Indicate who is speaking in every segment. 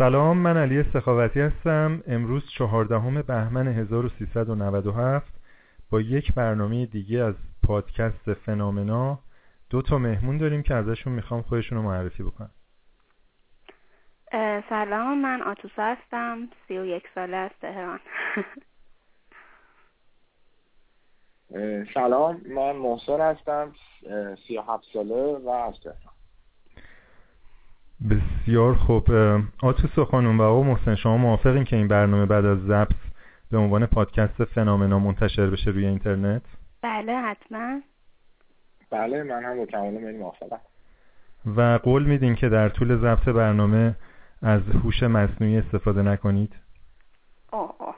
Speaker 1: سلام من علی سخاوتی هستم. امروز چهاردهم بهمن 1397 با یک برنامه دیگه از پادکست فنامنا دو تا مهمون داریم که ازشون می‌خوام خودشون رو معرفی بکنم.
Speaker 2: سلام من آتوسا هستم. سی و یک ساله از تهران.
Speaker 3: سلام من محسن هستم. سی و هفت ساله و از تهران.
Speaker 1: بسیار خوب. آتوسا خانم و آقا محسن شما موافقین که این برنامه بعد از ضبط به عنوان پادکست فنامنا منتشر بشه روی اینترنت؟
Speaker 2: بله حتما.
Speaker 3: بله من هم با کمال میل موافقم.
Speaker 1: و قول میدین که در طول ضبط برنامه از هوش مصنوعی استفاده نکنید؟
Speaker 2: اوه اوه.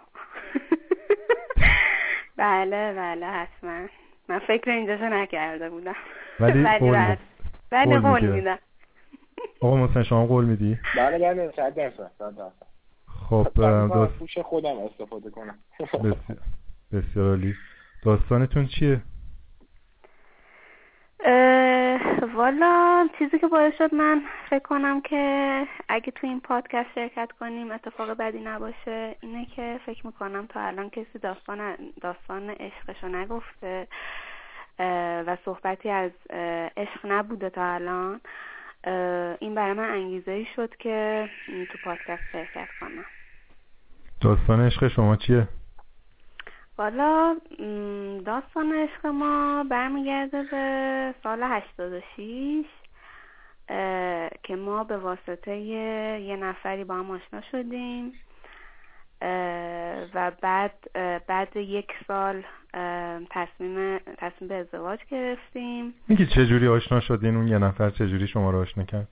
Speaker 2: بله بله حتما. من فکر اینجاشو نکرده بودم.
Speaker 1: ولی قول
Speaker 2: بله.
Speaker 1: قول
Speaker 2: قول. میدم.
Speaker 1: آقا محسن شما قول میدی؟
Speaker 3: بله بله صد درصد صد درصد.
Speaker 1: خب
Speaker 3: من
Speaker 1: داست...
Speaker 3: پوش خودم استفاده کنم.
Speaker 1: بسیار بسیار عالی. داستانتون چیه؟
Speaker 2: اه، والا چیزی که باعث شد من فکر کنم که اگه تو این پادکست شرکت کنیم اتفاق بدی نباشه اینه که فکر می‌کنم تا الان کسی داستان داستان عشقشو نگفته و صحبتی از عشق نبوده تا الان. اه، این برای من انگیزه ای شد که تو پادکست شرکت کنم.
Speaker 1: داستان عشق شما چیه؟
Speaker 2: والا داستان عشق ما برمیگرده به سال 86 اه، که ما به واسطه یه نفری با هم آشنا شدیم. و بعد بعد یک سال تصمیم تصمیم به ازدواج گرفتیم.
Speaker 1: میگی چه جوری آشنا شدین؟ اون یه نفر چه جوری شما رو آشنا کرد؟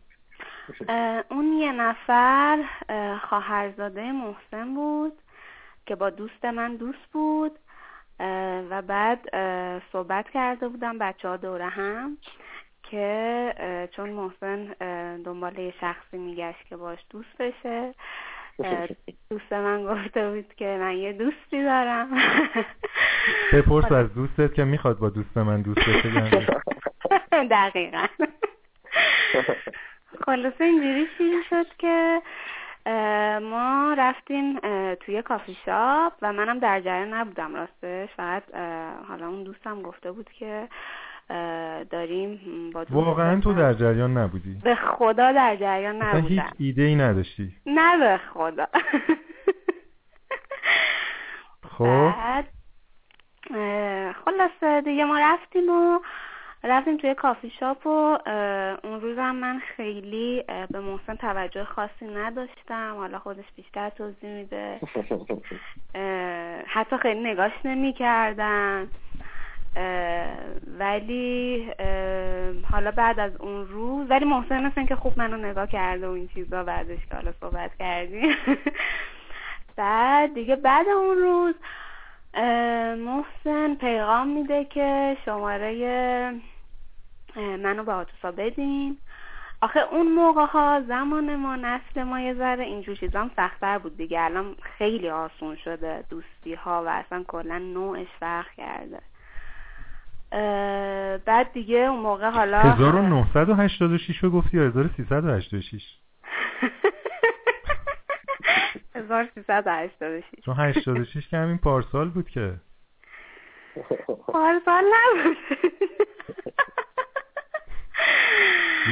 Speaker 2: اون یه نفر اه، خواهرزاده محسن بود که با دوست من دوست بود و بعد صحبت کرده بودم بچه ها دوره هم که چون محسن دنبال یه شخصی میگشت که باش دوست بشه. دوست من گفته بود که من یه دوستی دارم.
Speaker 1: بپرس از دوستت که می‌خواد با دوست من دوست بشه یعنی.
Speaker 2: دقیقا. خلاصه اینجوری شیر شد که ما رفتیم توی کافی شاپ و منم در جریان نبودم راستش. فقط حالا اون دوستم گفته بود که داریم با
Speaker 1: واقعا تو در جریان نبودی.
Speaker 2: به خدا در جریان
Speaker 1: اصلا هیچ
Speaker 2: نبودم.
Speaker 1: ایده ای نداشتی.
Speaker 2: نه به خدا.
Speaker 1: خب.
Speaker 2: خلاصه دیگه ما رفتیم و رفتیم توی کافی شاپ و اون روزم من خیلی به محسن توجه خاصی نداشتم. حالا خودش بیشتر توضیح میده. حتی خیلی نگاش نمی کردم ولی حالا بعد از اون روز ولی محسن مثل که خوب منو نگاه کرده و این چیزا بعدش که حالا صحبت کردیم. بعد دیگه بعد اون روز محسن پیغام میده که شماره منو به آتوسا بدین. آخه اون موقع ها زمان ما نسل ما یه ذره اینجور چیزا هم سختتر بود دیگه. الان خیلی آسون شده دوستی ها و اصلا کلا نوعش فرق کرده. بعد دیگه اون موقع حالا
Speaker 1: 1986 رو گفتی یا 1386
Speaker 2: 1386
Speaker 1: چون 86 که همین پارسال بود که.
Speaker 2: پارسال نبود.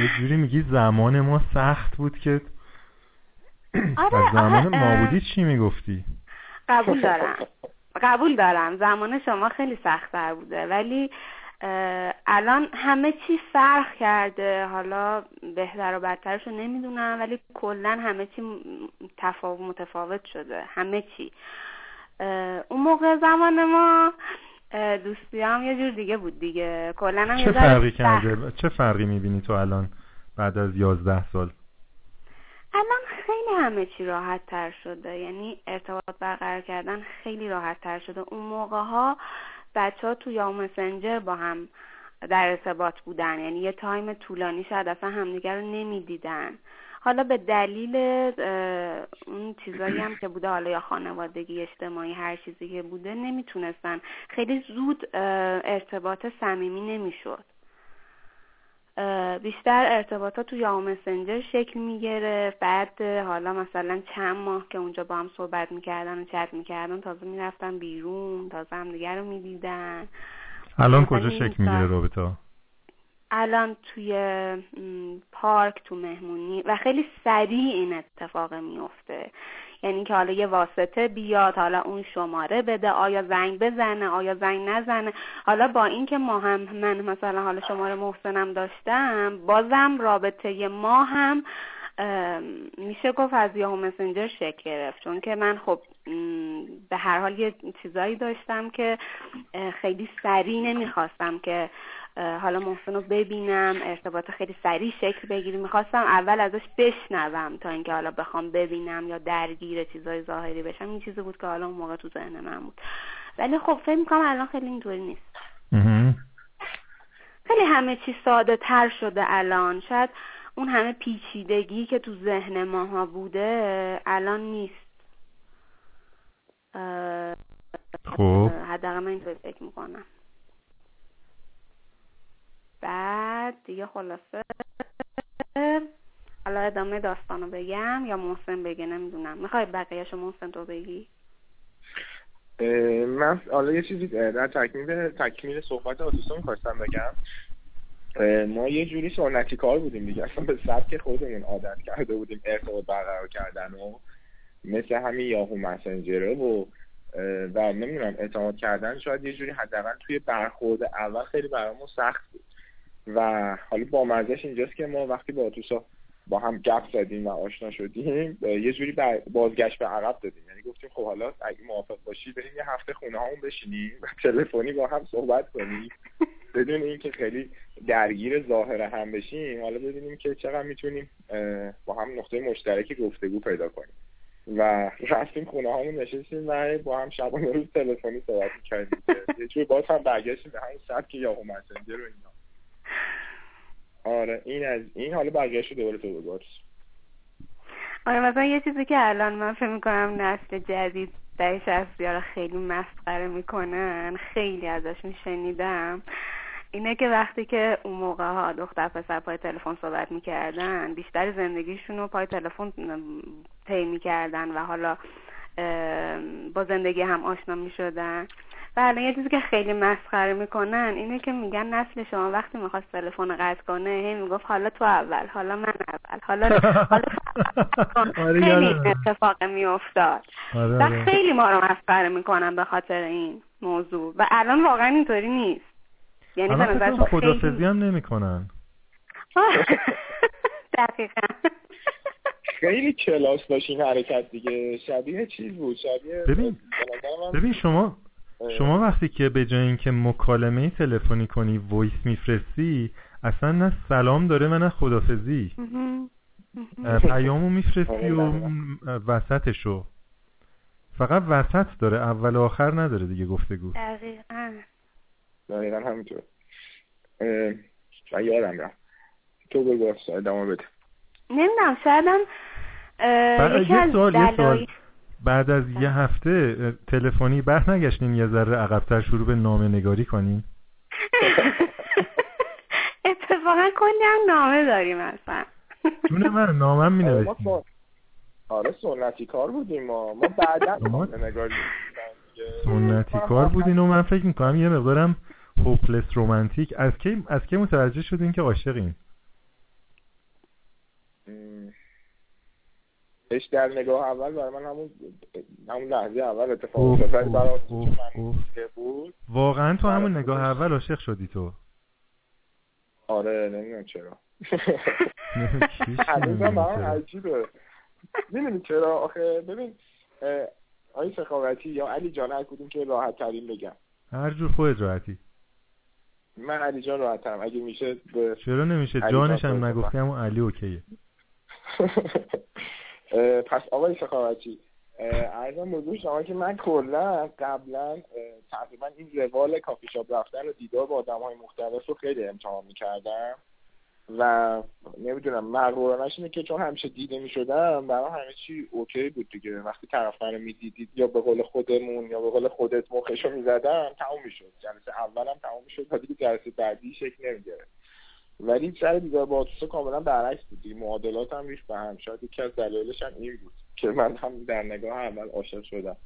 Speaker 1: یه جوری میگی زمان ما سخت بود که
Speaker 2: آره،
Speaker 1: از زمان
Speaker 2: آخه،
Speaker 1: ما بودی چی می‌گفتی؟
Speaker 2: قبول دارم. قبول دارم. زمان شما خیلی سختتر بوده. ولی الان همه چی فرق کرده. حالا بهتر و بدترش رو نمی‌دونم ولی کلا همه چی تفاوت متفاوت شده. همه چی. اون موقع زمان ما اه، دوستی هم یه جور دیگه بود دیگه. کلا هم
Speaker 1: چه فرقی. کرده؟ چه فرقی می‌بینی تو الان بعد از 11 سال؟
Speaker 2: الان خیلی همه چی راحت تر شده. یعنی ارتباط برقرار کردن خیلی راحت تر شده. اون موقع ها بچه ها تو یا مسنجر با هم در ارتباط بودن. یعنی یه تایم طولانی شاید اصلا همدیگر رو نمی‌دیدن. حالا به دلیل اون چیزایی هم که بوده حالا یا خانوادگی اجتماعی هر چیزی که بوده نمی‌تونستن. خیلی زود ارتباط صمیمی نمی‌شد. بیشتر ارتباطات تو یا مسنجر شکل می‌گرفت. بعد حالا مثلا چند ماه که اونجا با هم صحبت می‌کردن و چت می‌کردن تازه می‌رفتن بیرون تازه هم دیگر رو می‌دیدن.
Speaker 1: الان کجا شکل می‌گیره رابطه؟
Speaker 2: الان توی پارک تو مهمونی و خیلی سریع این اتفاق میفته یعنی که حالا یه واسطه بیاد حالا اون شماره بده آیا زنگ بزنه آیا زنگ نزنه. حالا با اینکه ما هم من مثلا حالا شماره محسنم داشتم بازم رابطه ما هم میشه گفت از یاهو مسنجر شکل گرفت. چون که من خب به هر حال یه چیزایی داشتم که خیلی سریع نمی‌خواستم که حالا محسن رو ببینم ارتباط خیلی سریع شکل بگیری می‌خواستم اول ازش بشنوم تا اینکه حالا بخوام ببینم یا درگیر چیزای ظاهری بشم. این چیزی بود که حالا اون موقع تو ذهن من بود. ولی خب فکر می‌کنم الان خیلی اینطوری نیست. خیلی همه چی ساده تر شده الان. شاید اون همه پیچیدگی که تو ذهن ماها بوده الان نیست.
Speaker 1: خب.
Speaker 2: حداقل من اینطوری فکر می‌کنم. بعد دیگه خلاصه حالا ادامه داستانو بگم یا محسن بگه نمی‌دونم. می‌خوای بقیهشو محسن تو بگی؟
Speaker 3: من حالا یه چیزی در تکمیل تکمیل صحبت آتوسو می‌خواستم بگم. ما یه جوری سنتی کار بودیم دیگه. اصلا به سبک خودمون عادت کرده بودیم ارتباط برقرار کردن و مثل همین یاهو مسنجره و و نمی‌دونم اعتماد کردن. شاید یه جوری حداقل توی برخورد اول خیلی برامون سخت بود. و حالا با مرزش اینجاست که ما وقتی با اتوسا با هم گپ زدیم و آشنا شدیم یه جوری بازگشت به عقب دادیم. یعنی گفتیم خب حالا اگه موافق باشی بریم یه هفته خونه همون بشینیم و تلفنی با هم صحبت کنیم. بدون اینکه خیلی درگیر ظاهر هم بشیم حالا ببینیم که چقدر می‌تونیم با هم نقطه مشترکی گفتگو پیدا کنیم. و رفتیم خونه همون نشستیم و با هم شبانه روز تلفنی صحبت می‌کردیم. یه جوری باز هم برگشتیم به همون سبک یاهو مسنجر و اینا. آره این از این حالا برگشت دوباره تو بگارس
Speaker 2: آره مثلا یه چیزی که الان من فکر می‌کنم نسل جدید دهه شصتی رو خیلی مسخره می‌کنن خیلی ازش میشنیدم اینه که وقتی که اون موقع ها دختر پسر پای تلفن صحبت می‌کردن بیشتر زندگیشون رو پای تلفن طی می‌کردن و حالا با زندگی هم آشنا می‌شدن. بله یه چیزی که خیلی مسخره می‌کنن اینه که میگن نسل شما وقتی می‌خواست تلفن قطع کنه هی می‌گفت حالا تو اول حالا من اول حالا حالا خیلی اتفاق میافتاد. و خیلی ما رو مسخره می‌کنن به خاطر این موضوع. و الان واقعا اینطوری نیست.
Speaker 1: یعنی به نظر خدافزی هم نمی‌کنن.
Speaker 2: دقیقا.
Speaker 3: خیلی کلاس داشت حرکت دیگه. شبیه چیز بود؟ شبیه
Speaker 1: ببین ببین شما شما وقتی که به جای اینکه مکالمه تلفنی کنی وایس میفرستی اصلا نه سلام داره و نه خدافزی. پیامو میفرستی و وسطشو. فقط وسط داره اول و آخر نداره دیگه گفتگو.
Speaker 2: دقیقا.
Speaker 3: دقیقا همینطور. یادم رفت. تو بگو ادامه بده.
Speaker 2: نمی‌دونم شایدم یکی
Speaker 1: از دلایل بعد از یه هفته تلفنی بر نگشتین یه ذره عقبتر شروع به نامه نگاری کنین؟
Speaker 2: اتفاقا کلی هم نامه داریم اصلا.
Speaker 1: جون من نامه می نوشتیم
Speaker 3: آره سنتی کار بودیم ما. ما بعدا نامه نگاری
Speaker 1: سنتی کار بودین و من فکر می‌کنم یه مقدارم هوپلس رومانتیک از کی از کی متوجه شدین که عاشقین؟
Speaker 3: اش در نگاه اول برای من همون همون لحظه اول اتفاق افتاد. برای بود.
Speaker 1: واقعا تو همون نگاه اول عاشق شدی تو.
Speaker 3: آره نمی‌دونم چرا. هنوزم برام عجیبه. می‌دونی چرا؟ آخه ببین آقای سخاوتی یا علی جان هر کدوم که راحت ترین بگم
Speaker 1: هر جور خودت راحتی.
Speaker 3: من علی جان راحتم اگه میشه
Speaker 1: چرا نمیشه؟ جانش هم نگفتی همون علی اوکیه.
Speaker 3: پس آقای سخاوتی ارزم بزرگ شما که من کلا قبلا تقریبا این روال کافی شاپ رفتن و دیدار با آدم های مختلف رو خیلی امتحان می‌کردم و نمی‌دونم مغرورانش اینه که چون همیشه دیده می‌شدم برای همه چی اوکی بود دیگه. وقتی طرف منو می‌دیدید یا به قول خودمون یا به قول خودت مخشو می‌زدم تموم می‌شد. جلسه اولم تموم می‌شد و دیگه جلسه بعدی شکل نمی‌گرفت. ولی سر دیدار با آتوسا کاملا برعکس بود. معادلات هم ریخت به هم. شاید یکی از دلایلش هم این بود که من هم در نگاه اول عاشق شدم.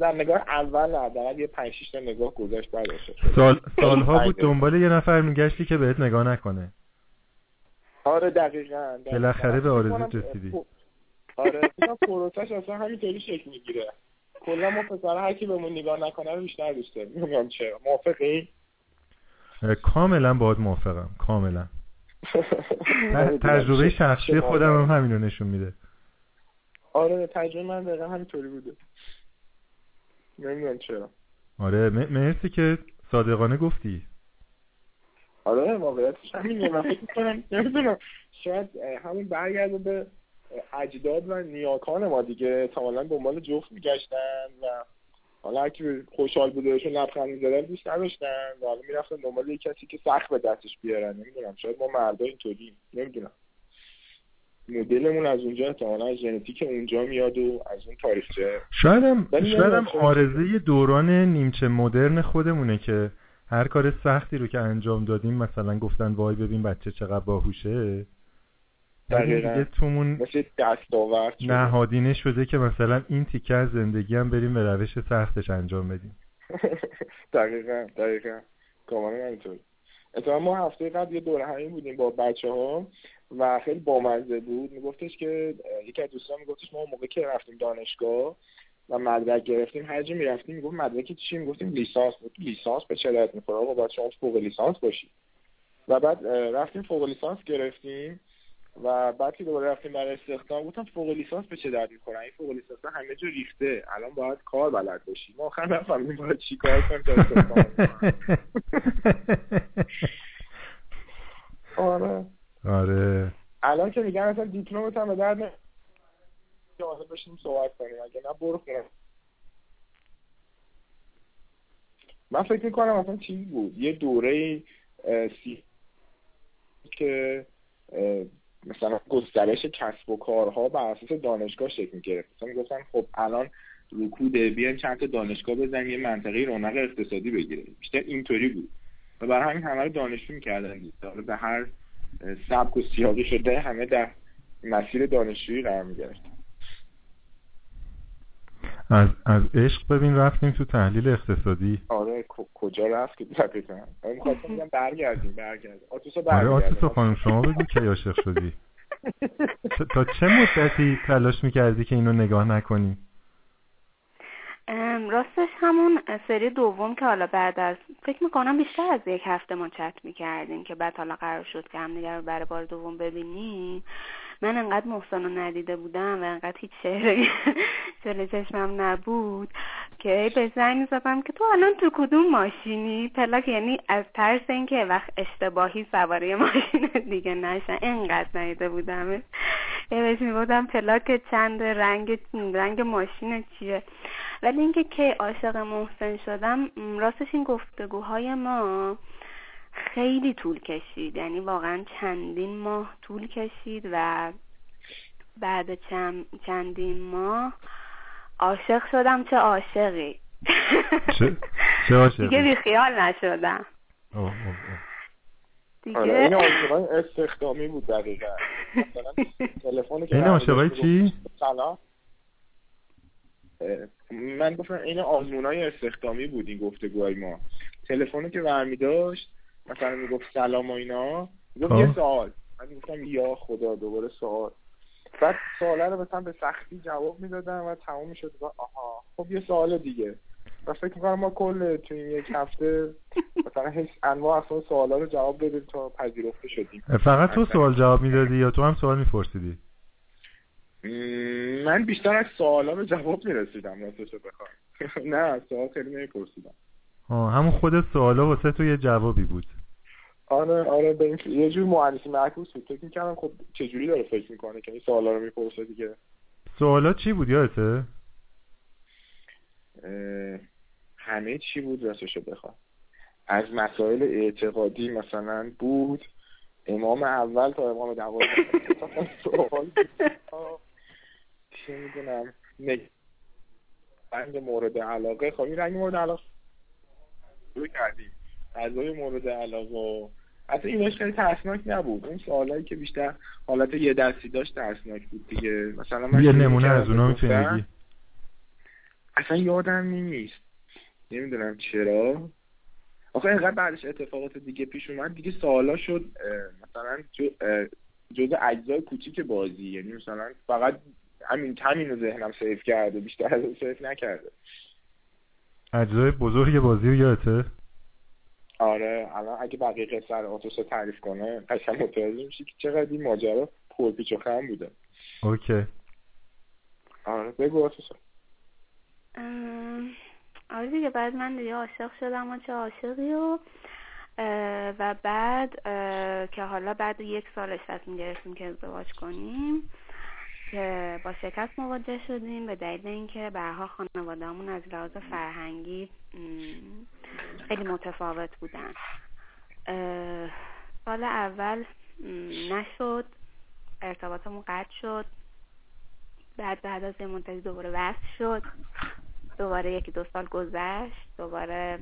Speaker 3: در نگاه اول حداقل یه 5 6 تا نگاه گذاشت بعد عاشق شدم.
Speaker 1: سال سالها بود دنبال یه نفر میگشتی که بهت نگاه نکنه.
Speaker 3: آره دقیقاً
Speaker 1: بالاخره به آرزوت رسیدی.
Speaker 3: آره پروسش اصلا همینطوری شکل می‌گیره. کلا ما پسر هر کی بهمون نگاه نکنه رو بیشتر دوست داریم. نمی‌دونم چرا. موافقی؟
Speaker 1: کاملا باید موافقم. کاملا. تجربه شخصی خودم هم همین رو نشون میده.
Speaker 3: آره تجربه من دقیقا همینطوری بوده. نمی‌دونم چرا.
Speaker 1: آره مرسی که صادقانه گفتی.
Speaker 3: آره واقعیتش همینه. من فکر می‌کنم نمی‌دونم. شاید همون برگرده به اجداد و نیاکان ما دیگه. احتمالا دنبال جفت میگشتن و حالا هرکی خوشحال بوده بهشون لبخند می‌زدن دوست نداشتن. و حالا می‌رفتن دنبال یه کسی که سخت به دستش بیارن. نمی‌دونم شاید ما مردا اینطوری نمی‌دونم. مدلمون از اونجا احتمالا از ژنتیک اونجا میاد و از اون تاریخچه
Speaker 1: شایدم شایدم آرزه دوران نیمچه مدرن خودمونه که هر کار سختی رو که انجام دادیم مثلا گفتن وای ببین بچه چقدر باهوشه.
Speaker 3: دقیقا.
Speaker 1: تومون
Speaker 3: مثل دستاورد
Speaker 1: نهادینه شده که مثلا این تیکه از زندگی هم بریم به روش سختش انجام بدیم.
Speaker 3: دقیقا دقیقا. کاملا اینطور. اتفاقا ما هفته قبل یه دوره همین بودیم با بچه ها و خیلی بامزه بود. میگفتش که یکی از دوستان میگفتش ما موقع که رفتیم دانشگاه و مدرک گرفتیم هر جا می‌رفتیم می‌گفت مدرک چی؟ می‌گفتیم لیسانس بود. لیسانس به چه درد می‌خوره؟ آقا باید شما فوق لیسانس باشی. و بعد رفتیم فوق لیسانس گرفتیم. و بعد که دوباره رفتیم برای استخدام گفتم فوق لیسانس به چه درد می‌خوره؟ این فوق لیسانس همه جا ریخته. الان باید کار بلد باشی ما آخر نفهمیدیم باید چی کار کنیم تا استخدام آره.
Speaker 1: آره.
Speaker 3: الان که میگن اصلا دیپلمت هم به درد نه بشیم صحبت کنیم. اگه نه برو خونه. من فکر می‌کنم اصلا چیز بود؟ یه دوره سی که مثلا گسترش کسب و کارها بر اساس دانشگاه شکل می‌گرفت مثلا می‌گفتن خب الان رکوده بیایم چند تا دانشگاه بزنیم یه منطقه رونق اقتصادی بگیره بیشتر اینطوری بود. و برای همین همه رو دانشجو می‌کردن. به هر سبک و سیاقی شده همه در مسیر دانشجویی قرار می‌گرفت
Speaker 1: از از عشق ببین رفتیم تو تحلیل اقتصادی.
Speaker 3: آره کجا رفت که دقیقا می‌خواستم بگم برگردیم برگردیم. آتوسا
Speaker 1: آره آتوسا خانم شما بگو کی عاشق شدی؟ تا چه مدتی تلاش می‌کردی که اینو نگاه نکنی؟
Speaker 2: راستش همون سری دوم که حالا بعد از فکر می‌کنم بیشتر از یک هفته ما چت می‌کردیم که بعد حالا قرار شد که همدیگر رو برای بار دوم ببینیم. من انقدر محسن رو ندیده بودم و انقدر هیچ شعری جلو چشمم نبود که به زنگ می‌زدم که تو الان تو کدوم ماشینی؟ پلاک یعنی از ترس اینکه وقت اشتباهی سواره ماشین دیگه نشن انقدر ندیده بودم. بهش میبودم پلاک چند؟ رنگ رنگ ماشین چیه؟ ولی اینکه که عاشق محسن شدم راستش این گفتگوهای ما خیلی طول کشید. یعنی واقعا چندین ماه طول کشید و بعد چند چندین ماه عاشق شدم. چه عاشقی؟
Speaker 1: چه چه عاشقی؟
Speaker 2: دیگه بیخیال نشدم.
Speaker 1: اوه اوه اوه.
Speaker 2: دیگه
Speaker 3: آره این عاشقای استخدامی بود دقیقا. مثلا
Speaker 1: این عاشقای چی؟
Speaker 3: سلام. من گفتم این آزمونای استخدامی بود این گفتگوهای ما. تلفنی که برمی داشت مثلا می‌گفت سلام و اینا. می‌گفت
Speaker 1: خب.
Speaker 3: یه سوال. من گفتم یا خدا دوباره سوال. بعد سواله رو مثلا به سختی جواب می‌دادم و تمام می‌شد. و آها خب یه سوال دیگه. و فکر می‌کنم ما کل تو این یک هفته مثلا هیچ انواع اصلا سوالا رو جواب دادیم تا پذیرفته شدیم.
Speaker 1: فقط تو سوال جواب می‌دادی یا تو هم سوال میپرسیدی؟
Speaker 3: من بیشتر از سوالا به جواب می‌رسیدم راستش رو بخوام. نه سوال خیلی نمیپرسیدم.
Speaker 1: همون خود سوالا واسه تو یه جوابی بود.
Speaker 3: آره آره به این یه جور مهندسی معکوس بود. فکر می‌کردم خب چجوری داره فکر می‌کنه که این سوالا رو می‌پرسه دیگه.
Speaker 1: سوالا چی بود یادته؟
Speaker 3: همه چی بود راستش بخوام. از مسائل اعتقادی مثلا بود. امام اول تا امام دوازده. سوال چی می‌دونم. نگ- رنگ مورد علاقه. خب این رنگ مورد علاقه. رو کردیم. غذای مورد علاقه و حتی اینش خیلی ترسناک نبود. اون سوالایی که بیشتر حالت یه دستی داشت ترسناک بود دیگه. مثلا من
Speaker 1: یه نمونه از اونا می‌تونی
Speaker 3: اصلا یادم نیست. نمی‌دونم چرا. آخه اینقدر بعدش اتفاقات دیگه پیش اومد دیگه سوالا شد مثلا جز اجزای کوچیک بازی یعنی مثلا فقط همین همین رو ذهنم سیف کرده بیشتر از سیف نکرده.
Speaker 1: اجزای بزرگ بازی رو یادته؟
Speaker 3: آره الان اگه بقیه قصه رو آتوس تعریف کنه قشنگ متوجه میشی که چقدر این ماجرا پرپیچ و خم بوده.
Speaker 1: اوکی.
Speaker 3: آره بگو آتوس.
Speaker 2: آره دیگه بعد من دیگه عاشق شدم و چه عاشقی و و بعد که حالا بعد یک سالش تصمیم گرفتیم که ازدواج کنیم. که با شکست مواجه شدیم به دلیل اینکه برها خانوادهمون از لحاظ فرهنگی خیلی متفاوت بودن. سال اول نشد ارتباطمون قطع شد. بعد بعد از یه مدتی دوباره وصل شد. دوباره یکی دو سال گذشت. دوباره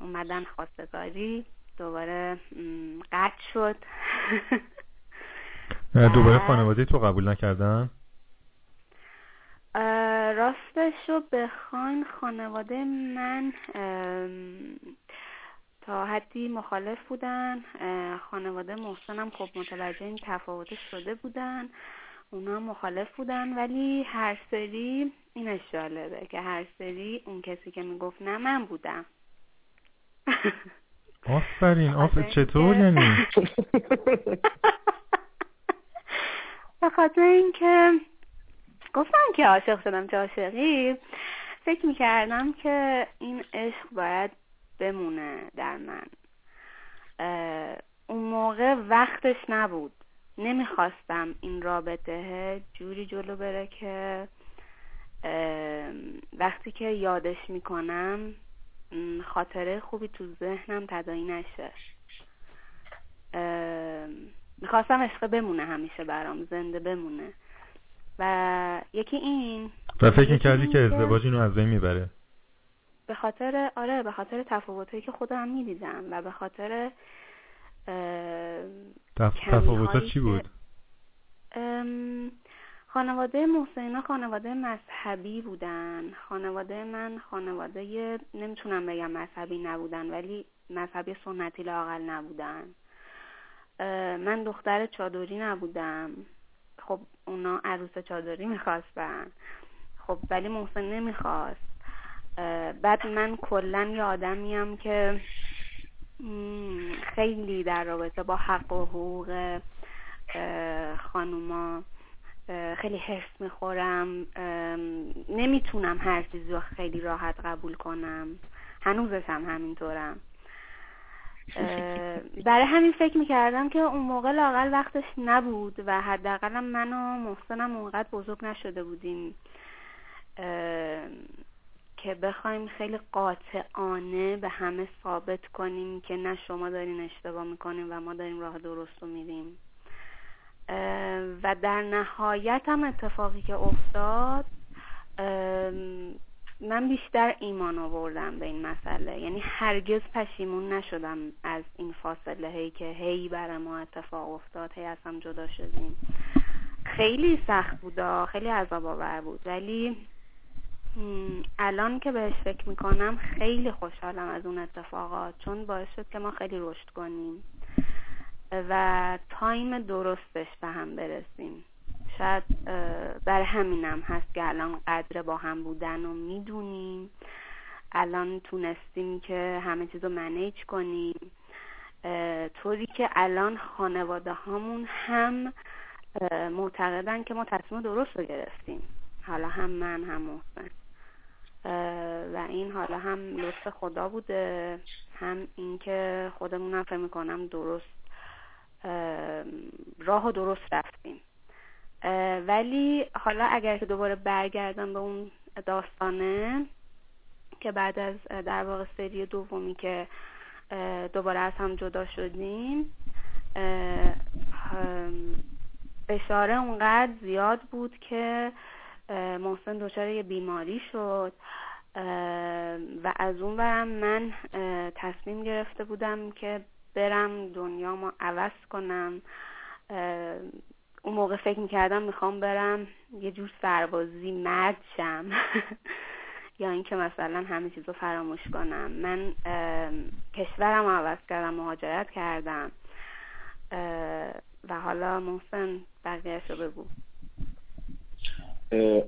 Speaker 2: اومدن خواستگاری. دوباره قطع شد.
Speaker 1: دوباره خانواده تو قبول نکردن؟
Speaker 2: راستش رو بخواین خانواده من تا حدی مخالف بودن. خانواده محسنم خب متوجه این تفاوت شده بودن. اونا مخالف بودن ولی هر سری اینش جالبه که هر سری اون کسی که می‌گفت نه من بودم.
Speaker 1: آفرین آفرین. چطور یعنی
Speaker 2: به خاطر اینکه گفتم که عاشق شدم چه عاشقی فکر می‌کردم که این عشق باید بمونه در من. اون موقع وقتش نبود. نمی‌خواستم این رابطه جوری جلو بره که وقتی که یادش می‌کنم خاطره خوبی تو ذهنم تدایی نشه. می‌خواستم عشق بمونه همیشه برام زنده بمونه. و یکی این.
Speaker 1: و فکر کردی که ازدواج اینو از بین می‌بره؟
Speaker 2: به خاطر آره به خاطر تفاوتایی که خودم می‌دیدم و به خاطر
Speaker 1: تف... تفاوتا چی بود؟
Speaker 2: خانواده محسنینا خانواده مذهبی بودن. خانواده من خانواده نمی‌تونم بگم مذهبی نبودن ولی مذهبی سنتی لاقل نبودن. من دختر چادری نبودم. خب اونا عروس چادری می‌خواستن. خب ولی محسن نمی‌خواست. بعد من کلا یه آدمیم که خیلی در رابطه با حق و حقوق خانوما خیلی حرس می‌خورم. نمی‌تونم هر چیزی رو خیلی راحت قبول کنم. هنوزش هم همینطورم. برای همین فکر می‌کردم که اون موقع لاقل وقتش نبود و حداقلم من و محسنم اونقدر بزرگ نشده بودیم. که بخوایم خیلی قاطعانه به همه ثابت کنیم که نه شما دارین اشتباه می‌کنیم و ما داریم راه درست رو میریم. و در نهایت هم اتفاقی که افتاد من بیشتر ایمان آوردم به این مسئله. یعنی هرگز پشیمون نشدم از این فاصله هی که هی برای ما اتفاق افتاد هی از هم جدا شدیم. خیلی سخت بود خیلی عذاب آور بود. ولی الان که بهش فکر می‌کنم خیلی خوشحالم از اون اتفاقات چون باعث شد که ما خیلی رشد کنیم و تایم درستش به هم برسیم. شاید بر همینم هست که الان قدر با هم بودن و می‌دونیم. الان تونستیم که همه چیز رو منیج کنیم. طوری که الان خانواده هامون هم معتقدن که ما تصمیم درست رو گرفتیم. حالا هم من هم محسن. و این حالا هم لطف خدا بوده. هم اینکه خودمونم فکر می‌کنم درست راه و درست رفتیم. ولی حالا اگر که دوباره برگردم به اون داستانه که بعد از در واقع سری دومی که دوباره از هم جدا شدیم اشاره اونقدر زیاد بود که محسن دچار یه بیماری شد. و از اون برم من تصمیم گرفته بودم که برم دنیامو عوض کنم. اون موقع فکر می‌کردم می‌خوام برم یه جور سربازی مرد شم. یا اینکه مثلا همه چیز رو فراموش کنم. من کشورم عوض کردم مهاجرت کردم. و حالا محسن بقیهش رو بگو.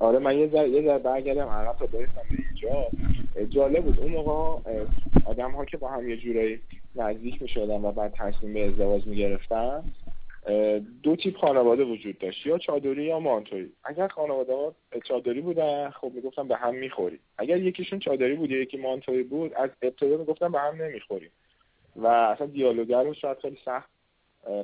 Speaker 3: آره من یه ذره یه برگردم. عقب تا برسم به اینجا. جالب بود. اون موقع آدم ها که با هم یه جورایی نزدیک می شدن و بعد تصمیم به ازدواج می گرفتن دو تیپ خانواده وجود داشت یا چادری یا مانتوی. اگر خانواده ها چادری بودن خب می‌گفتن به هم می‌خوری اگر یکیشون چادری بود یا یکی مانتوی بود از ابتدا می‌گفتن به هم نمی‌خوریم. و اصلا دیالوگر رو شاید خیلی سخت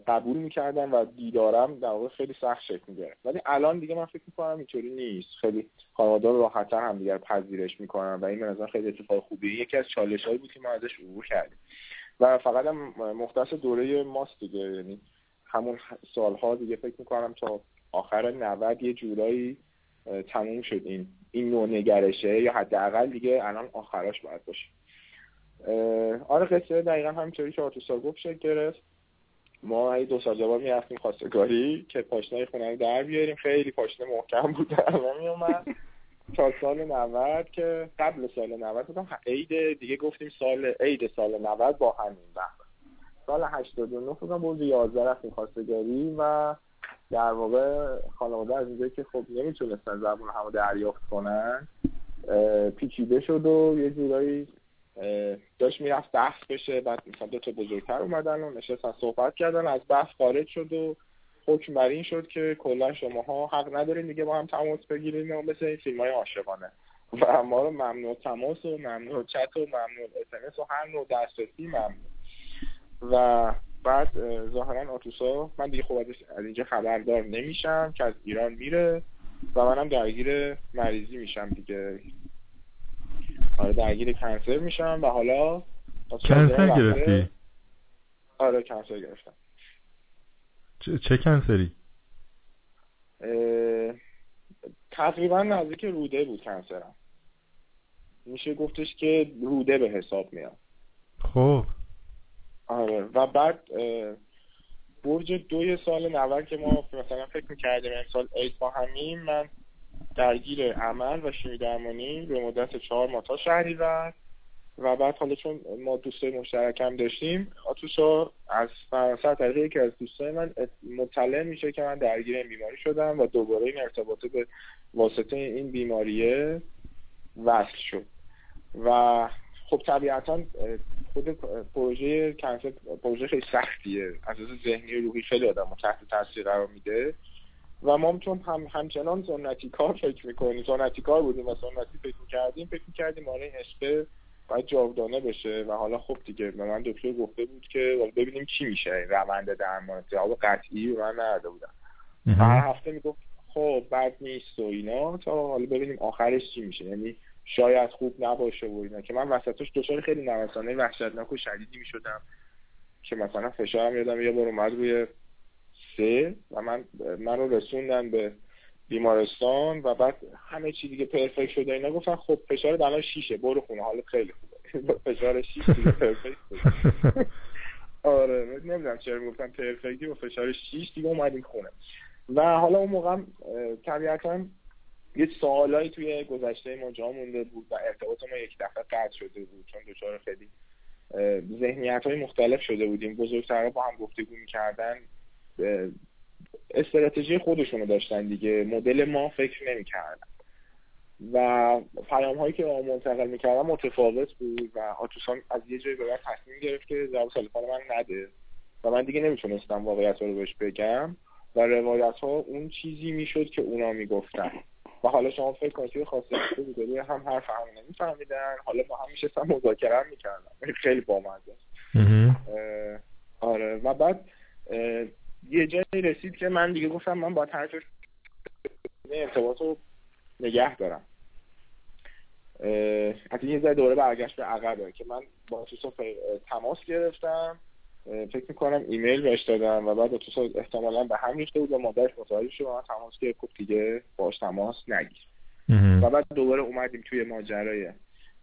Speaker 3: قبول می‌کردم و دیدارم در واقع خیلی سخت شکل می‌گرفت. ولی الان دیگه من فکر می‌کنم اینطوری نیست. خیلی خانواده راحتتر هم دیگر پذیرش می‌کنن و این نظر خیلی اتفاق خوبیه. یکی از چالش هایی بود که ما ازش عبور کردیم. و فقط هم مختص دوره ماست دیگه یعنی همون سالها دیگه فکر می‌کنم تا آخر 90 یه جورایی تموم شد این این نوع نگرشه یا حداقل دیگه الان آخراش باید باشه. آره قصه دقیقا همینطوری که آتوسا گفت شکل گرفت. ما دو سال جواب می‌رفتیم خواستگاری که پاشنه خونه رو در بیاریم. خیلی پاشنه محکم بود در اومد تا سال 90 که قبل سال 90 بودم عید دیگه گفتیم سال عید سال 90 با همین وقت. سال 89 بودم بود 11 رفتیم خواستگاری و در واقع خانواده از اینجایی که خب نمی‌تونستن زبون همو دریافت کنن پیچیده شد و یه جورایی داشت می‌رفت بحث بشه بعد مثلا دو تا بزرگتر اومدن و نشستن صحبت کردن از بحث خارج شد و حکم بر این شد که کلا شماها حق ندارین دیگه با هم تماس بگیرین و مثل این فیلم های عاشقانه. و ما رو ممنوع تماس و ممنوع چت و ممنوع اسمس و هر نوع دسترسی ممنوع. و بعد ظاهرا آتوسا من دیگه خب از اینجا خبردار نمیشم که از ایران میره و منم درگیر مریضی میشم دیگه. آره درگیر کنسر میشم و حالا
Speaker 1: کنسر گرفتی؟
Speaker 3: آره کنسر گرفتم.
Speaker 1: چه, چه کنسری؟
Speaker 3: تقریبا نزدیک روده بود کنسرم. میشه گفتش که روده به حساب میاد.
Speaker 1: خب.
Speaker 3: آره. و بعد برج دوی سال نول که ما مثلا فکر می‌کردیم امسال همین من درگیر عمل و شیمی درمانی به مدت چهار ماه تا شهریور و بعد حالا چون ما دوستای مشترک هم داشتیم آتوسا از فرانسه طریق که از دوستای من مطلع میشه که من درگیر این بیماری شدم و دوباره این ارتباطه به واسطه این بیماریه وصل شد. و خب طبیعتا خود پروژه کنسر پروژه خیلی سختیه. از ذهنی و روحی خیلی آدم تحت تاثیر قرار میده. و ما چون هم همچنان سنتی کار فکر می‌کنیم. سنتی کار بودیم و سنتی فکر می‌کردیم فکر می‌کردیم آره این عشقه باید جاودانه بشه. و حالا خب دیگه به من دکتر گفته بود که ببینیم چی میشه. این روند درمان جواب قطعی به من نداده بودن هر هفته می‌گفت خب بد نیست و اینا. تا حالا ببینیم آخرش چی میشه. یعنی شاید خوب نباشه و اینا. که من وسطش دچار خیلی نوسانه وحشتناک و شدیدی می‌شدم. که مثلا فشارم یادم یه بار اومد روی سه و من من رو رسوندن به بیمارستان و بعد همه چی دیگه پرفکت شده اینا گفتن خب فشار الان شیشه برو خونه حالت خیلی خوبه. فشار شیش دیگه پرفکت آره نمی‌دونم چرا می‌گفتن پرفکتی با فشار شیش دیگه اومدیم خونه. و حالا اون موقع طبیعتا یه سوالایی توی گذشته ما جا مونده بود و ارتباط ما یک دفعه قطع شده بود چون دچار خیلی ذهنیت های مختلف شده بودیم. بزرگترها با هم گفتگو می‌کردن. استراتژی خودشونو داشتن دیگه. مدل ما فکر نمی‌کردن. و پیام هایی که منتقل می‌کردن متفاوت بود و آتوسان از یه جایی به تصمیم گرفت که جواب تلفن من نده. و من دیگه نمی‌تونستم واقعیت رو بهش بگم. و روایت ها اون چیزی می‌شد که اونا می‌گفتن. و حالا شما فکر کنید که خاصه بودی هم حرف هم نمیفهمیدن حالا با هم میشستم مذاکره هم می‌کردم خیلی بامزه آره. و بعد یه جایی رسید که من دیگه گفتم من با طرف ارتباط رو نگه دارم. از یه ذره دوره برگشت به عقبه که من با تو تماس گرفتم. فکر می‌کنم ایمیل بهش دادم و بعد تو احتمالا به هم ریخته بود و مادرش متوجه شد و من تماس گرفت دیگه باش تماس نگیر. و بعد دوباره اومدیم توی ماجرای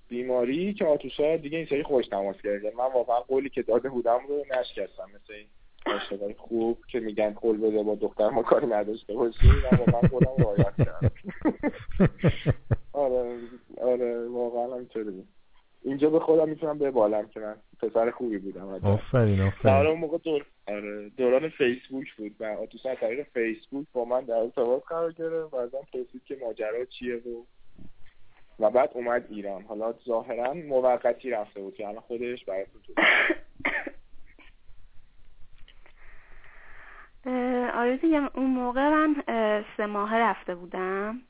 Speaker 3: بیماری که آتوسا دیگه این سری خوش تماس کرده من واقعا قولی که داده بودم رو نشکستم. مثل این عاشقای خوب که میگن قول بده با دختر ما کاری نداشته باشی. من واقعا قولم رعایت کردم. آره آره واقعا بود. اینجا به خودم می‌تونم ببالم که من پسر خوبی بودم.
Speaker 1: آفرین آفرین.
Speaker 3: در اون موقع دور... آره دوران فیسبوک بود. و آتوس از طریق فیسبوک با من در ارتباط قرار گرفت و ازم پرسید که ماجرا چیه و و بعد اومد ایران. حالا ظاهرا موقتی رفته بود که الان خودش براتون تو
Speaker 2: آره دیگه اون موقع من سه ماه رفته بودم.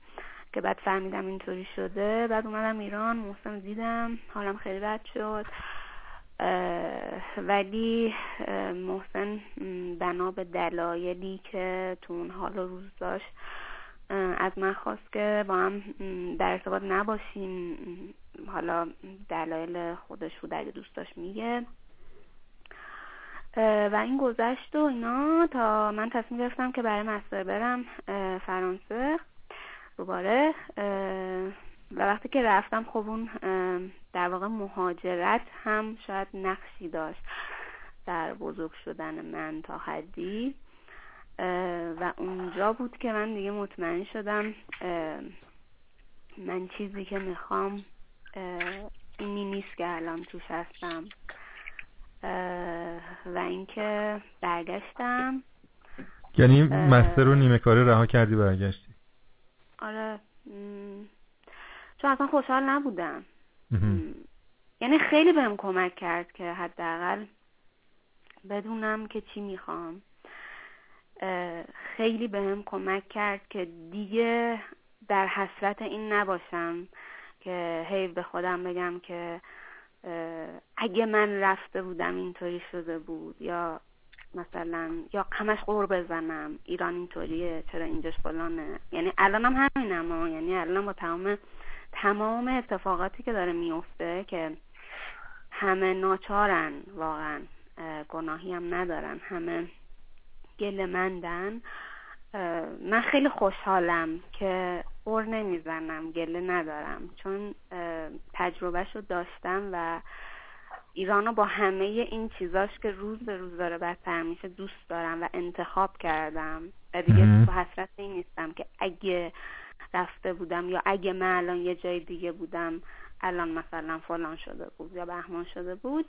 Speaker 2: که بعد فهمیدم اینطوری شده. بعد اومدم ایران محسن دیدم حالم خیلی بد شد. ولی محسن بنا به دلایلی که تو اون حال روز داشت از من خواست که با هم در ارتباط نباشیم. حالا دلایل خودش بود اگه دوست داشت میگه. و این گذشت و اینا تا من تصمیم گرفتم که برای مستر برم فرانسه. دوباره و وقتی که رفتم خب اون در واقع مهاجرت هم شاید نقشی داشت در بزرگ شدن من تا حدی. و اونجا بود که من دیگه مطمئن شدم من چیزی که می‌خوام اینی نیست که الان توش هستم. و اینکه برگشتم.
Speaker 1: یعنی مستر رو نیمه کاره رها کردی برگشتی؟
Speaker 2: آره چون اصلا خوشحال نبودم. یعنی خیلی بهم کمک کرد که حداقل بدونم که چی می‌خوام. خیلی بهم کمک کرد که دیگه در حسرت این نباشم که هی به خودم بگم که اگه من رفته بودم اینطوری شده بود یا مثلا یا همش قور بزنم ایران اینطوریه چرا اینجاش فلانه. یعنی الانم همینم یعنی الان با تمام تمام اتفاقاتی که داره میفته که همه ناچارن واقعا گناهی هم ندارن همه گل مندن. من خیلی خوشحالم که قر نمی‌زنم گله ندارم. چون تجربهش رو داشتم و ایرانو با همه این چیزاش که روز به روز داره بدتر میشه دوست دارم و انتخاب کردم. و دیگه تو حسرت این نیستم که اگه رفته بودم یا اگه من الان یه جای دیگه بودم الان مثلا فلان شده بود یا بهمان شده بود.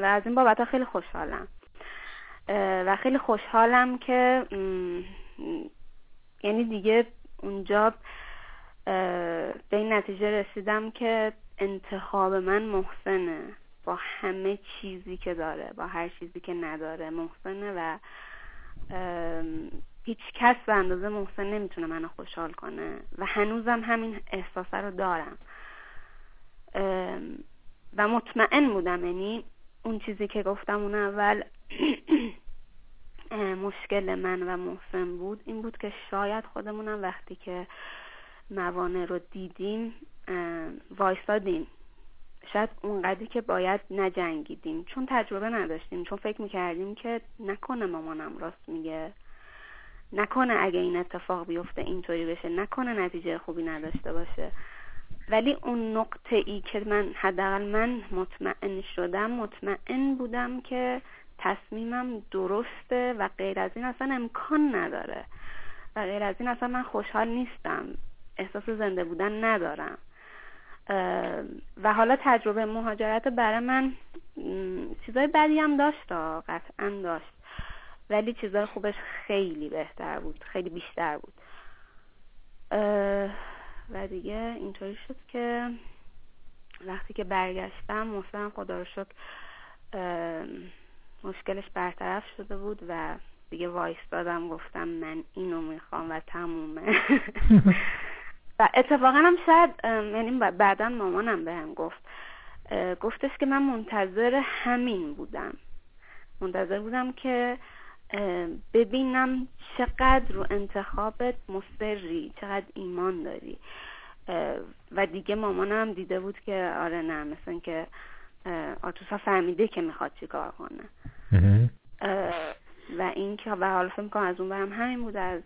Speaker 2: و از این بابت خیلی خوشحالم. و خیلی خوشحالم که یعنی دیگه اونجا به این نتیجه رسیدم که انتخاب من محسنه. با همه چیزی که داره با هر چیزی که نداره محسنه و هیچ کس به اندازه محسن نمی‌تونه منو خوشحال کنه و هنوزم همین احساسه رو دارم. و مطمئن بودم یعنی اون چیزی که گفتم اون اول مشکل من و محسن بود. این بود که شاید خودمونم وقتی که موانع رو دیدیم وایستادیم. شاید اونقدری که باید نجنگیدیم. چون تجربه نداشتیم. چون فکر می‌کردیم که نکنه مامانم راست میگه. نکنه اگه این اتفاق بیفته اینطوری بشه. نکنه نتیجه خوبی نداشته باشه. ولی اون نقطه ای که من حداقل من مطمئن شدم مطمئن بودم که تصمیمم درسته و غیر از این اصلا امکان نداره. و غیر از این اصلا من خوشحال نیستم. احساس زنده بودن ندارم. و حالا تجربه مهاجرت برای من چیزای بدی هم داشت قطعا داشت. ولی چیزای خوبش خیلی بهتر بود خیلی بیشتر بود. و دیگه اینطوری شد که وقتی که برگشتم محسن خدا رو شکر مشکلش برطرف شده بود و دیگه وایس دادم گفتم من اینو می‌خوام و تمومه. و اتفاقا هم شاید یعنی بعدا مامانم بهم گفت گفتش که من منتظر همین بودم. منتظر بودم که ببینم چقدر رو انتخابت مصری چقدر ایمان داری. و دیگه مامانم دیده بود که آره نه مثلا که آتوسا فهمیده که می‌خواد چی کار کنه و این که به حال فکر کنم از اون برم همین بود از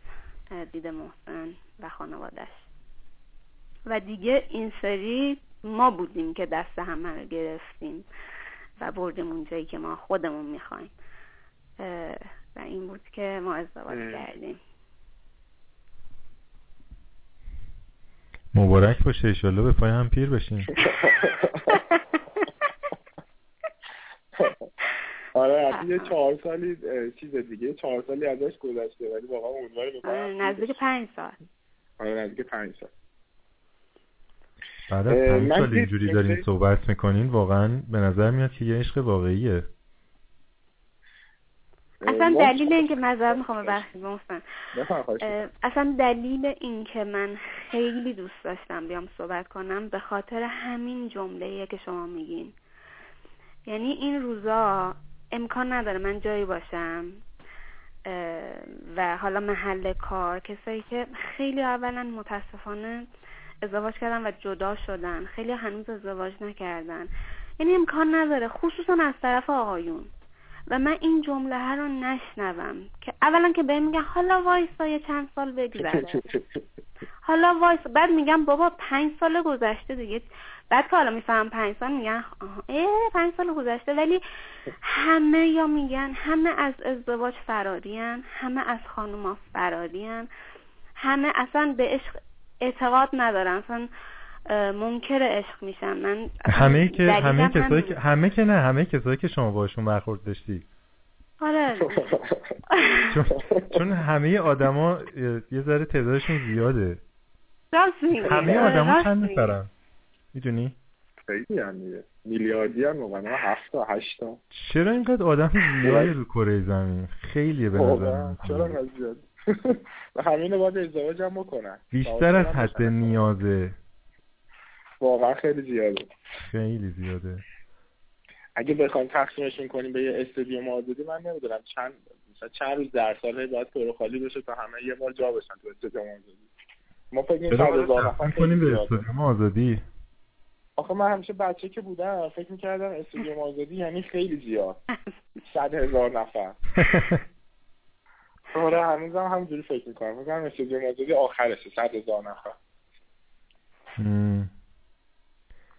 Speaker 2: دید محسن و خانوادش و دیگه این سری ما بودیم که دست همه رو گرفتیم و بردیم اونجایی که ما خودمون می‌خوایم. و این بود که ما ازدواج کردیم.
Speaker 1: مبارک باشه ایشالله به پای هم پیر بشین.
Speaker 3: آره یه چهار سالی چیز دیگه چهار سالی ازش گذشته ولی واقعا امیدوارم
Speaker 2: آره نزدیک پنج سال.
Speaker 3: آره نزدیک پنج سال.
Speaker 1: بعد از پنج سال اینجوری دارین صحبت می‌کنین واقعا به نظر میاد که یه عشق واقعیه.
Speaker 2: اصلا دلیل اینکه مذهب می‌خوام ببخشید محسن اصلا دلیل اینکه من خیلی دوست داشتم بیام صحبت کنم به خاطر همین جمله که شما میگین. یعنی این روزا امکان نداره من جایی باشم و حالا محل کار کسایی که خیلی اولا متاسفانه ازدواج کردن و جدا شدن. خیلی هنوز ازدواج نکردن. یعنی امکان نداره خصوصا از طرف آقایون. و من این جمله ها رو نشنوم که اولا که بهم میگن حالا وایسا یه چند سال بگذره. حالا وایس بعد میگم بابا پنج سال گذشته دیگه. بعد که حالا میفهم پنج سال میگن اه پنج سال گذشته. ولی همه یا میگن همه از ازدواج فرارین همه از خانوما فرارین همه اصلا به عشق اعتقاد ندارن اصلا منکر عشق میشن من
Speaker 1: همه که همه کسایی که همه که نه همه کسایی که شما باشون برخورد داشتی.
Speaker 2: آره.
Speaker 1: چون, چون همه آدما یه ذره تعدادشون زیاده. همه آدما چند نفرن؟ می‌دونی؟
Speaker 3: خیلی هم میلیاردی هم واقعا هفت تا هشت تا.
Speaker 1: چرا اینقدر آدم زیادی رو کره زمین؟ خیلیه به نظر
Speaker 3: چرا زیاد؟ و همین باید ازدواج هم بکنن.
Speaker 1: بیشتر از حد نیازه.
Speaker 3: واقعا خیلی زیاده.
Speaker 1: خیلی زیاده.
Speaker 3: اگه بخوایم تقسیمشون کنیم به یه استادیوم آزادی من نمی‌دونم چند مثلا چند روز در سال باید پر خالی بشه تا همه یه بار جا بشن تو استادیوم آزادی ما فکر
Speaker 1: می‌کنیم به استادیوم آزادی
Speaker 3: آخه من همیشه بچه که بودم فکر می‌کردم استادیوم آزادی یعنی خیلی زیاد. صد هزار نفر. آره هنوز هم همجوری فکر می‌کنم. کنم استادیوم آزادی آخرشه صد هزار نفر.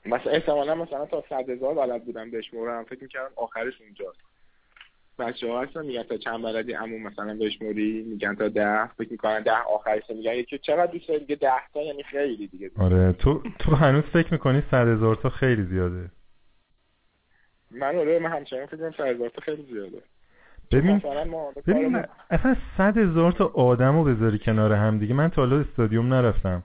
Speaker 3: مثلا احتمالا مثلا تا صد هزار بلد بودم بشمورم فکر می‌کردم آخرش اونجاست. بچه ها هستن میگن تا چند بلدی امون مثلا بشموری میگن تا ده. فکر می‌کنن ده آخرش میگن. یکی چقدر دوست داری دیگه ده تا؟ یعنی خیلی دیگه.
Speaker 1: آره تو تو هنوز فکر می‌کنی صد هزار تا خیلی زیاده؟
Speaker 3: من آره من همچنان فکر کنم صد هزار تا خیلی زیاده.
Speaker 1: ببین ببین اصلا صد هزار تا آدم رو بذاری کنار هم دیگه. من تا حالا استادیوم نرفتم.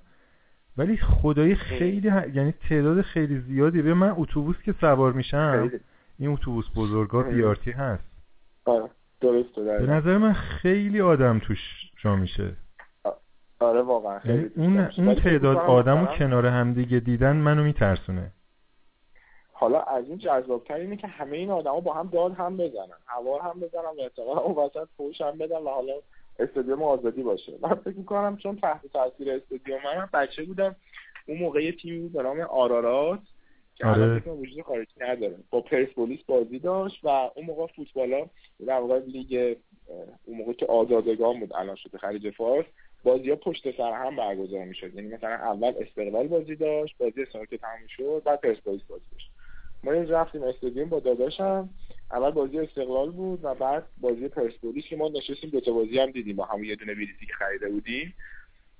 Speaker 1: ولی خدایی خیلی. یعنی تعداد خیلی زیادی. به من اتوبوس که سوار میشم این اتوبوس بزرگا بیارتی هست.
Speaker 3: آره درسته
Speaker 1: به نظر من خیلی آدم توش جا میشه.
Speaker 3: آره واقعا
Speaker 1: خیلی یعنی اون اون تعداد آدم رو کنار همدیگه دیدن منو میترسونه.
Speaker 3: حالا از این جذابتر اینه که همه این آدما با هم داد هم بزنن هوا هم بزنن و احتمالا اون وسط فوش هم بدن و حالا استادیوم آزادی باشه. من فکر می‌کنم چون تحت تاثیر استادیوم من بچه بودم اون موقع تیمی بود به نام آرارات که آره. وجود خارجی نداره. با پرسپولیس بازی داشت و اون موقع فوتبالا در واقع لیگ اون موقع که آزادگان بود الان شده خلیج فارس بازی ها پشت سر هم برگزار می‌شد. یعنی مثلا اول استقلال بازی داشت بازی استقلال که تموم شد بعد پرسپولیس بازی داشت. ما یه رفتیم استادیوم با داداشم. اول بازی استقلال بود و بعد بازی پرسپولیس که ما نشستیم. دو تا بازی هم دیدیم با همون یه دونه بلیتی که خریده بودیم.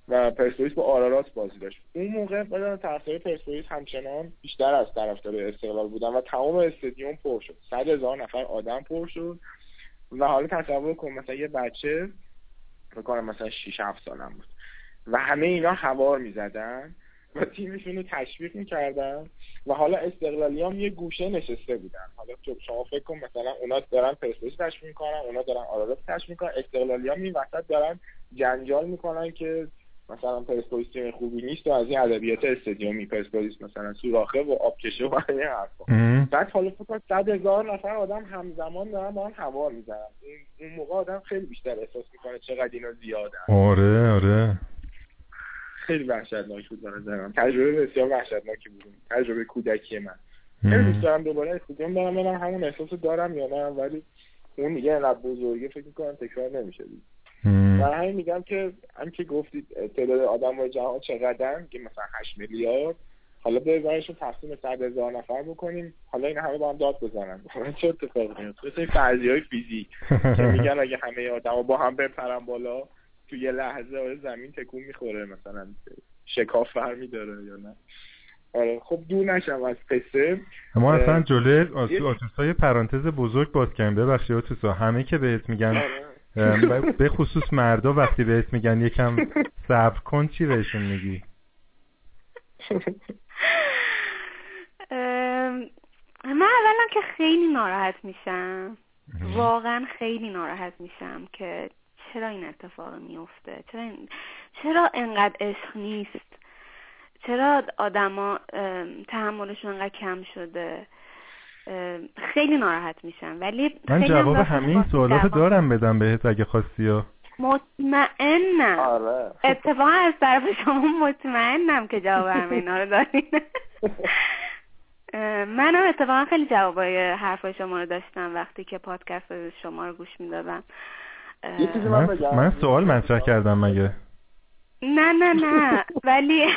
Speaker 3: و پرسپولیس با آرارات بازی داشت. اون موقع بدن طرفدار پرسپولیس همچنان بیشتر از طرفدار استقلال بودن و تمام استادیوم پر شد. صد هزار نفر آدم پر شد. و حالا تصور کن مثلا یه بچه بکنم مثلا 6 7 سالم بود. و همه اینا هوار می‌زدن. و تیمشون رو تشویق می‌کردن و حالا استقلالی هم یه گوشه نشسته بودن. حالا شما فکر کن مثلا اونا دارن پرسپولیس تشویق می‌کنن اونا دارن آرارات تشویق می‌کنن استقلالی هم این وسط دارن جنجال می‌کنن که مثلا پرسپولیس تیم خوبی نیست و از این ادبیات استادیومی پرسپولیس مثلا سوراخه و آبکشه و این حرفا. بعد حالا فکر صد هزار نفر آدم همزمان دارن با هم هوا می‌زنن. اون موقع آدم خیلی بیشتر احساس می‌کنه چقدر اینا زیادن.
Speaker 1: آره آره.
Speaker 3: خیلی وحشتناک بود به تجربه بسیار وحشتناکی بود. تجربه کودکی من. خیلی دوست دارم دوباره استادیوم برم ببینم همون احساس دارم یا نه ولی اون دیگه انقدر بزرگی فکر می‌کنم تکرار نمیشه دید. برای همین میگم که هم که گفتید تعداد آدم جهان چقدر که مثلا 8 میلیارد. حالا بزنشون تقسیم صد هزار نفر بکنیم. حالا این همه با هم داد بزنن. چه اتفاقی میفته مثل فرضی های فیزیک. که میگن اگه همه آدم با هم بپرن بالا تو یه لحظه آره زمین تکون می‌خوره مثلا شکاف فرمی داره یا نه. آره خب دور نشم از قصه.
Speaker 1: ما اصلا جلوی آتوسا یه پرانتز بزرگ باز کردیم. ببخشید آتوسا همه که بهت میگن آره. به خصوص مردا وقتی بهت میگن یکم صبر کن چی بهشون میگی؟
Speaker 2: من اولا که خیلی ناراحت میشم. واقعا خیلی ناراحت میشم که چرا این اتفاق میفته چرا این... چرا انقدر عشق نیست؟ چرا آدما تحملشون انقدر کم شده؟ خیلی ناراحت میشم ولی
Speaker 1: من جواب همه این سوالات دارم بدم بهت اگه خواستی ها
Speaker 2: مطمئنم.
Speaker 3: آره.
Speaker 2: اتفاقا از طرف شما مطمئنم که جواب همه اینا رو دارین منم اتفاقا خیلی جوابای حرفای شما رو داشتم وقتی که پادکست شما رو گوش می‌دادم.
Speaker 1: من, من سوال مطرح کردم مگه.
Speaker 2: نه نه نه. ولی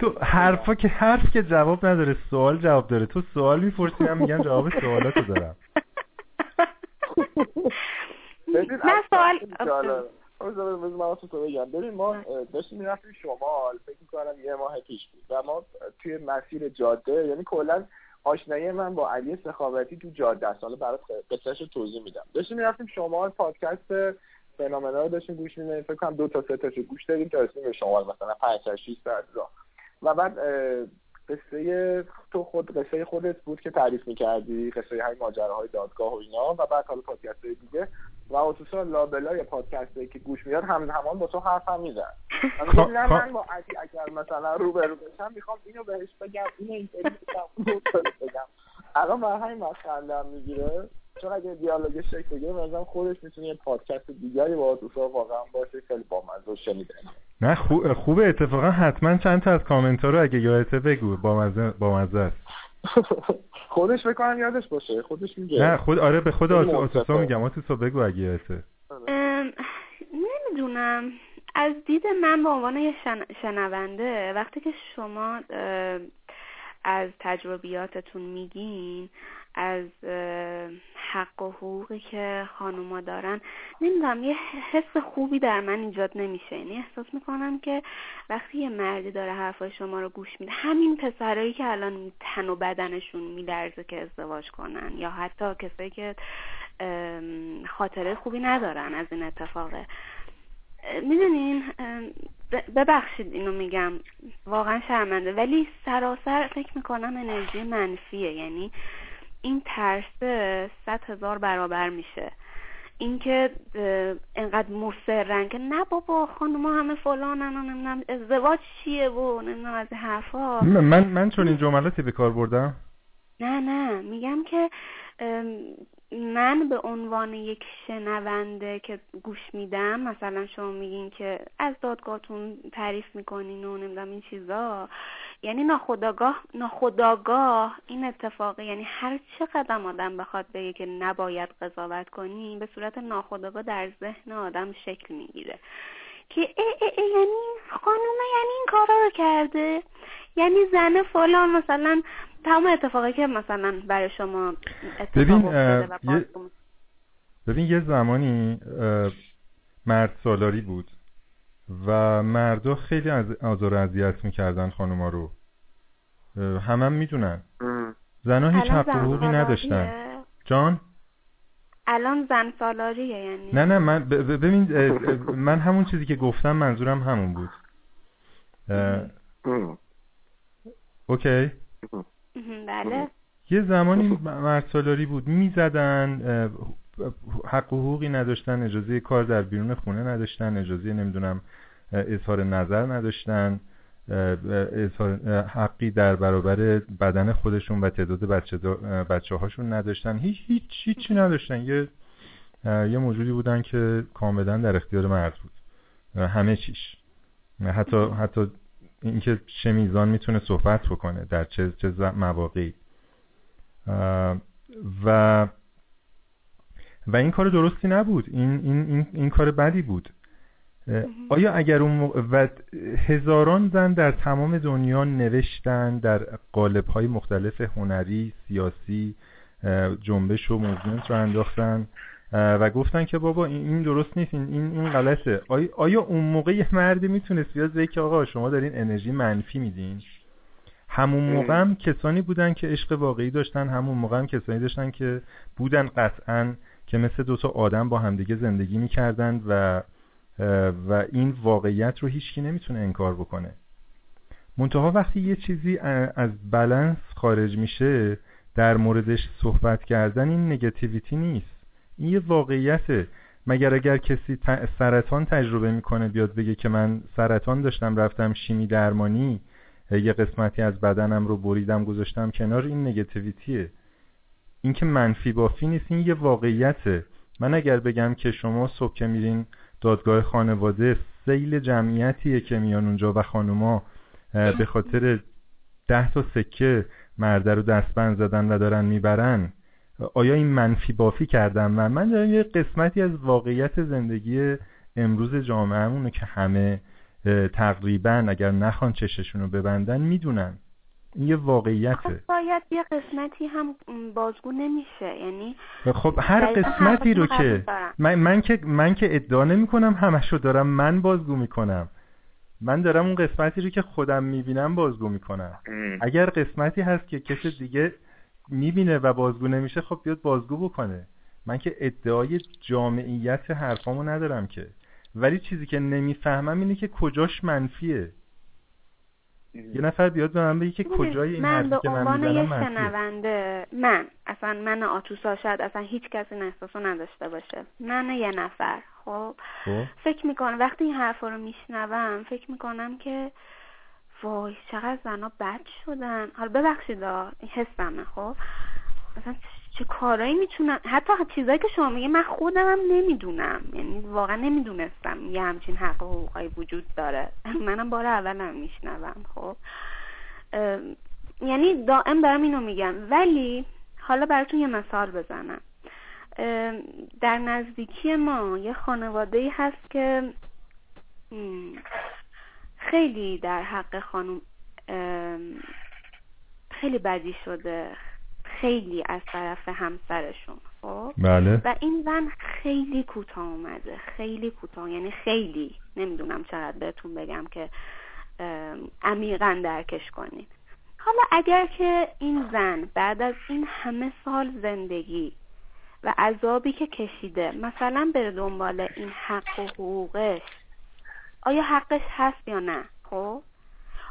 Speaker 1: تو حرفا که حرف که جواب نداره سوال جواب داره. تو سوال می‌پرسی هم میگن جواب سوالاتو دارم.
Speaker 2: من سوال
Speaker 3: من ببین ما داشتیم می‌رفتیم شمال. فکر می‌کنم یه ماه پیش بود. و ما توی مسیر جاده یعنی کلا آشنایی من با علی سخاوتی تو جاده است. حالا برات قصهش رو توضیح میدم. داشتیم می‌رفتیم شمال پادکست فنومنا رو داشتیم گوش میدیم فکر کنم دو تا سه تاشو گوش دادیم تا رسیدیم به شمال مثلا 5 تا 6 ساعت راه. و بعد قصه تو خود قصه خودت بود که تعریف می‌کردی قصه های ماجراهای دادگاه و اینا. و بعد حالا پادکست دیگه. و خصوصا لابلای پادکست که گوش میاد هم همان با تو حرف هم میزن خب، من خب. با علی اگر مثلا رو به رو بشم می‌خوام اینو بهش بگم اینو اینطوری بگم الان من همین مسئله می‌گیره. چون اگه دیالوگ شکل بگیره مثلا خودش می‌تونه یه پادکست دیگری با آتوسا واقعا باشه خیلی بامزه شنیدن
Speaker 1: نه خوب خوبه اتفاقا حتما چند تا از کامنت رو اگه یادته بگو با مزه است.
Speaker 3: خودش بکنم یادش باشه. خودش میگه.
Speaker 1: نه خود آره به خود آتوسا میگم. آتوسا بگو اگه یادته.
Speaker 2: نمی‌دونم. از دید من به عنوان یه شنونده وقتی که شما از تجربیاتتون میگین از حق و حقوقی که خانوما دارن. نمی‌دونم یه حس خوبی در من ایجاد نمیشه. یعنی احساس می‌کنم که وقتی یه مردی داره حرفای شما رو گوش میده همین پسرایی که الان تن و بدنشون میلرزه که ازدواج کنن یا حتی کسایی که خاطره خوبی ندارن از این اتفاقه. می‌دونین ببخشید اینو میگم واقعا شرمنده ولی سراسر فکر می‌کنم انرژی منفیه. یعنی این ترسه صد هزار برابر میشه. اینکه انقدر مصرن که نه بابا خانم همه فلانن و نمی‌دونم ازدواج چیه و نمی‌دونم از حرفا.
Speaker 1: من من چون این جملاتی به کار بردم؟
Speaker 2: نه نه. میگم که من به عنوان یک شنونده که گوش میدم مثلا شما میگین که از دادگاهتون تعریف می‌کنین و نمی‌دونم این چیزا یعنی ناخداگاه ناخداگاه این اتفاق یعنی هر چه قدم آدم بخواد بگه که نباید قضاوت کنی به صورت ناخداگاه در ذهن آدم شکل می‌گیره. که ای ای ای یعنی خانومه یعنی این کارا رو کرده؟ یعنی زن فلان مثلا تمام اتفاقی که مثلا برای شما اتفاق ببین یه...
Speaker 1: ببین یه زمانی مرد سالاری بود و مردا خیلی از آزار اذیت می‌کردن خانوما رو. همه هم می‌دونن. زنها هیچ حق حقوقی نداشتن. جان؟
Speaker 2: الان زن سالاریه یعنی؟
Speaker 1: نه نه من ببین من همون چیزی که گفتم منظورم همون بود. اوکی.
Speaker 2: بله.
Speaker 1: یه زمانی مرد سالاری بود می‌زدن حق و حقوقی نداشتن اجازه کار در بیرون خونه نداشتن اجازه نمی‌دونم اظهار نظر نداشتن حقی در برابر بدن خودشون و تعداد بچه, بچه هاشون نداشتن. هیچ هیچ هیچی نداشتن. یه یه موجودی بودن که کاملا در اختیار مرد بود. همه چیش. حتی حتی اینکه چه میزان می‌تونه صحبت بکنه در چه چه مواقعی. و و این کار درستی نبود. این, این, این, این کار بدی بود. آیا اگر اون و هزاران زن در تمام دنیا نوشتن در قالب های مختلف هنری سیاسی جنبش و موومنت رو انداختن. و گفتن که بابا این درست نیست این این غلطه. آیا اون موقع یه مردی می‌تونست بیاد بگه که آقا شما دارین انرژی منفی میدین؟ همون موقع هم کسانی بودن که عشق واقعی داشتن همون موقع هم کسانی داشتن که بودن قطعا که مثل دوتا آدم با همدیگه زندگی می‌کردن و و این واقعیت رو هیچکی نمی‌تونه انکار بکنه. منتها وقتی یه چیزی از بلنس خارج میشه در موردش صحبت کردن این نگتیویتی نیست. این یه واقعیته مگر اگر کسی سرطان تجربه می‌کنه بیاد بگه که من سرطان داشتم رفتم شیمی درمانی یه قسمتی از بدنم رو بریدم گذاشتم کنار این نگتیویتیه این که منفی بافی نیست این یه واقعیته. من اگر بگم که شما صبح که میرین دادگاه خانواده سیل جمعیتیه که میان اونجا و خانوما به خاطر ده تا سکه مرده رو دستبند زدن و دارن می‌برن. آیا این منفی بافی کردم؟ و من دارم یه قسمتی از واقعیت زندگی امروز جامعهمونه که همه تقریبا اگر نخوان چششون رو ببندن می‌دونن. این یه واقعیته.
Speaker 2: خب باید یه قسمتی هم بازگو نمیشه یعنی
Speaker 1: خب هر قسمتی رو که من, من که من که ادعا نمی کنم همشو دارم من بازگو می‌کنم. من دارم اون قسمتی رو که خودم می‌بینم بازگو می‌کنم. اگر قسمتی هست که کسی دیگه می‌بینه و بازگو نمیشه خب بیاد بازگو بکنه. من که ادعای جامعیت حرفامو ندارم که. ولی چیزی که نمی‌فهمم اینه که کجاش منفیه. یه نفر بیاد به من بگه که کجای این
Speaker 2: من
Speaker 1: حرفی که من می‌زنم منفیه.
Speaker 2: شنونده من اصلا من آتوسا شاید اصلا هیچ کسی این احساسو نداشته باشه. من یه نفر خب,
Speaker 1: خب.
Speaker 2: فکر می‌کنم وقتی این حرفا رو میشنوم فکر می‌کنم که وای چقدر زنا بد شدن. حالا ببخشید این حسمه خب؟ مثلا چه کارایی می‌تونن؟ حتی چیزایی که شما میگه من خودم نمی‌دونم. یعنی واقعا نمی‌دونستم یه همچین حق و حقوقایی وجود داره. منم بار اولم میشنوم خب؟ یعنی دائم دارم اینو میگم. ولی حالا براتون یه مثال بزنم. در نزدیکی ما یه خانواده ای هست که خیلی در حق خانم خیلی بدی شده. خیلی از طرف همسرشون خب؟
Speaker 1: بله.
Speaker 2: و این زن خیلی کوتاه اومده. خیلی کوتاه. یعنی خیلی. نمی‌دونم چقدر بهتون بگم که عمیقا درکش کنید حالا اگر که این زن بعد از این همه سال زندگی و عذابی که کشیده مثلا بره دنبال این حق و حقوقش آیا حقش هست یا نه؟ خب.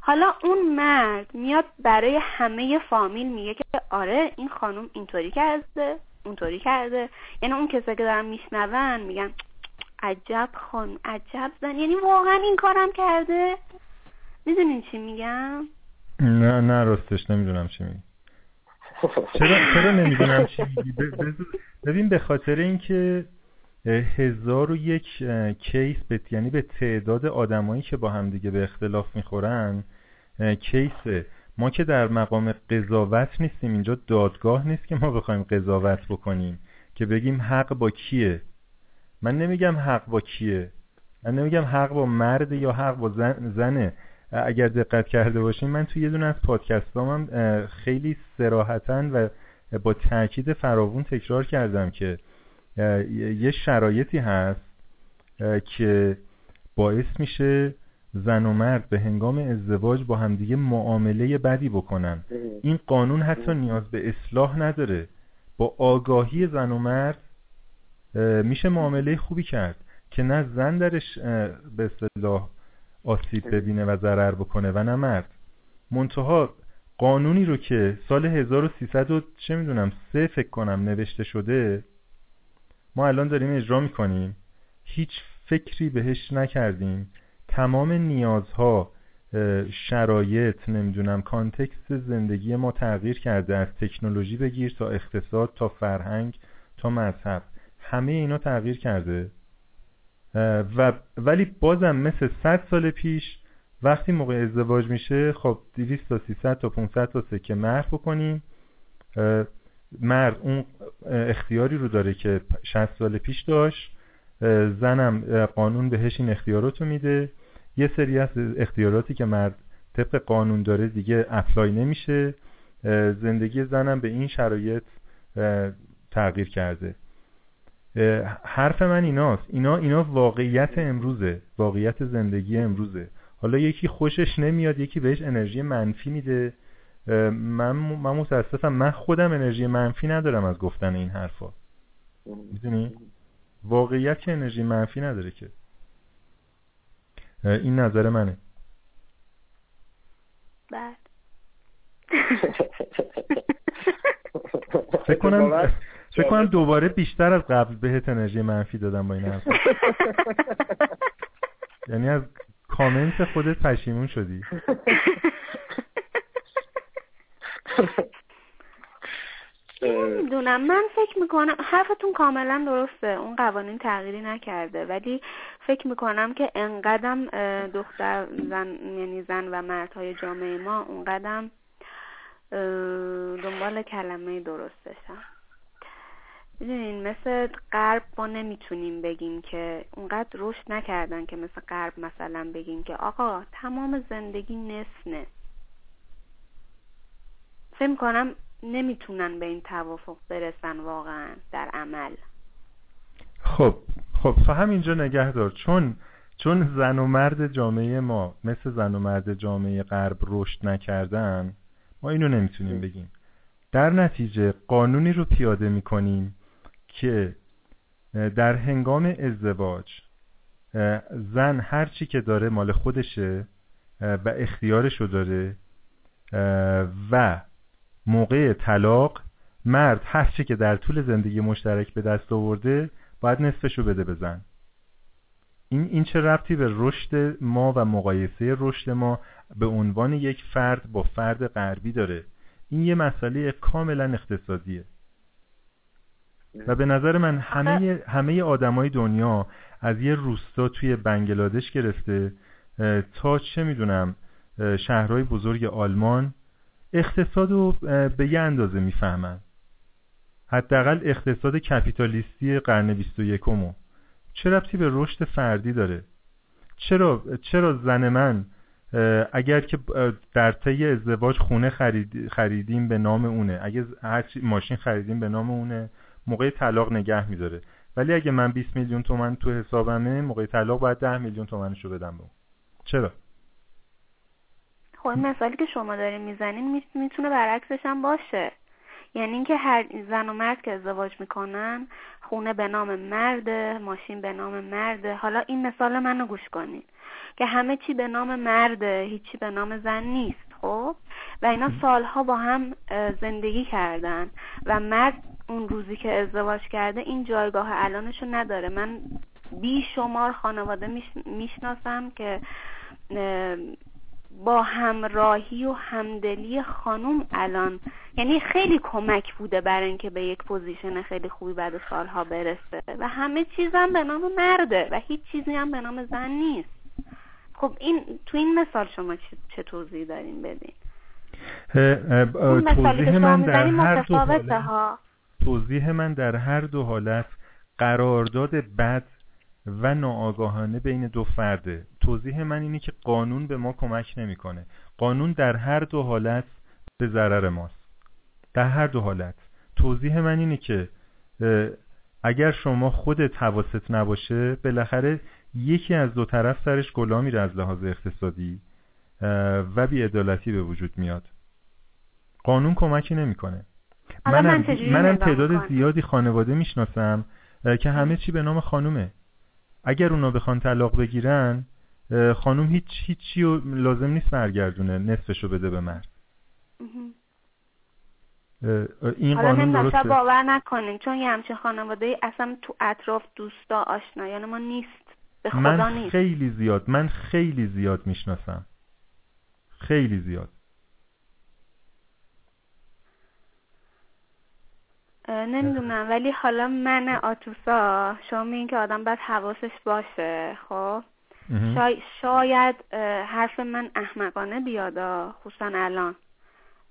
Speaker 2: حالا اون مرد میاد برای همه فامیل میگه که آره این خانم اینطوری کرده اونطوری کرده. یعنی اون کسایی که دارن میشنون میگن عجب خانم عجب زن. یعنی واقعا این کارم کرده؟ می‌دونین چی میگم؟
Speaker 1: نه نه راستش نمی‌دونم چی میگی. چرا, چرا نمی‌دونم چی میگی؟ ببین به خاطر اینکه هزار و یک کیس به یعنی به تعداد آدمایی که با همدیگه به اختلاف می‌خورن کیسه. ما که در مقام قضاوت نیستیم اینجا دادگاه نیست که ما بخوایم قضاوت بکنیم که بگیم حق با کیه. من نمیگم حق با کیه. من نمیگم حق با مرد یا حق با زن زنه. اگر دقت کرده باشین من تو یه دونه از پادکست هم خیلی سراحتا و با تاکید فراوون تکرار کردم که یه شرایطی هست که باعث میشه زن و مرد به هنگام ازدواج با همدیگه معامله بدی بکنن. این قانون حتی نیاز به اصلاح نداره. با آگاهی زن و مرد میشه معامله خوبی کرد که نه زن درش به اصطلاح آسیب ببینه و ضرر بکنه و نه مرد. منتها قانونی رو که سال 1300 چه می‌دونم سه فکر کنم نوشته شده ما الان داریم اجرا می‌کنیم. هیچ فکری بهش نکردیم. تمام نیازها شرایط نمی‌دونم کانتکست زندگی ما تغییر کرده از تکنولوژی بگیر تا اقتصاد تا فرهنگ تا مذهب. همه اینا تغییر کرده. و ولی بازم مثل 100 سال پیش وقتی موقع ازدواج میشه خب 200 تا 300 تا 500 تا سکه مهر بکنیم. مرد اون اختیاری رو داره که 60 سال پیش داشت زنم قانون بهش این اختیارات رو میده. یه سری از اختیاراتی که مرد طبق قانون داره دیگه اپلای نمیشه. زندگی زنم به این شرایط تغییر کرده. حرف من ایناست. اینا اینا واقعیت امروزه. واقعیت زندگی امروزه. حالا یکی خوشش نمیاد یکی بهش انرژی منفی میده. من من متاسفم. من خودم انرژی منفی ندارم از گفتن این حرفا. می‌دونی؟ واقعیت که انرژی منفی نداره که. این نظر منه.
Speaker 2: بعد.
Speaker 1: فکر کنم فکر کنم دوباره بیشتر از قبل بهت انرژی منفی دادم با این حرف. یعنی از کامنت خودت پشیمون شدی.
Speaker 2: نمی‌دونم. من فکر می‌کنم حرفتون کاملا درسته. اون قوانین تغییری نکرده. ولی فکر می‌کنم که انقدم دختر زن یعنی زن و مردهای جامعه ما اونقدم دنبال کلمه درستشن. می‌دونین مثل غرب ما نمی‌تونیم بگیم که اونقدر رشد نکردن که مثل غرب مثلا بگیم که آقا تمام زندگی نصف نه فکر می‌کنم نمی‌تونن به این توافق برسن واقعا در عمل.
Speaker 1: خب خب تو همینجا نگه دار. چون چون زن و مرد جامعه ما مثل زن و مرد جامعه غرب رشد نکردن ما اینو نمی‌تونیم بگیم. در نتیجه قانونی رو پیاده می‌کنیم که در هنگام ازدواج زن هر چی که داره مال خودشه و اختیارشو داره و موقع طلاق مرد هر چی که در طول زندگی مشترک به دست آورده باید نصفشو بده به زن. این این چه ربطی به رشد ما و مقایسه رشد ما به عنوان یک فرد با فرد غربی داره؟ این یه مسئله کاملا اقتصادیه. و به نظر من همه همه آدمای دنیا از یه روستا توی بنگلادش گرفته تا چه می‌دونم شهرهای بزرگ آلمان اقتصاد رو به یه اندازه می‌فهمن. حداقل اقتصاد کپیتالیستی قرن 21 چه ربطی به رشد فردی داره؟ چرا چرا زن من اگر که در طی ازدواج خونه خرید خریدیم به نام اونه اگه هر ماشین خریدیم به نام اونه موقع طلاق نگه میداره. ولی اگه من 20 میلیون تومن تو حسابمه موقع طلاق باید 10 میلیون تومنشو بدم به چرا؟
Speaker 2: خب مثالی که شما دارین می‌زنین می‌تونه برعکسش هم باشه. یعنی اینکه هر زن و مرد که ازدواج می‌کنن خونه به نام مرد ماشین به نام مرد حالا این مثال منو گوش کنین. که همه چی به نام مرده هیچی به نام زن نیست خب؟ و اینا سالها با هم زندگی کردن. و مرد اون روزی که ازدواج کرده این جایگاه الانشو نداره. من بی شمار خانواده می‌شناسم که با همراهی و همدلی خانم الان. یعنی خیلی کمک بوده برای اینکه به یک position خیلی خوبی بعد سالها برسه. و همه چیزم به نام مرده و هیچ چیزی هم به نام زن نیست. خب این تو این مثال شما چه توضیح دارین بدین؟
Speaker 1: توضیح من در هر دو حالت توضیح من در هر دو حالت قرارداد بد و ناآگاهانه بین دو فرده توضیح من اینه که قانون به ما کمک نمی‌کنه. قانون در هر دو حالت به ضرر ماست. در هر دو حالت. توضیح من اینه که اگر شما خودت حواست نباشه بالاخره یکی از دو طرف سرش گلا میره از لحاظ اقتصادی و بیعدالتی به وجود میاد. قانون کمکی نمی‌کنه. منم, منم تعداد زیادی خانواده می‌شناسم که همه چی به نام خانومه. اگر اونا بخوان طلاق بگیرن خانوم هیچ هیچی لازم نیست برگردونه نصفشو بده به مرد.
Speaker 2: این قانون درسته؟ باور نکنین چون یه همچین خانواده اصلا تو اطراف دوستا آشنایان ما نیست به خدا
Speaker 1: من
Speaker 2: نیست.
Speaker 1: خیلی زیاد من خیلی زیاد می‌شناسم. خیلی زیاد.
Speaker 2: نمی‌دونم ولی حالا من آتوسا شما میگین که آدم باید حواسش باشه خب؟ شاید حرف من احمقانه بیادا خصوصا الان.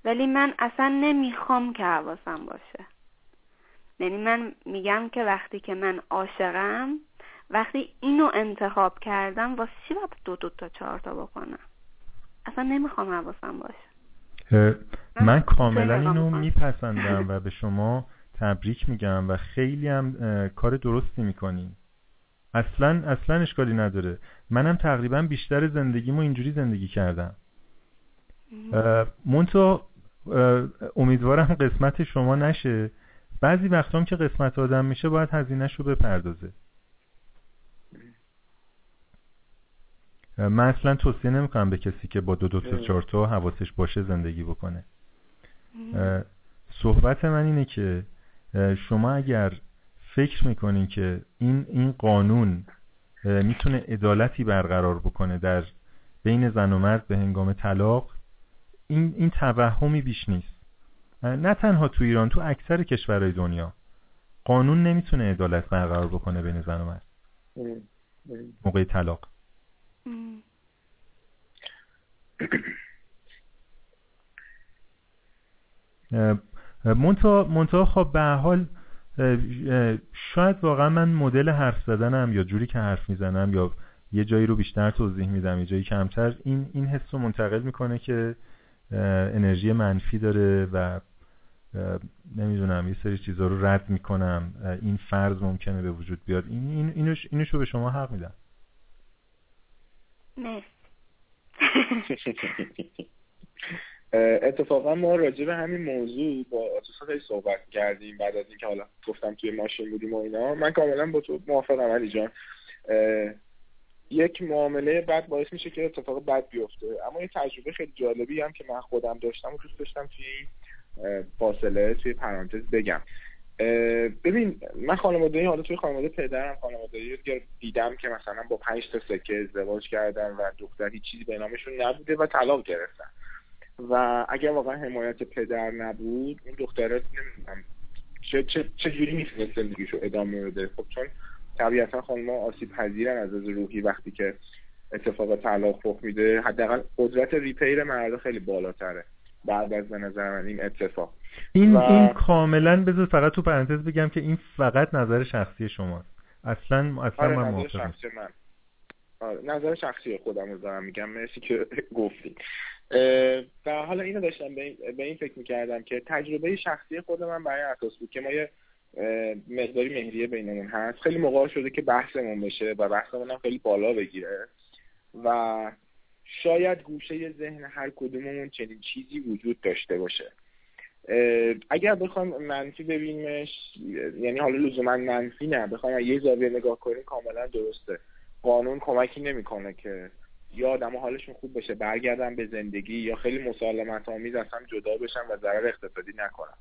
Speaker 2: ولی من اصلا نمی‌خوام که حواسم باشه. یعنی من میگم که وقتی که من عاشقم وقتی اینو انتخاب کردم واسه چی باید دو دو تا چهار تا بکنم؟ اصلا نمی‌خوام حواسم باشه.
Speaker 1: من کاملا اینو میپسندم و به شما تبریک میگم و خیلی هم کار درستی می‌کنین اصلا اصلا اشکالی نداره. منم تقریبا بیشتر زندگیمو اینجوری زندگی کردم. مونتو امیدوارم قسمت شما نشه. بعضی وقتا که قسمت آدم میشه باید هزینهش رو بپردازه. من اصلا توصیه نمی‌کنم به کسی که با دو دو تا چهار تا حواسش باشه زندگی بکنه. صحبت من اینه که شما اگر فکر می‌کنین که این این قانون می‌تونه عدالتی برقرار بکنه در بین زن و مرد به هنگام طلاق این این توهمی بیش نیست. نه تنها تو ایران تو اکثر کشورهای دنیا قانون نمی‌تونه عدالت برقرار بکنه بین زن و مرد. موقع طلاق. منتها منتها خب به حال شاید واقعا من مدل حرف زدنم یا جوری که حرف می‌زنم یا یه جایی رو بیشتر توضیح میدم یه جایی کمتر این این حس رو منتقل می‌کنه که انرژی منفی داره و نمی‌دونم یه سری چیزها رو رد می‌کنم این فرض ممکنه به وجود بیاد. این این اینوش اینوشو به شما حق میدم.
Speaker 3: اتفاقا ما راجع به همین موضوع با آتوسا خیلی صحبت کردیم بعد از اینکه حالا گفتم توی ماشین بودیم و اینا. من کاملا با تو موافقم علی جان. یک معامله بد باعث میشه که اتفاق بد بیفته. اما یه تجربه خیلی جالبی هم که من خودم داشتم و دوست داشتم توی فاصله توی پرانتز بگم. ببین من خانواده حالا توی خانواده پدرم خانواده دیدم که مثلا با پنج تا سکه ازدواج کردن و دختر هیچ چیزی به نامشون نبوده و طلاق گرفتن. و اگر واقعا حمایت پدر نبود اون دختره نمی‌دونم چه چه چه جوری می‌تونه زندگیشو ادامه بده؟ خب چون طبیعتا خانم آسیب پذیرن از از روحی وقتی که اتفاق طلاق رخ میده حداقل قدرت ریپیر مرد خیلی بالاتره بعد از به نظر من این اتفاق.
Speaker 1: این و... این کاملا بذار فقط تو پرانتز بگم که این فقط نظر شخصی شماست. اصلا اصلا
Speaker 3: آره
Speaker 1: من
Speaker 3: نظر شخصی من. آره نظر شخصی خودم رو دارم میگم. مرسی که گفتی. و حالا اینو داشتم به این, به این فکر می‌کردم که تجربه شخصی خود من برای اساس بود که ما یه مقداری مهریه بینمون هست. خیلی موقع شده که بحثمون بشه و بحثمون هم خیلی بالا بگیره. و شاید گوشه ذهن هر کدوممون چنین چیزی وجود داشته باشه. اگر بخوام منفی ببینیمش یعنی حالا لزوما منفی نه. بخوام یه زاویه نگاه کنیم کاملا درسته. قانون کمکی نمی‌کنه که یا آدم حالشون خوب بشه برگردن به زندگی یا خیلی مسالمت آمیز از هم جدا بشن و ضرر اقتصادی نکنن.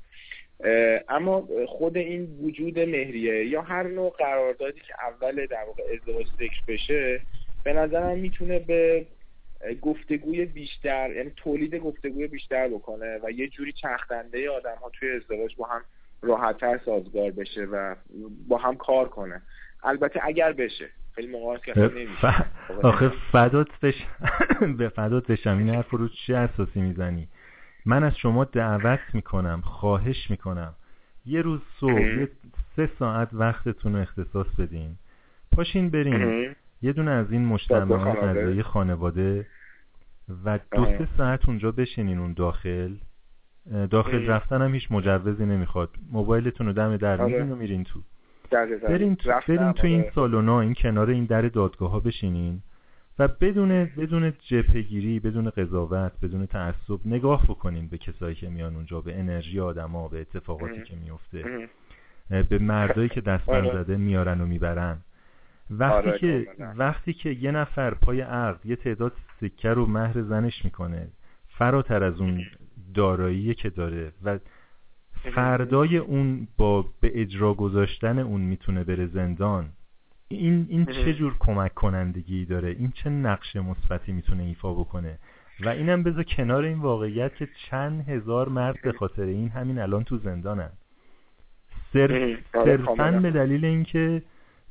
Speaker 3: اما خود این وجود مهریه یا هر نوع قراردادی که اول در واقع ازدواج ذکر بشه به نظرم می‌تونه به گفتگوی بیشتر یعنی تولید گفتگوی بیشتر بکنه و یه جوری چرخنده آدم ها توی ازدواج با هم راحتتر سازگار بشه و با هم کار کنه. البته اگر بشه. خیلی موقع که ف...
Speaker 1: آخه فدات بشم به فدات بشم. این حرف رو چه اساسی می‌زنی؟ من از شما دعوت می‌کنم خواهش می‌کنم. یه روز صبح سه ساعت وقتتون رو اختصاص بدین. پاشین بریم یه دونه از این مجتمعات غذایی خانواده و دو سه ساعت اونجا بشینین اون داخل. داخل رفتن هم هیچ مجوزی نمی‌خواد. موبایلتون رو دم در میزین و میرین تو. برین تو, برین تو این سالونا این کنار این در دادگاه ها بشینین و بدون بدون جبهگیری بدون قضاوت بدون تعصب نگاه بکنین به کسایی که میان اونجا به انرژی آدما به اتفاقاتی که میفته به مردایی که دستم زده میارن و می‌برن. وقتی
Speaker 3: آره،
Speaker 1: که وقتی که یه نفر پای عقد یه تعداد سکه رو مهر زنش می‌کنه فراتر از اون دارایی که داره و فردای اون با به اجرا گذاشتن اون می‌تونه بره زندان. این این چه جور کمک کنندگی داره؟ این چه نقش مثبتی می‌تونه ایفا بکنه؟ و اینم بذار کنار این واقعیت که چند هزار مرد به خاطر این همین الان تو زندانن. صرف صرفا به دلیل اینکه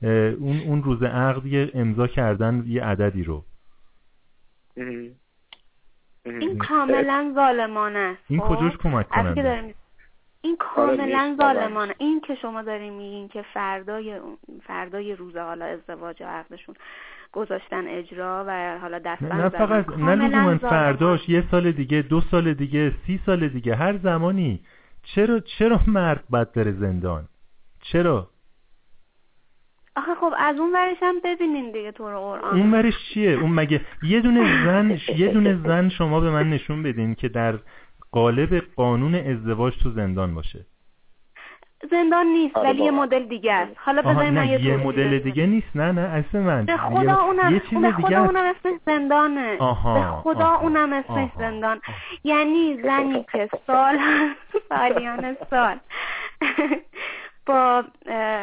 Speaker 1: اون اون روز عقد یه امضا کردن یه عددی رو.
Speaker 2: این کاملا ظالمانه است.
Speaker 1: این
Speaker 2: خب؟
Speaker 1: کجاش کمک کننده؟
Speaker 2: داریم این
Speaker 3: آره،
Speaker 2: کاملا. ظالمانه این که شما دارین میگین که فردای فردای روز حالا ازدواج و عقدشون گذاشتن اجرا و حالا دستبند
Speaker 1: نه. فقط نه
Speaker 2: ظالمانه.
Speaker 1: فرداش یه سال دیگه دو سال دیگه سی سال دیگه هر زمانی چرا چرا مرد باید بره زندان چرا
Speaker 2: آخه خب از اون ورش هم ببینین دیگه تو رو قرآن
Speaker 1: اون ورش چیه اون مگه یه دونه زن یه دونه زن شما به من نشون بدین که در قالب قانون ازدواج تو زندان باشه.
Speaker 2: زندان نیست
Speaker 3: آره
Speaker 2: ولی یه. مدل دیگه است. حالا
Speaker 1: آها
Speaker 2: بذارین من
Speaker 1: نه
Speaker 2: یه
Speaker 1: مدل. دیگه نیست نه نه اصلا من.
Speaker 2: به
Speaker 1: یه,
Speaker 2: خدا اونم
Speaker 1: یه چیز
Speaker 2: به
Speaker 1: دیگه
Speaker 2: خدا. اونم اسمش زندانه.
Speaker 1: آها،
Speaker 2: به خدا
Speaker 1: آها،
Speaker 2: اونم اسمش زندان.
Speaker 1: آها.
Speaker 2: یعنی زنی که سال سالیان سال. با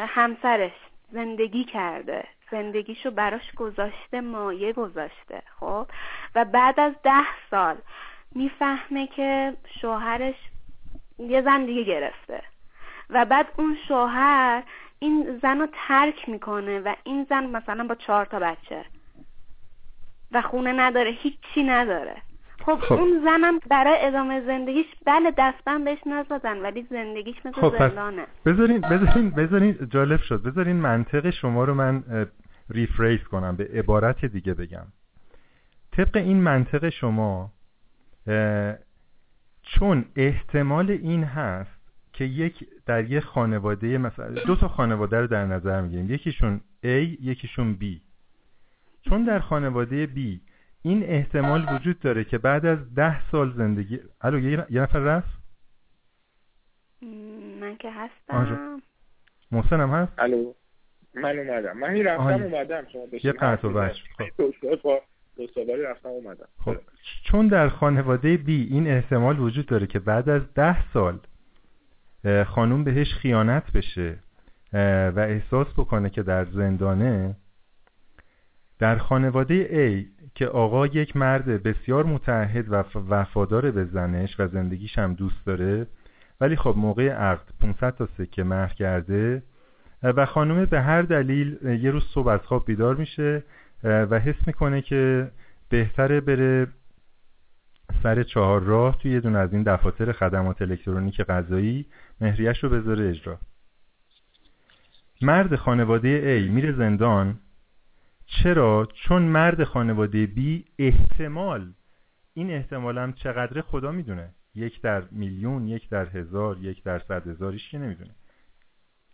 Speaker 2: همسرش زندگی کرده. زندگیشو براش گذاشته مایه گذاشته خب؟ و بعد از ده سال می‌فهمه که شوهرش یه زن دیگه گرفته. و بعد اون شوهر این زن رو ترک می‌کنه و این زن مثلا با چهار تا بچه و خونه نداره هیچی نداره. خب,
Speaker 1: خب.
Speaker 2: اون زنم برای ادامه زندگیش بله دستبند بهش نزدن ولی زندگیش مثل
Speaker 1: خب
Speaker 2: زندانه.
Speaker 1: بذارین بذارین بذارین جالب شد. بذارین منطق شما رو من ریفریز کنم به عبارت دیگه بگم. طبق این منطق شما چون احتمال این هست که یک در یک خانواده مثلا دو تا خانواده رو در نظر می‌گیریم. یکیشون A یکیشون B. چون در خانواده B این احتمال وجود داره که بعد از ده سال زندگی الو یه نفر رفت؟
Speaker 2: م، من که. هستم.
Speaker 1: محسن هم هست؟
Speaker 3: الو. من اومدم. من این رفتم. اومدم. شما
Speaker 1: یه قطع و.
Speaker 3: دو باری رفتم اومدم.
Speaker 1: خب چون در خانواده بی این احتمال وجود داره که بعد از ده سال خانوم بهش خیانت بشه و احساس بکنه که در زندانه در خانواده A که آقا یک مرد بسیار متعهد و وفادار به زنش و زندگیش هم دوست داره ولی خب موقع عقد 500 تا سکه مهر کرده و خانومه به هر دلیل یه روز صبح از خواب بیدار میشه و حس می‌کنه که بهتره بره سر چهار راه توی یه دونه از این دفاتر خدمات الکترونیک قضایی مهریش رو بذاره اجرا. مرد خانواده A میره زندان. چرا؟ چون مرد خانواده B احتمال این احتمال هم چقدره خدا می‌دونه. یک در میلیون یک در هزار یک در صد هزار کی نمی‌دونه.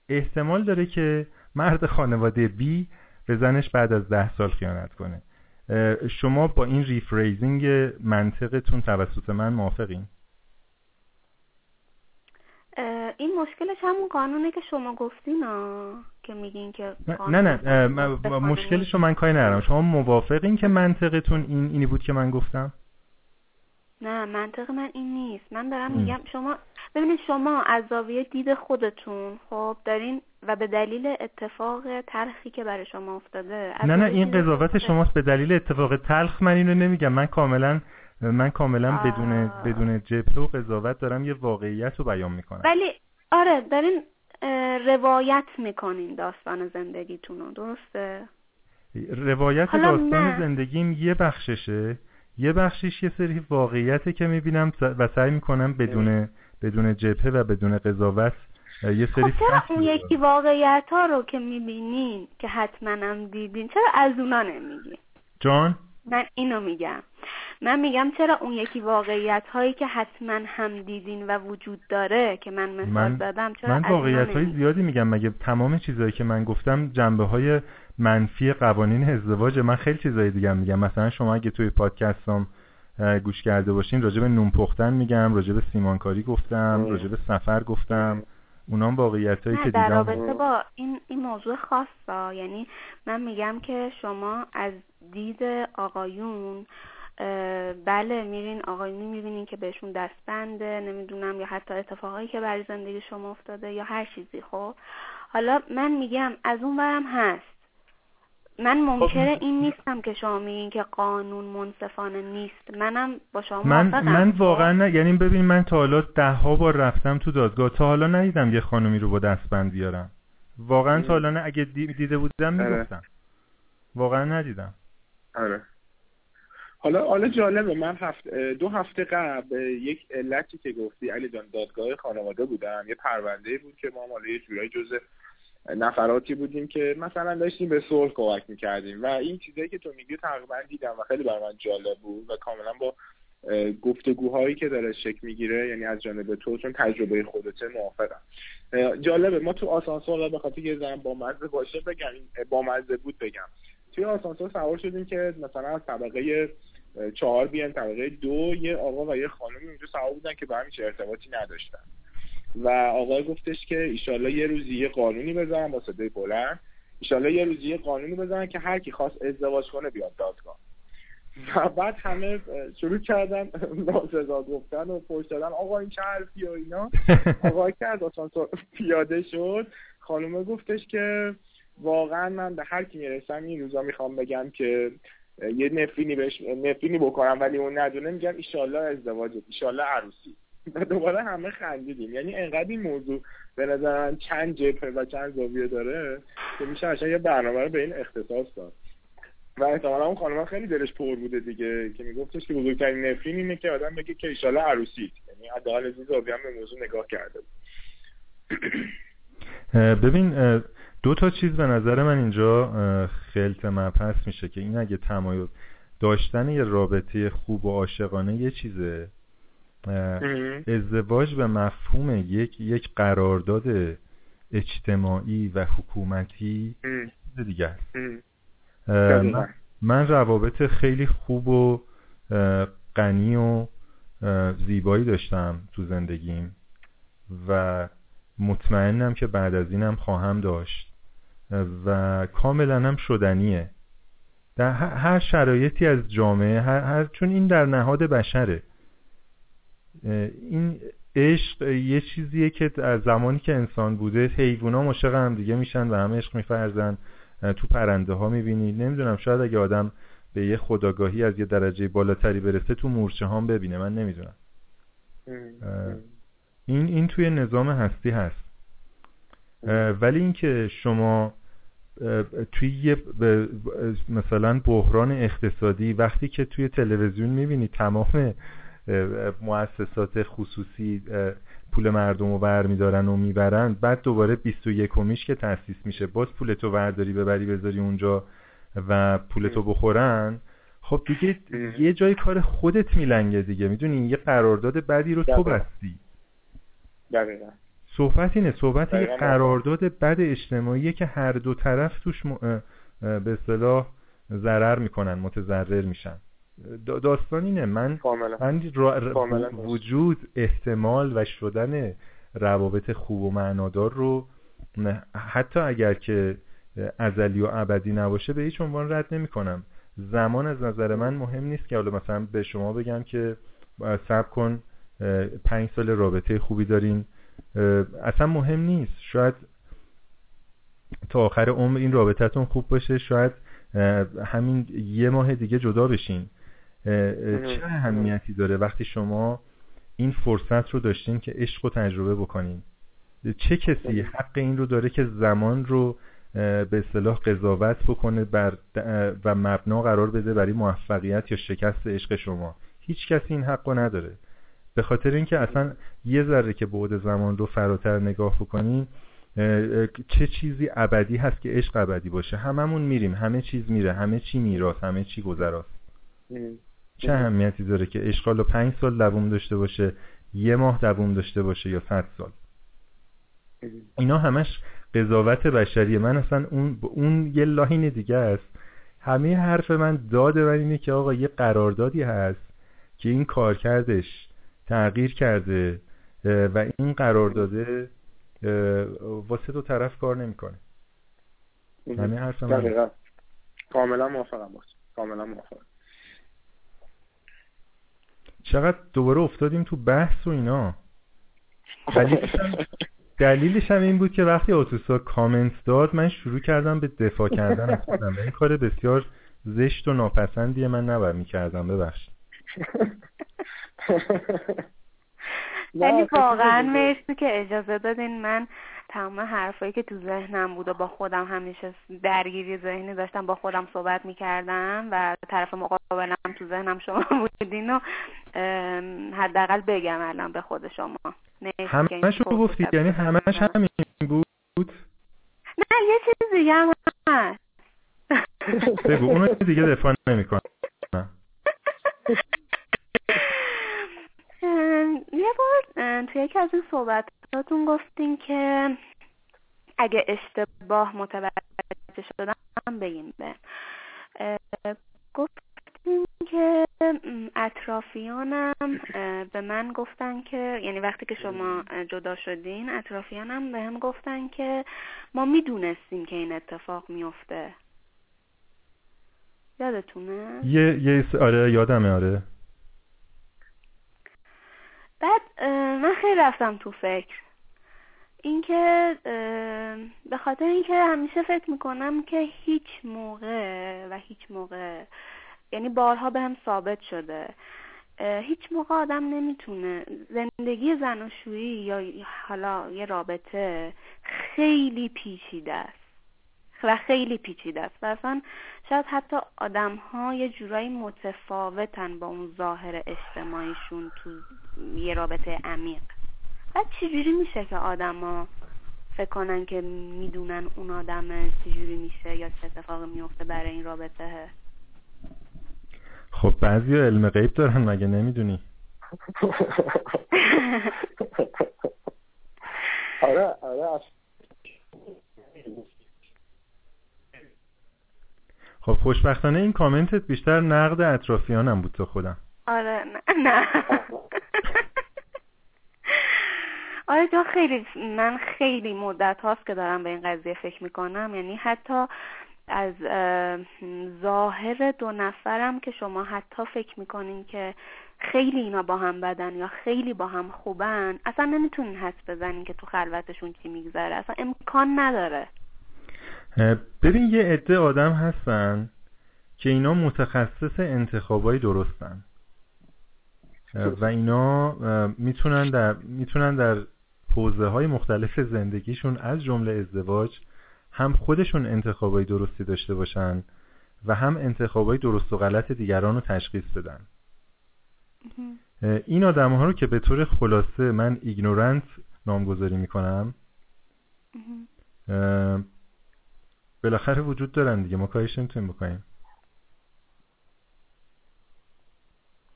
Speaker 1: احتمال داره که مرد خانواده B به زنش بعد از ده سال خیانت کنه. شما با این ریفریزینگ منطقتون توسط من موافقین؟
Speaker 2: این مشکلش همون قانونه که شما گفتین که میگین که
Speaker 1: نه نه اه، م-
Speaker 2: به قانون
Speaker 1: مشکلشو من کاری ندارم. شما موافقین که منطقتون این اینی بود که من گفتم؟
Speaker 2: نه منطق من این نیست. من دارم
Speaker 1: ام.
Speaker 2: میگم شما ببینید شما از زاویه دید خودتون خب دارین و به دلیل اتفاق تلخی که برای شما افتاده
Speaker 1: نه نه این قضاوت شماست. به دلیل اتفاق تلخ من اینو نمیگم. من کاملا من کاملا
Speaker 2: آه.
Speaker 1: بدون بدون جبهه و قضاوت دارم یه واقعیت رو بیان می‌کنم.
Speaker 2: ولی آره دارین روایت می‌کنین داستان زندگیتون رو. درسته؟
Speaker 1: روایت داستان زندگیم یه بخششه. یه بخشش یه سری واقعیته که می‌بینم و سعی می‌کنم بدون بدون جبهه و بدون قضاوت یه سری
Speaker 2: خب چرا اون. یکی واقعیت ها رو که می‌بینین که حتما هم دیدین چرا از اونا نمیگین
Speaker 1: جان؟
Speaker 2: من اینو میگم. من میگم چرا اون یکی واقعیت هایی که حتما هم دیدین و وجود داره که من مثال
Speaker 1: من
Speaker 2: زدم چرا
Speaker 1: من واقعیت های؟ زیادی میگم. مگه تمام چیزهایی که من گفتم جنبه های منفی قوانین ازدواج من خیلی چیزهای دیگه هم میگم. مثلا شما اگه توی پادکستم گوش کرده باشین راجع به نون پختن میگم راجع به سیمانکاری گفتم. راجع به سفر گفتم. اونام واقعیت هایی که
Speaker 2: در
Speaker 1: دیدم.
Speaker 2: رابطه با این این موضوع خاصه یعنی من میگم که شما از دید آقایون بله میرین آقایونی می‌بینین که بهشون دستبنده نمی‌دونم یا حتی اتفاقایی که برای زندگی شما افتاده یا هر چیزی خب؟ حالا من میگم از اون برم هست. من منکر این نیستم که شما میگین که قانون منصفانه نیست. منم با شما
Speaker 1: من
Speaker 2: موافقم.
Speaker 1: من
Speaker 2: خب؟
Speaker 1: واقعا نه یعنی ببین من تا حالا ده ها بار رفتم تو دادگاه. تا حالا ندیدم یه خانومی رو با دستبند بیارم واقعا تا حالا نه اگه دی- دیده بودم
Speaker 3: آره.
Speaker 1: می‌گفتم. واقعا ندیدم.
Speaker 3: آره. حالا حالا جالبه من هفت دو هفته قبل یک علتی که گفتی علی جان دادگاه خانواده بودم. یه پرونده بود که ما مال یه جورایی جز نفراتی بودیم که مثلا داشتیم به صلح کمک می‌کردیم. و این چیزایی که تو میگی تقریبا دیدم و خیلی برای من جالب بود و کاملا با گفتگوهایی که داره شکل می‌گیره یعنی از جانب تو چون تجربه خودته موافقم. جالبه ما تو آسانسور به خاطر یه زن با مزه باشه بگم با مزه بود بگم. توی آسانسور سوار شدیم که مثلا از طبقه چهار بیان طبقه دو یه آقا و یه خانم اونجا سوار بودن که به همیش ارتباطی نداشتن. و آقای گفتش که ایشالله یه روزی یه قانونی بزنن با صدای بلند. ایشالله یه روزی یه قانونی بزنن که هر کی خواست ازدواج کنه بیاد دادگاه. و بعد همه شروع کردن ناسزا گفتن و پشت دادن. آقا این چه حرفی و اینا. آقای که از آسانسور پیاده شد. خانومه گفتش که واقعا من به هر کی می‌رسم این روزا می‌خوام بگم که یه نفرینی بهش نفرینی بکنم ولی اون ندونه. میگم ایشالله ازدواج ایشالله عروسی. و دوباره همه خندیدیم. یعنی انقدر این موضوع به نظر من چند جبهه و چند زاویه داره که میشه اصلا یه برنامه رو به این اختصاص داد. و احتمالا اون خانم خیلی دلش پر بوده دیگه که میگفتش که بزرگترین نفرین اینه که آدم بگه که ایشالله عروسی یعنی حداقل از این زاویه هم به موضوع نگاه کرده بود.
Speaker 1: ببین دو تا چیز به نظر من اینجا خلط مبحث میشه که این اگه تمایز داشتن یه رابطه خوب و عاشقانه یه چیزه. ازدواج به مفهوم یک یک قرارداد اجتماعی و حکومتی چیز دیگه است. من, من روابط خیلی خوب و غنی و زیبایی داشتم تو زندگیم و مطمئنم که بعد از اینم خواهم داشت و کاملا هم شدنیه. در هر شرایطی از جامعه هر, هر چون این در نهاد بشره. این عشق یه چیزیه که از زمانی که انسان بوده حیوونا مشق هم دیگه میشن و هم عشق میفرزن. تو پرنده ها می‌بینی. نمی‌دونم شاید اگه آدم به یه خداگاهی از یه درجه بالاتری برسه تو مورچه هم ببینه. من نمی‌دونم. این این توی نظام هستی هست. ولی اینکه شما توی یه مثلا بحران اقتصادی وقتی که توی تلویزیون می‌بینی تمام مؤسسات خصوصی پول مردم رو برمیدارن و می‌برن. بعد دوباره 21 میش که تأسیس میشه. باز پولتو برداری ببری بذاری اونجا و پولتو بخورن. خب دیگه یه جای کار خودت میلنگه دیگه. می‌دونی؟ یه قرارداد بدی رو تو بستی.
Speaker 3: دقیقا.
Speaker 1: صحبت اینه. صحبت یه قرارداد بد اجتماعیه که هر دو طرف توش به اصطلاح ضرر می‌کنن متضرر میشن. داستان اینه. من, من وجود احتمال و شدن روابط خوب و معنادار رو حتی اگر که ازلی و ابدی نباشه به هیچ عنوان رد نمی کنم زمان از نظر من مهم نیست که حالا مثلا به شما بگم که صبر کن پنج سال رابطه خوبی دارین. اصلا مهم نیست. شاید تا آخر عمر این رابطتون خوب باشه. شاید همین یه ماه دیگه جدا بشین. چه اهمیتی داره وقتی شما این فرصت رو داشتین که عشق رو تجربه بکنین؟ چه کسی حق این رو داره که زمان رو به اصطلاح قضاوت بکنه بر و مبنا قرار بده برای موفقیت یا شکست عشق شما؟ هیچ کسی این حق رو نداره. به خاطر اینکه اصلا یه ذره که بعد زمان رو فراتر نگاه بکنین چه چیزی ابدی هست که عشق ابدی باشه؟ هممون میریم. همه چیز میره. همه چی میراث. همه چی گذراست. چه اهمیتی داره که عشق حالا پنج سال دووم داشته باشه یه ماه دووم داشته باشه یا صد سال؟ اینا همش قضاوت بشریه. من اصلا اون اون یه لاین دیگه است. همه حرف من داد من اینه که آقا یه قراردادی هست که این کار کردش تغییر کرده و این قرارداده واسه دو طرف کار نمی‌کنه. همه حرف من
Speaker 3: کاملا موافقم باش. کاملا موافقم.
Speaker 1: چقدر دوباره افتادیم تو بحث و اینا. دلیلش هم این بود که وقتی آتوسا کامنت داد من شروع کردم به دفاع کردن از خودم. این کار بسیار زشت و ناپسندیه من نباید می‌کردم. ببخشید.
Speaker 2: ولی واقعا مرسی که اجازه دادین. من تمام حرفایی که تو ذهنم بود و با خودم همیشه درگیری ذهنی داشتم با خودم صحبت می‌کردم و طرف مقابلم تو ذهنم شما بودین و حداقل بگم الان به خود شما.
Speaker 1: همش رو گفتی یعنی همش همین بود؟
Speaker 2: نه یه چیز دیگه هم هست.
Speaker 1: بگو اونو دیگه دفاع نمی کنم
Speaker 2: یه بار توی یکی از این صحبتاتون گفتین که اگه اشتباه متوجه شدم بگیم به. گفتین که اطرافیانم به من گفتن که یعنی وقتی که شما جدا شدین اطرافیانم به هم گفتن که ما می‌دونستیم که این اتفاق میفته یادتونه؟
Speaker 1: یه یه آره یادمه آره.
Speaker 2: بعد من خیلی رفتم تو فکر. اینکه به خاطر اینکه همیشه فکر می‌کنم که هیچ موقع و هیچ موقع یعنی بارها به هم ثابت شده. هیچ موقع آدم نمی‌تونه زندگی زناشویی یا حالا یه رابطه خیلی پیچیده است. و خیلی پیچیده است. و اصلا شاید حتی آدم ها یه جورایی متفاوتن با اون ظاهر اجتماعیشون تو یه رابطه عمیق. بعد چجوری میشه که آدما فکر کنن که می‌دونن اون آدم چجوری میشه یا چه اتفاقی میفته برای این رابطه؟
Speaker 1: خب بعضی علم غیب دارن مگه نمی‌دونی؟
Speaker 3: آره آره
Speaker 1: خب خوشبختانه این کامنتت بیشتر نقد اطرافیانم بود تو خودم.
Speaker 2: آره نه آره تو خیلی من خیلی مدت هاست که دارم به این قضیه فکر می‌کنم. یعنی حتی از ظاهر دو نفرم که شما حتی فکر می‌کنین که خیلی اینا با هم بدن یا خیلی با هم خوبن اصلا نمی‌تونین حس بزنین که تو خلوتشون چی میگذره. اصلا امکان نداره.
Speaker 1: ببین یه عده آدم هستن که اینا متخصص انتخابایی درستن. و اینا می‌تونن در می‌تونن در حوزه های مختلف زندگیشون از جمله ازدواج هم خودشون انتخابای درستی داشته باشن و هم انتخابای درست و غلط دیگران رو تشخیص بدن. این آدم ها رو که به طور خلاصه من ایگنورنت نامگذاری می‌کنم بالاخره وجود دارن دیگه. ما کارش نمی‌تونیم بکنیم.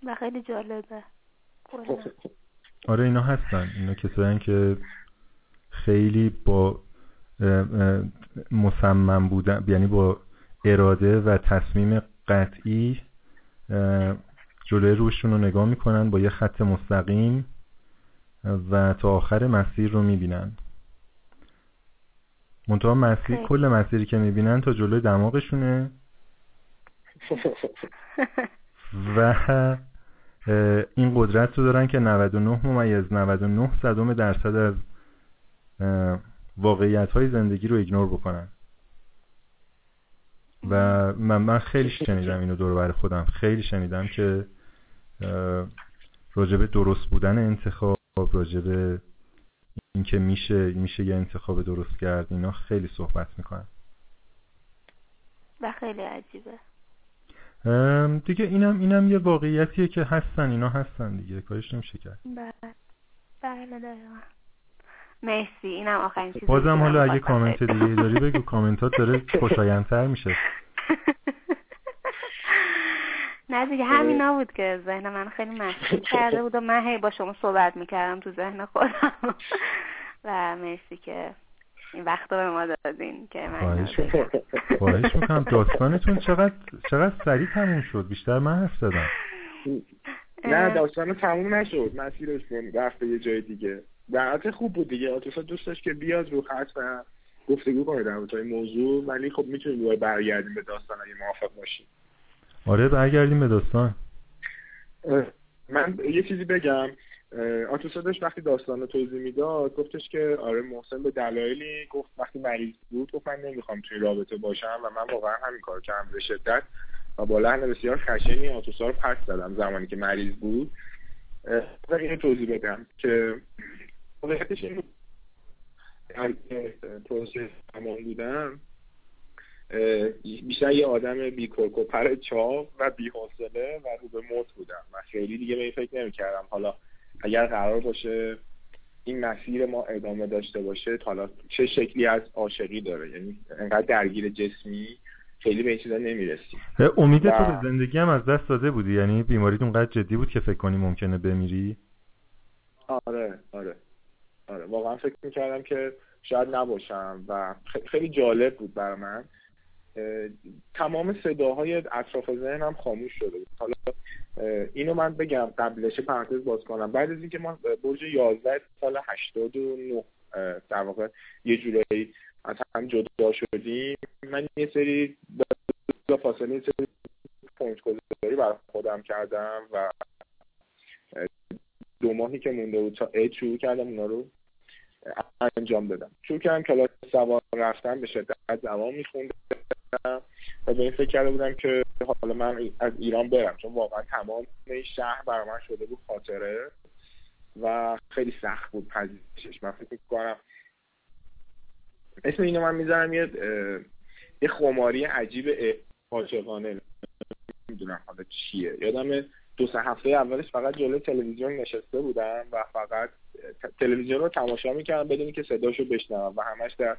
Speaker 2: و خیلی جالبه.
Speaker 1: آره اینا هستن. اینا کسایی که خیلی با مصمم بودن یعنی با اراده و تصمیم قطعی جلوی روشون رو نگاه می‌کنن با یه خط مستقیم و تا آخر مسیر رو می‌بینن. منتها مسیر کل مسیری که می‌بینن تا جلوی دماغشونه. و این قدرت رو دارن که 99 ممیز 99 صدم درصد از واقعیت های زندگی رو ایگنور بکنن. و من, من خیلی شنیدم اینو دور بر خودم. خیلی شنیدم که راجب درست بودن انتخاب راجب اینکه میشه میشه یه انتخاب درست کرد اینا خیلی صحبت می‌کنن.
Speaker 2: و خیلی عجیبه.
Speaker 1: دیگه اینم اینم یه واقعیتیه که هستن اینا هستن دیگه کارش نمیشه کرد.
Speaker 2: بله بله مرسی اینم آخرین چیزی
Speaker 1: بازم حالا اگه کامنت دیگه داری بگو کامنتات داره خوشایندتر میشه.
Speaker 2: نه دیگه همینا بود که ذهن من خیلی مشغول کرده بود و من هی با شما صحبت می‌کردم تو ذهن خودم. و مرسی که این وقت رو به ما دادین که من
Speaker 1: خواهش می‌کنم. داستانتون چقدر چقدر سریع تموم شد؟ بیشتر من حرف زدم.
Speaker 3: نه داستان تموم نشد. مسیرش رفت به یه جای دیگه. در خوب بود دیگه. آتوسا دوست داشت که بیاد رو خط و گفتگو کنه در موضوع. ولی خب می‌تونیم دوباره برگردیم به داستان اگه موافق باشیم.
Speaker 1: آره برگردیم به داستان.
Speaker 3: من یه چیزی بگم. آتوسا داشت وقتی داستان رو توضیح می‌داد گفتش که آره محسن به دلایلی گفت وقتی مریض بود گفت من نمی‌خوام توی رابطه باشم و من واقعا همین کار کردم به شدت و با لحن بسیار خشنی آتوسا رو پس دادم زمانی که مریض بود. و اینو توضیح بدم که واقعیتش این پروسه زمان بودم بیشتر یه آدم بیکوکو پر چاق و بیحوصله و رو به موت بودم. و خیلی دیگه به این فکر نمی‌کردم. حالا اگر قرار باشه این مسیر ما ادامه داشته باشه حالا چه شکلی از عاشقی داره؟ یعنی انقدر درگیر جسمی خیلی به این چیزا نمی‌رسی.
Speaker 1: امید تو به زندگی هم از دست داده بودی؟ یعنی بیماریت اونقدر جدی بود که فکر کنی ممکنه بمیری؟
Speaker 3: آره آره آره. واقعا فکر می‌کردم که شاید نباشم و خیلی جالب بود برای من. تمام صداهای اطراف ذهنم خاموش شده حالا اینو من بگم قبلش پرانتز باز کنم. بعد از اینکه ما برج 11 سال 89 در واقع یه جورایی از هم جدا شدیم من یه سری با فاصله یه سری پوینت گذاری برای خودم کردم و دو ماهی که مونده بود تا عید شروع کردم اونا رو انجام دادم. شروع کردم کلاس سوار رفتم به شدت زمان میخوندم. و به این فکر کرده بودم که حالا من از ایران برم چون واقعا تمام این شهر برای من شده بود خاطره و خیلی سخت بود پذیرشش. من فکر کنم اسم اینو من می‌ذارم یه یه خماری عجیب عاشقانه. نمی‌دونم حالا چیه. یادم دو سه هفته اولش فقط جلوی تلویزیون نشسته بودم و فقط تلویزیون رو تماشا می‌کردم بدونی که صداشو بشنوم و همش در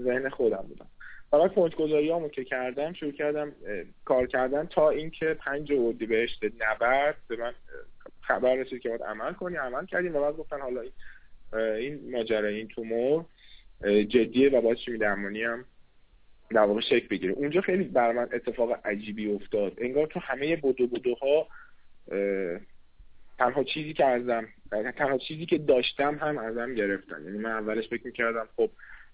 Speaker 3: ذهن خودم بودم. فقط گذاری که کردم شروع کردم کار کردن تا اینکه پنج بهشت نبرد به من خبر رسید که باید عمل کنی. عمل کردیم و بعد گفتن حالا این این این تومور جدیه و باید چی درمانی هم در واقع شکل بگیره. اونجا خیلی بر من اتفاق عجیبی افتاد. انگار تو همه بودو بودوها تنها چیزی که ازم تنها چیزی که داشتم هم ازم گرفتن. یعنی من اولش فکر می‌کردم خب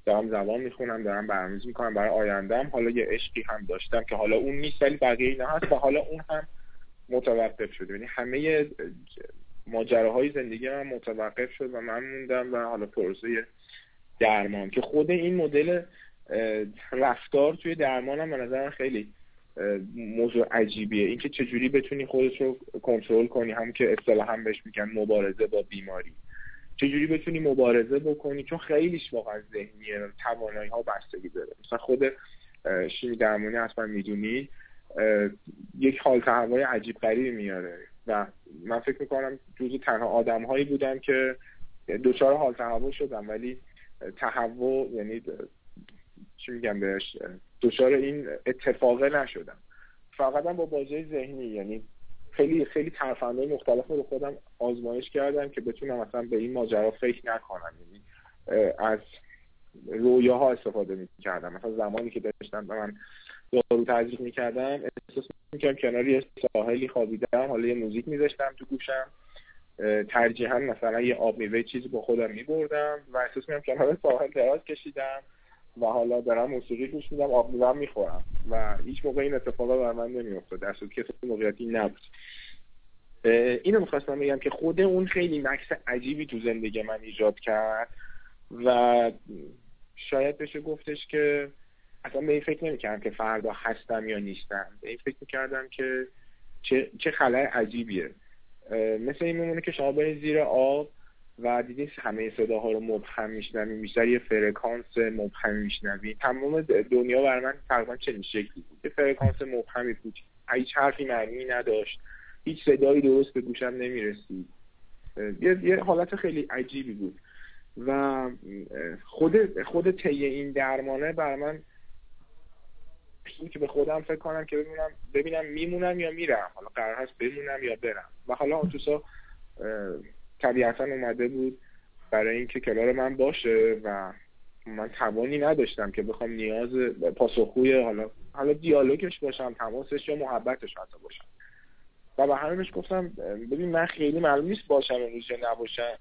Speaker 3: دارم زبان می‌خونم دارم برنامه‌ریزی می‌کنم برای آیندهم حالا یه عشقی هم داشتم که حالا اون نیست ولی بقیه اینا هست و حالا اون هم متوقف شد یعنی همه ماجراهای زندگی من متوقف شد و من موندم و حالا پروسه درمان که خود این مدل رفتار توی درمان هم به نظر خیلی موضوع عجیبیه. اینکه چجوری بتونی خودت رو کنترل کنی هم که اصطلاحا بهش میگن مبارزه با بیماری. چجوری بتونی مبارزه بکنی؟ چون خیلیش واقعا ذهنیه. توانایی ها بستگی داره. مثلا خود شیمی درمانی اصلا می‌دونی یک حال تهوای عجیب غریبی میاره. و من فکر می‌کنم جز تنها آدم هایی بودم که دوچار حال تهوع شدم. ولی تهوع یعنی چی میگم بهش دچار این اتفاقه نشدم. فقط با بازی ذهنی یعنی خیلی خیلی ترفندهای مختلف رو خودم آزمایش کردم که بتونم مثلا به این ماجرا فکر نکنم. یعنی از رویاها استفاده می‌کردم. مثلا زمانی که داشتم به من دارو تزریق می‌کردم احساس می‌کردم کنار یه ساحلی خوابیدم. حالا یه موزیک میذاشتم تو گوشم. ترجیحا مثلا یه آب میوه چیزی با خودم میبردم و احساس می‌کنم کنار ساحل دراز کشیدم. و حالا دارم موسیقی گوش میدم آب میوه می‌خورم. و هیچ موقع این اتفاقا بر من نمیافتاد. در صورتی که موقعیتی نبود. اینو می‌خواستم بگم که خود اون خیلی مکس عجیبی تو زندگی من ایجاد کرد و شاید بشه گفتش که اصلا به این فکر نمی‌کردم که فردا هستم یا نیستم. به این فکر می‌کردم که چه, چه خلای عجیبیه. مثل این میمونه که شما برید زیر آب و دیدین همه صداها رو مبهم میشنویم بیشتر یه فرکانس مبهم میشنویم تمام دنیا بر من تقریبا چنین شکلی بود. یه فرکانس مبهمی بود. هیچ حرفی معنی نداشت. هیچ صدایی درست به گوشم نمی‌رسید. یه،, یه حالت خیلی عجیبی بود. و خود خود طی این درمانه بر من که به خودم فکر کنم که ببینم ببینم میمونم یا میرم. حالا قرار هست بمونم یا برم. و حالا تو طبیعتا اومده بود برای اینکه کنار من باشه و من توانی نداشتم که بخوام نیاز پاسخگوی حالا حالا دیالوگش باشم تماسش یا محبتش حتی باشم. و به همینش گفتم ببین من خیلی معلوم نیست باشم امروز یا نباشم.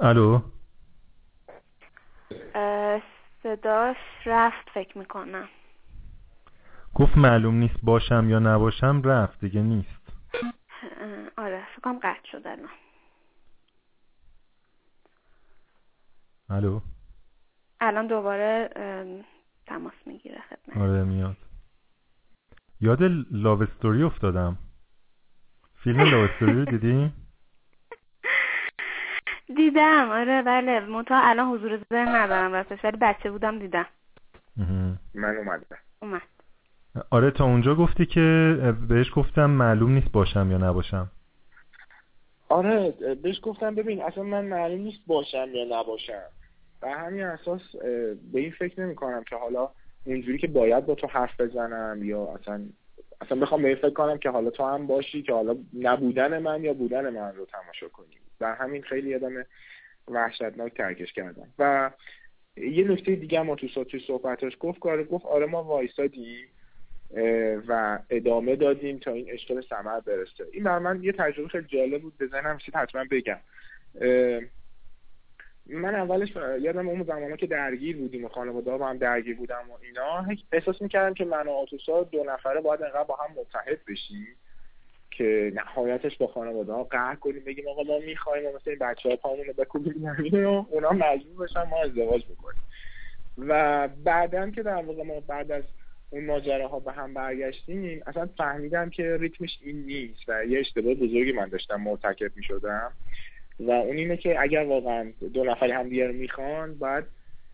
Speaker 1: الو؟
Speaker 2: صداش رفت فکر می‌کنم.
Speaker 1: گفت معلوم نیست باشم یا نباشم رفت دیگه نیست.
Speaker 2: آره فکرم قطع شده الان.
Speaker 1: الو؟
Speaker 2: الان دوباره تماس می‌گیره خدمت.
Speaker 1: آره میاد. یاد لاو استوری افتادم. فیلم لاستوری رو دیدی؟
Speaker 2: دیدم آره بله. منتها الان حضور ذهن ندارم راستش ولی بچه بودم دیدم.
Speaker 3: من اومدم.
Speaker 2: اومد.
Speaker 1: آره تا اونجا گفتی که بهش گفتم معلوم نیست باشم یا نباشم.
Speaker 3: آره بهش گفتم ببین اصلا من معلوم نیست باشم یا نباشم. و همین اساس به این فکر نمی کنم که حالا اونجوری که باید با تو حرف بزنم یا اصلا اصلا بخوام به فکر کنم که حالا تو هم باشی که حالا نبودن من یا بودن من رو تماشا کنیم و همین خیلی آدم وحشتناک ترکش کردم. و یه نکته دیگه ما تو توی صحبتاش گفت کار گفت آره ما وایسادیم. و ادامه دادیم تا این به ثمر برسه. این بر من یه تجربه خیلی جالب بود بزنم چیز حتما بگم. من اولش یادم اون زمانا که درگیر بودیم و خانواده با هم درگیر بودم و اینا احساس می‌کردم که من و آتوسا دو نفره باید انقدر با هم متحد بشیم که نهایتش با خانواده ها قهر کنیم بگیم آقا ما می‌خوایم و مثل این بچه ها پامون رو بکوبیم و اونا مجبور بشن ما ازدواج بکنیم. و بعدا که در واقع ما بعد از اون ماجراها به هم برگشتیم. اصلا فهمیدم که ریتمش این نیست و یه اشتباه بزرگی من داشتم مرتکب می شدم و اون اینه که اگر واقعا دو نفری هم دیگر می‌خوان باید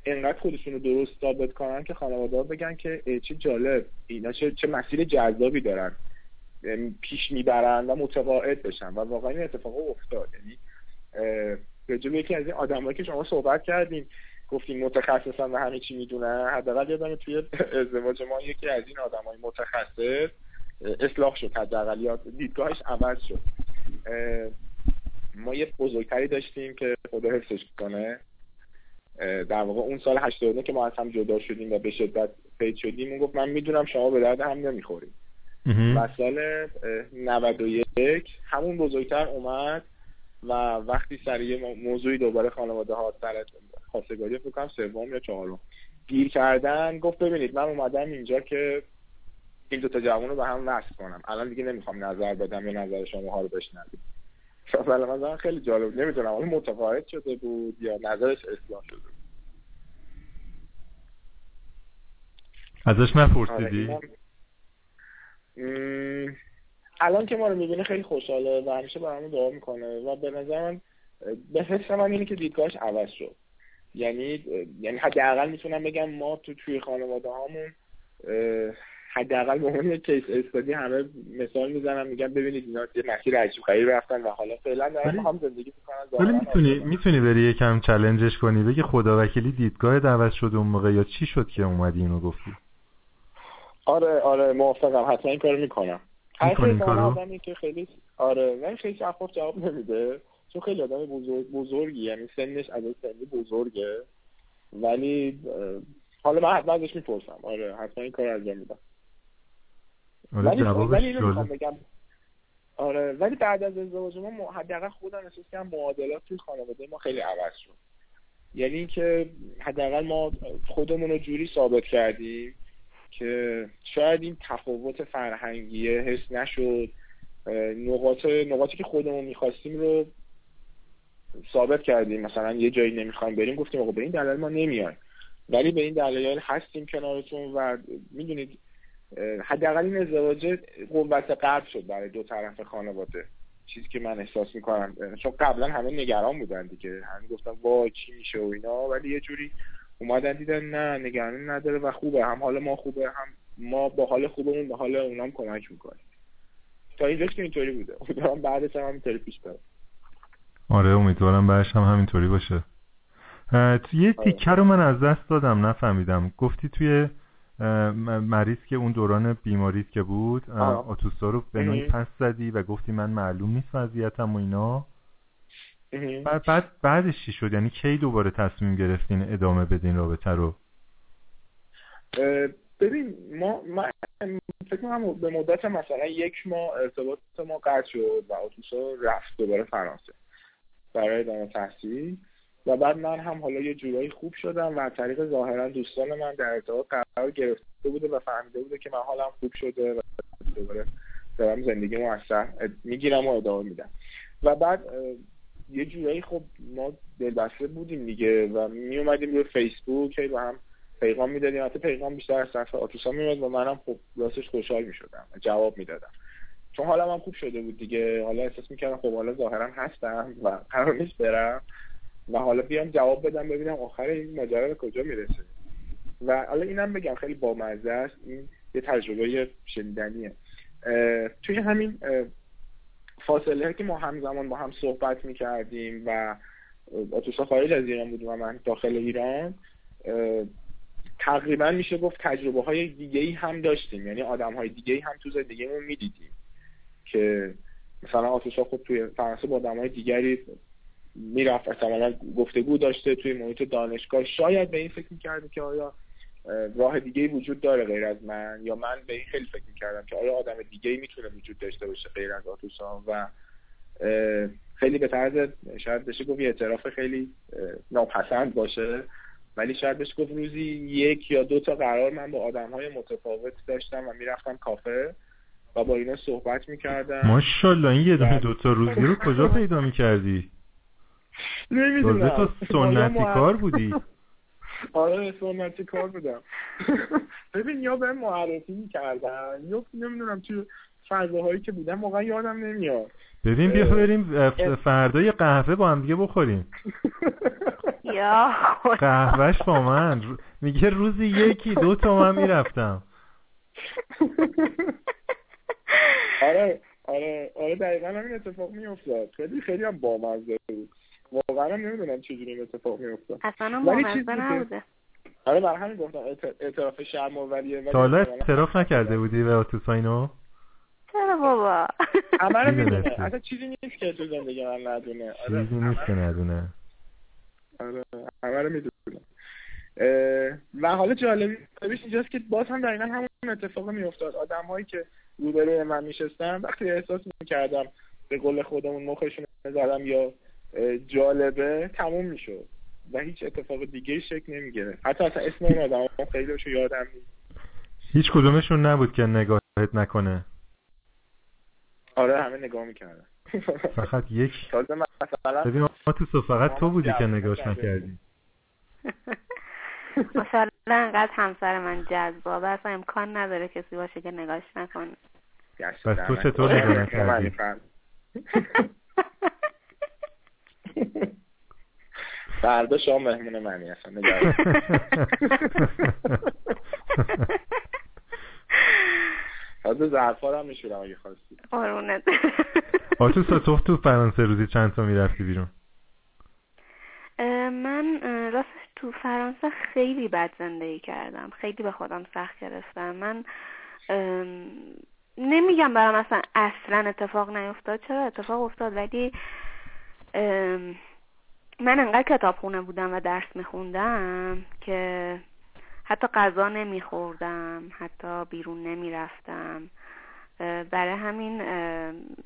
Speaker 3: انقدر خودشون رو درست ثابت کنن که خانواده بگن که چه جالب اینا چه, چه مسیر جذابی دارن. پیش می‌برن و متقاعد بشن. و واقعا این اتفاق افتاد. یعنی به یکی از این آدمایی که شما صحبت کردیم گفتیم متخصصن و همه چی می‌دونن. حداقل یادم توی ازدواج ما یکی از این آدمای متخصص اصلاح شد حداقل یا دیدگاهش عوض شد. ما یه بزرگتری داشتیم که خدا حفظش کنه. در واقع اون سال 89 که ما از هم جدا شدیم و به شدت پید شدیم اون گفت من می‌دونم شما به درد هم نمی‌خوریم و سال 91 همون بزرگتر اومد و وقتی سر یه موضوعی دوباره خانواده ها سر خواستگاری فکر کنم سوم یا چهارم. گیر کردن گفت ببینید من اومدم اینجا که این دو تا جوان رو به هم وصل کنم. الان دیگه نمی‌خوام نظر بدم یا نظر شما ها رو بشنوید. بله من خیلی جالب نمی‌دونم حالا متقاعد شده بود یا نظرش اصلاح شده بود.
Speaker 1: ازش نپرسیدی؟
Speaker 3: آره، الان که ما رو می‌بینه خیلی خوشحاله و همیشه برامون دعا می‌کنه و به نظر من به حس من اینه که دیدگاهش عوض شد. یعنی یعنی حداقل می‌تونم بگم ما تو توی خانواده هامون حداقل به عنوان کیس استادی همه مثال می‌زنم میگن ببینید اینا یه مسیر عجیب غریبی رفتن و حالا فعلا دارن هم زندگی می‌کنن
Speaker 1: ولی می‌تونی می‌تونی بری یکم چالنجش کنی بگی خدا وکیلی دیدگاه عوض شد اون موقع یا چی شد که اومدی اینو گفتی؟
Speaker 3: آره آره موافقم حتما این کارو می‌کنم.
Speaker 1: می‌کنی کارو؟
Speaker 3: که خیلی آره ولی خیلی جواب نمیده. چون خیلی آدم بزرگ بزرگی یعنی سنش از سنی بزرگه. ولی حالا من حتما ازش می‌پرسم. آره حتما این کار انجام میدم.
Speaker 1: آره ولی ولی
Speaker 3: بگم. آره ولی بعد از ازدواج ما حداقل خودم احساس کردم معادلات توی خانواده ما خیلی عوض شد. یعنی اینکه حداقل ما خودمون رو جوری ثابت کردیم که شاید این تفاوت فرهنگیه حس نشد. نقاط نقاطی که خودمون می‌خواستیم رو ثابت کردیم. مثلا یه جایی نمی‌خوایم بریم گفتیم آقا به این دلیل ما نمیایم. ولی به این دلایل هستیم کنارتون و می‌دونید حداقل این ازدواج قوت قلب شد برای دو طرف خانواده. چیزی که من احساس می‌کنم چون قبلا همه نگران بودن دیگه. همه گفتم وای چی میشه و اینا ولی یه جوری اومدن دیدن نه نگرانی نداره و خوبه. هم حال ما خوبه هم ما با حال خوبمون به حال اونام کمک می‌کنیم. تا اینجاش که اینطوری بوده. امیدوارم بعدش هم همینطوری پیش بره.
Speaker 1: آره امیدوارم بعدش هم همینطوری باشه. یه آره. تیکه رو من از دست دادم نفهمیدم. گفتی توی مریض که اون دوران بیماریت که بود آتوسا رو به نوعی پس زدی و گفتی من معلوم نیست وضعیتم و اینا. بعد بعدش چی شد؟ یعنی کی دوباره تصمیم گرفتین ادامه بدین رابطه رو؟
Speaker 3: ببین ما من فکر کنم به مدت مثلا یک ماه ارتباط ما قطع شد و آتوسا رفت دوباره فرانسه. برای ادامه تحصیل. و بعد من هم حالا یه جورایی خوب شدم و طریق ظاهرا دوستان من در ارتباط قرار گرفته بوده و فهمیده بوده که من حالم خوب شده و دوباره دارم زندگی موثر می‌گیرم و ادامه میدم. و بعد یه جورایی خب ما دلبسته بودیم دیگه و می اومدیم روی فیسبوک و هم پیغام می‌دادیم. حتی پیغام بیشتر از طرف آتوسا میومد و منم خب راستش خوشحال می‌شدم جواب می‌دادم. چون حالا من خوب شده بود دیگه. حالا احساس می‌کردم خب حالا ظاهرا هستم و قرار نیست برم. و حالا بیام جواب بدم ببینم آخر این ماجرا به کجا می‌رسه. و حالا اینم بگم خیلی بامزه است. این یه تجربه شنیدنیه. توی همین فاصله که ما همزمان با هم صحبت می‌کردیم و آتوسا خارج از ایران بودیم و من داخل ایران تقریبا میشه گفت تجربه های دیگه ای هم داشتیم. یعنی آدم های دیگه ای هم تو زندگیمون می‌دیدیم. که مثلا آتوسا خود توی فرانسه با آدم های دیگری می‌رفت احتمالا گفتگو داشته توی محیط دانشگاه. شاید به این فکر می‌کرده که آیا راه دیگه وجود داره غیر از من؟ یا من به این خیلی فکر می‌کردم که آیا آدم دیگه می‌تونه وجود داشته باشه غیر از آتوسان و خیلی به طرز شاید بشه گفت اعتراف خیلی ناپسند باشه. ولی شاید بشه گفت روزی یک یا دو تا قرار من با آدم های متفاوت داشتم و می‌رفتم کافه. و با اینا صحبت می‌کردم.
Speaker 1: ماشاءالله این یه دونه دو تا روزی رو کجا پیدا می‌کردی؟
Speaker 3: نمی‌دونم.
Speaker 1: تو سنتی کار بودی.
Speaker 3: آره سنتی کار بودم. ببین یا به معرفی می‌کردن یا نمی‌دونم تو فضاهایی که بودم واقعا یادم نمیاد.
Speaker 1: ببین بیا بریم فردای قهوه با هم دیگه بخوریم.
Speaker 2: یا
Speaker 1: قهوهش با من. میگه روزی یکی دو تا من می‌رفتم.
Speaker 3: آره آره آره دقیقا همین اتفاق میافتاد. خیلی خیلی هم بامزه بود. واقعا نمی‌دونم چجوری این اتفاق میافتاد.
Speaker 2: اصلا بامزه نبوده
Speaker 3: آره من همین گفتم اعتراف شرم آوریه
Speaker 1: تا حالا اعتراف نکرده بودی به آتوساینو
Speaker 2: چرا بابا؟
Speaker 3: همه رو می‌دونه. اصلا چیزی نیست که تو زندگی من ندونه.
Speaker 1: آره چیزی نیست که ندونه.
Speaker 3: آره همه رو می‌دونه. و حالا جالبیش اینجاست که باز هم دقیقا همون اتفاق میافتاد. آدم هایی که روبروی من میشستن وقتی احساس می‌کردم به قول خودمون مخشون زدم یا جالبه تموم می‌شد و هیچ اتفاق دیگه شکل نمی‌گیره حتی اصلا اسم اون آدم هم خیلی یادم نیست.
Speaker 1: هیچ کدومشون نبود که نگاهت نکنه.
Speaker 3: آره همه نگاه می‌کردن.
Speaker 1: فقط یک.
Speaker 3: تازه مثلا
Speaker 1: ببین ما تو فقط تو بودی که نگاهش نکردی.
Speaker 2: ماشاءالله انقدر همسر من جذابه اصلا امکان نداره کسی باشه که نگاهش نکنه.
Speaker 1: پس تو چطور نگاه نکردی؟
Speaker 3: فردا شام مهمون منی اصلا نگاه تازه ظرفا هم میشورم اگه خواستی.
Speaker 2: قربونت.
Speaker 1: آتوسا تو تو فرانسه روزی چند تا می‌رفتی بیرون؟
Speaker 2: من راستش تو فرانسه خیلی بد زندگی کردم. خیلی به خودم سخت گرفتم. من نمیگم برام اصلا اصلا اتفاق نیفتاد. چرا اتفاق افتاد؟ ولی من انقدر کتابخونه بودم و درس میخوندم که حتی غذا نمیخوردم حتی بیرون نمی‌رفتم. برای همین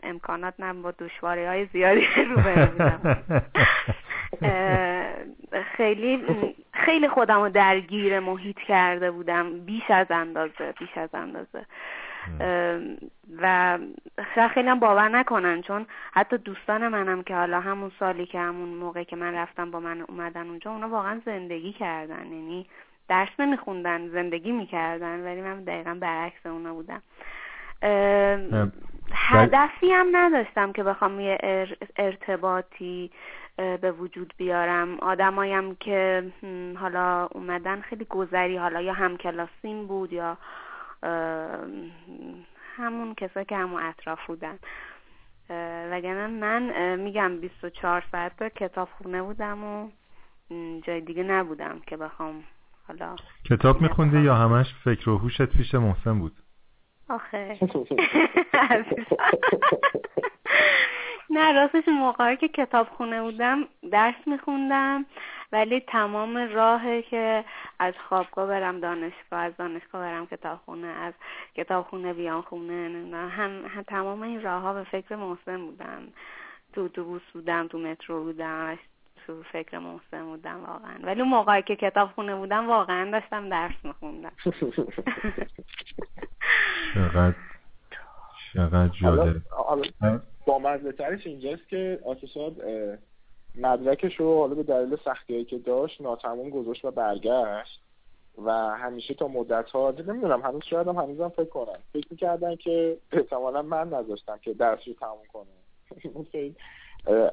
Speaker 2: امکانات نم با دشواری های زیادی رو بودم خیلی خیلی خودم رو درگیر محیط کرده بودم. بیش از اندازه بیش از اندازه. و خیلی هم باور نکنن چون حتی دوستان منم که حالا همون سالی که همون موقع که من رفتم با من اومدن اونجا اونا واقعا زندگی کردن. یعنی درس نمیخوندن زندگی می‌کردن ولی من دقیقا برعکس اونا بودم. هدفی هم نداشتم که بخوام یه ارتباطی به وجود بیارم. آدمایم که حالا اومدن خیلی گذری حالا یا هم کلاسین بود یا همون کسایی که همون اطراف بودن. وگرنه من میگم 24 ساعت کتاب خونه بودم و جای دیگه نبودم که بخوام حالا
Speaker 1: کتاب میخوندی یا همش فکر و هوشت پیش محسن بود؟
Speaker 2: آخه. نه راستش موقعی که کتاب خونه بودم درس میخوندم ولی تمام راه که از خوابگاه برم دانشگاه از دانشگاه برم کتابخونه از کتابخونه بیام خونه هم, هم تمام این راه ها به فکر محسن بودم تو اتوبوس بودم تو مترو بودم. تو فکر محسن بودم واقعا. ولی موقعی که کتاب خونه بودم واقعا داشتم درس میخوندم.
Speaker 1: چقدر چقدر جالب.
Speaker 3: با مزه ترش اینجاست که آسوساد مدرکش رو حالا به دلیل سختی که داشت ناتموم گذاشت و برگشت و همیشه تا مدت ها نمی‌دونم هنوز شاید هم هنوزم فکر کنم. فکر می‌کردن که احتمالا من نذاشتم که درس رو تموم کنه.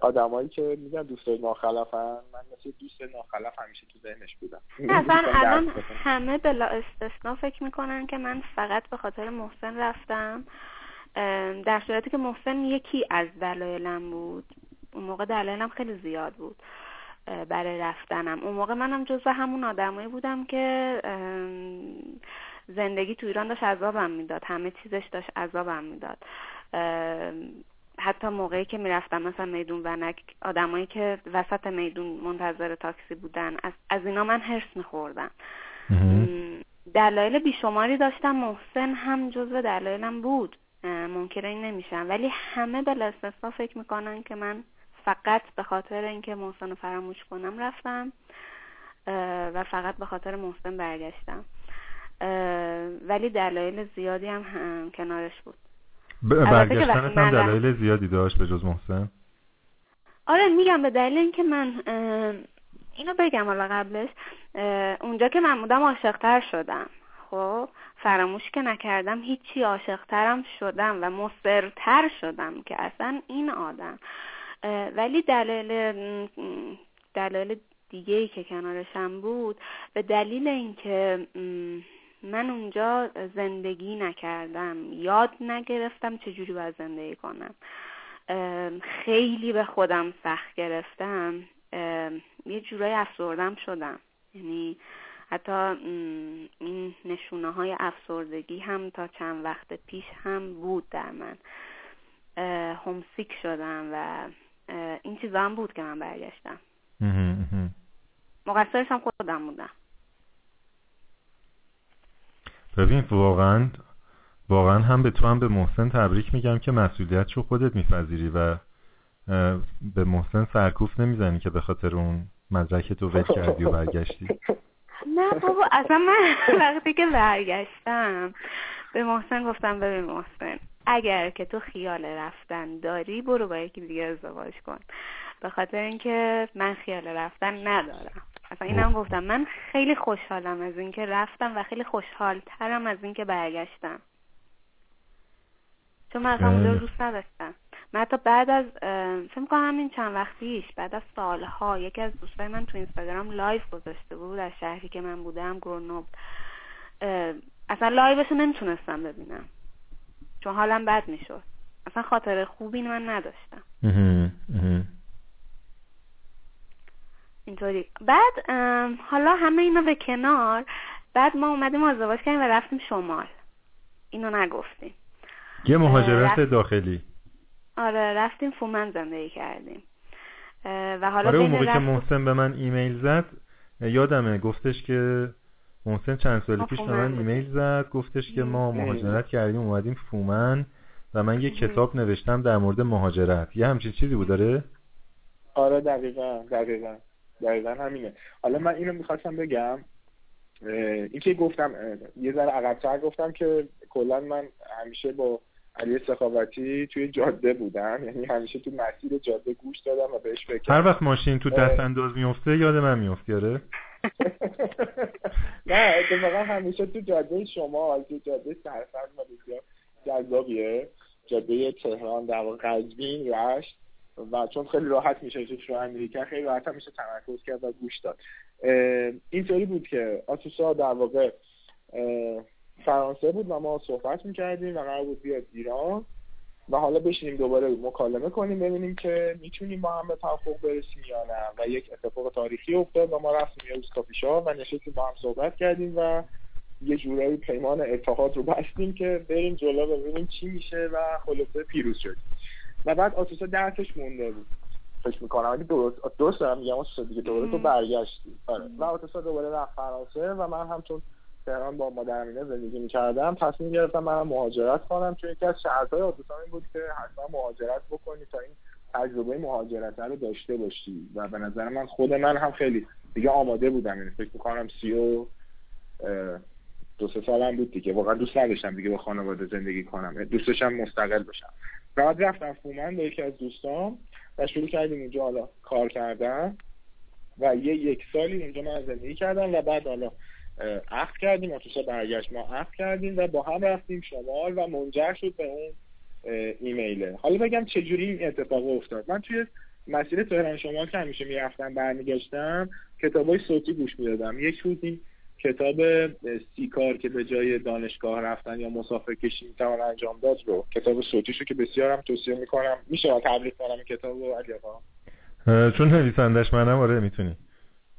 Speaker 3: آدمایی که میگن دوست ناخلفن من مثل دوست ناخلف همیشه تو ذهنش بودم.
Speaker 2: اصلا الان همه بلا استثنا فکر می‌کنن که من فقط به خاطر محسن رفتم در صورتی که محسن یکی از دلایلم بود. اون موقع دلایلم خیلی زیاد بود برای رفتنم. اون موقع منم جزو همون آدمایی بودم که زندگی تو ایران داشت عذابم می‌داد. همه چیزش داشت عذابم می‌داد. حتی موقعی که می‌رفتم مثلا میدون ونک آدمایی که وسط میدون منتظر تاکسی بودن از, از اینا من هرس میخوردم. دلایل بیشماری داشتم محسن هم جزو دلایلم بود. منکر این نمیشم. ولی همه به استثنا فکر می‌کنن که من فقط به خاطر اینکه محسن رو فراموش کنم رفتم و فقط به خاطر محسن برگشتم. ولی دلایل زیادی هم, هم کنارش بود.
Speaker 1: برگشتن هم دلایل زیادی داشت به جز محسن.
Speaker 2: آره میگم به دلیل اینکه من اینو بگم حالا قبلش اونجا که من بودم عاشقتر شدم. خب فراموش که نکردم هیچی عاشقترم شدم و مصرتر شدم که اصلا این آدم. ولی دلیل دلیل دیگه ای که کنارشم بود به دلیل اینکه من اونجا زندگی نکردم. یاد نگرفتم چجوری باید زندگی کنم. خیلی به خودم سخت گرفتم. یه جورای افسردم شدم. یعنی حتی این نشونه های افسردگی هم تا چند وقت پیش هم بود در من. همسیک شدم و این چیزا هم بود که من برگشتم. مقصرش هم خودم بودم.
Speaker 1: ببین واقعا واقعا هم به تو هم به محسن تبریک میگم که مسئولیت رو خودت میپذیری و به محسن سرکوف نمی‌زنی که به خاطر اون مدرک تو ول کردی و برگشتی.
Speaker 2: نه بابا اصلا من وقتی که برگشتم به محسن گفتم ببین محسن اگر که تو خیال رفتن داری برو با یکی دیگه ازدواج کن. به خاطر اینکه من خیال رفتن ندارم. اصلا اینم گفتم من خیلی خوشحالم از اینکه رفتم و خیلی خوشحال ترم از اینکه برگشتم. چون من اصلا اونجا دوست نداشتم. من حتی بعد از فکر کنم همین چند وقت پیش بعد از سالها یکی از دوستای من تو اینستاگرام live گذاشته بود از شهری که من بودم گرونوبل اصلا live ش نمی‌تونستم ببینم. چون حالم بد می‌شد. اصلا خاطر خوبی من نداشتم. اینطوری. بعد حالا همه اینا به کنار بعد ما اومدیم ازدواج کردیم و رفتیم شمال. اینو نگفتیم.
Speaker 1: یه مهاجرت داخلی.
Speaker 2: آره رفتیم فومن زندگی کردیم. و حالا
Speaker 1: آره اون موقع که محسن به من ایمیل زد یادمه گفتش که محسن چند سال پیش به من ایمیل زد گفتش که ما مهاجرت کردیم اومدیم فومن و من یه کتاب نوشتم در مورد مهاجرت. یه همچین چیزی بود داره
Speaker 3: آره دقیقا دقیقا. دقیقا همینه. حالا من اینو می‌خواستم بگم این که گفتم یه ذره عقبتر گفتم که کلا من همیشه با علی سخاوتی توی جاده بودم. یعنی همیشه تو مسیر جاده گوش دادم و بهش فکر
Speaker 1: هر وقت ماشین تو دست انداز میفته یاد من میفته آره
Speaker 3: نه اتفاقا همیشه تو جاده شما تو جاده سرسبز و بسیار جذابیه. جاده تهران در قزوین رشت. و چون خیلی راحت میشه توش رو امریکا خیلی راحت میشه تمرکز کرد و گوش داد. اینطوری بود که آسوسا در واقع فرانسه بود و ما صحبت می‌کردیم و قرار بود بیاد ایران و حالا بشینیم دوباره مکالمه کنیم ببینیم که می‌تونیم با هم به توافق برسیم یا نه و یک اتفاق تاریخی افتاد و ما رفتیم یه روز کافیشا و نشستیم با هم صحبت کردیم و یه جورایی پیمان اتحاد رو بستیم که بریم جلو ببینیم چی میشه و خلاصه پیروز شدیم. و بعد آسوسا درسش مونده بود. فکر می‌کنم. ولی درست درست دارم میگم آسوسا دیگه دوباره تو برگشتی. آره. و آسوسا دوباره رفت فرانسه و من هم چون تهران با مادرم اینا زندگی می‌کردم تصمیم گرفتم منم مهاجرت کنم چون یکی از شرطهای آسوسا این بود که حتما مهاجرت بکنی تا این تجربه مهاجرت رو داشته باشی. و به نظر من خود من هم خیلی دیگه آماده بودم. یعنی فکر می‌کنم سی و دو سه سالم بود دیگه. واقعا دوست نداشتم دیگه با خانواده زندگی کنم. دوستشم مستقل باشم بعد رفتم فومن به یکی از دوستام و شروع کردیم اونجا حالا کار کردن و یه یک سالی اونجا من زندگی کردم و بعد حالا عقد کردیم آتوسا برگشت ما عقد کردیم و با هم رفتیم شمال و منجر شد به اون ایمیله. حالا بگم چجوری این اتفاق افتاد. من توی مسیر تهران شمال که همیشه می‌رفتم برمیگشتم کتابای صوتی گوش می‌دادم. یک روز این کتاب سیکار که به جای دانشگاه رفتن یا مسافر کشی می‌توان انجام داد رو کتاب صوتیشو که بسیارم توصیه می‌کنم. میشه تبلیغ کنم کتاب رو علی
Speaker 1: چون نویسندش منم آره می‌تونی.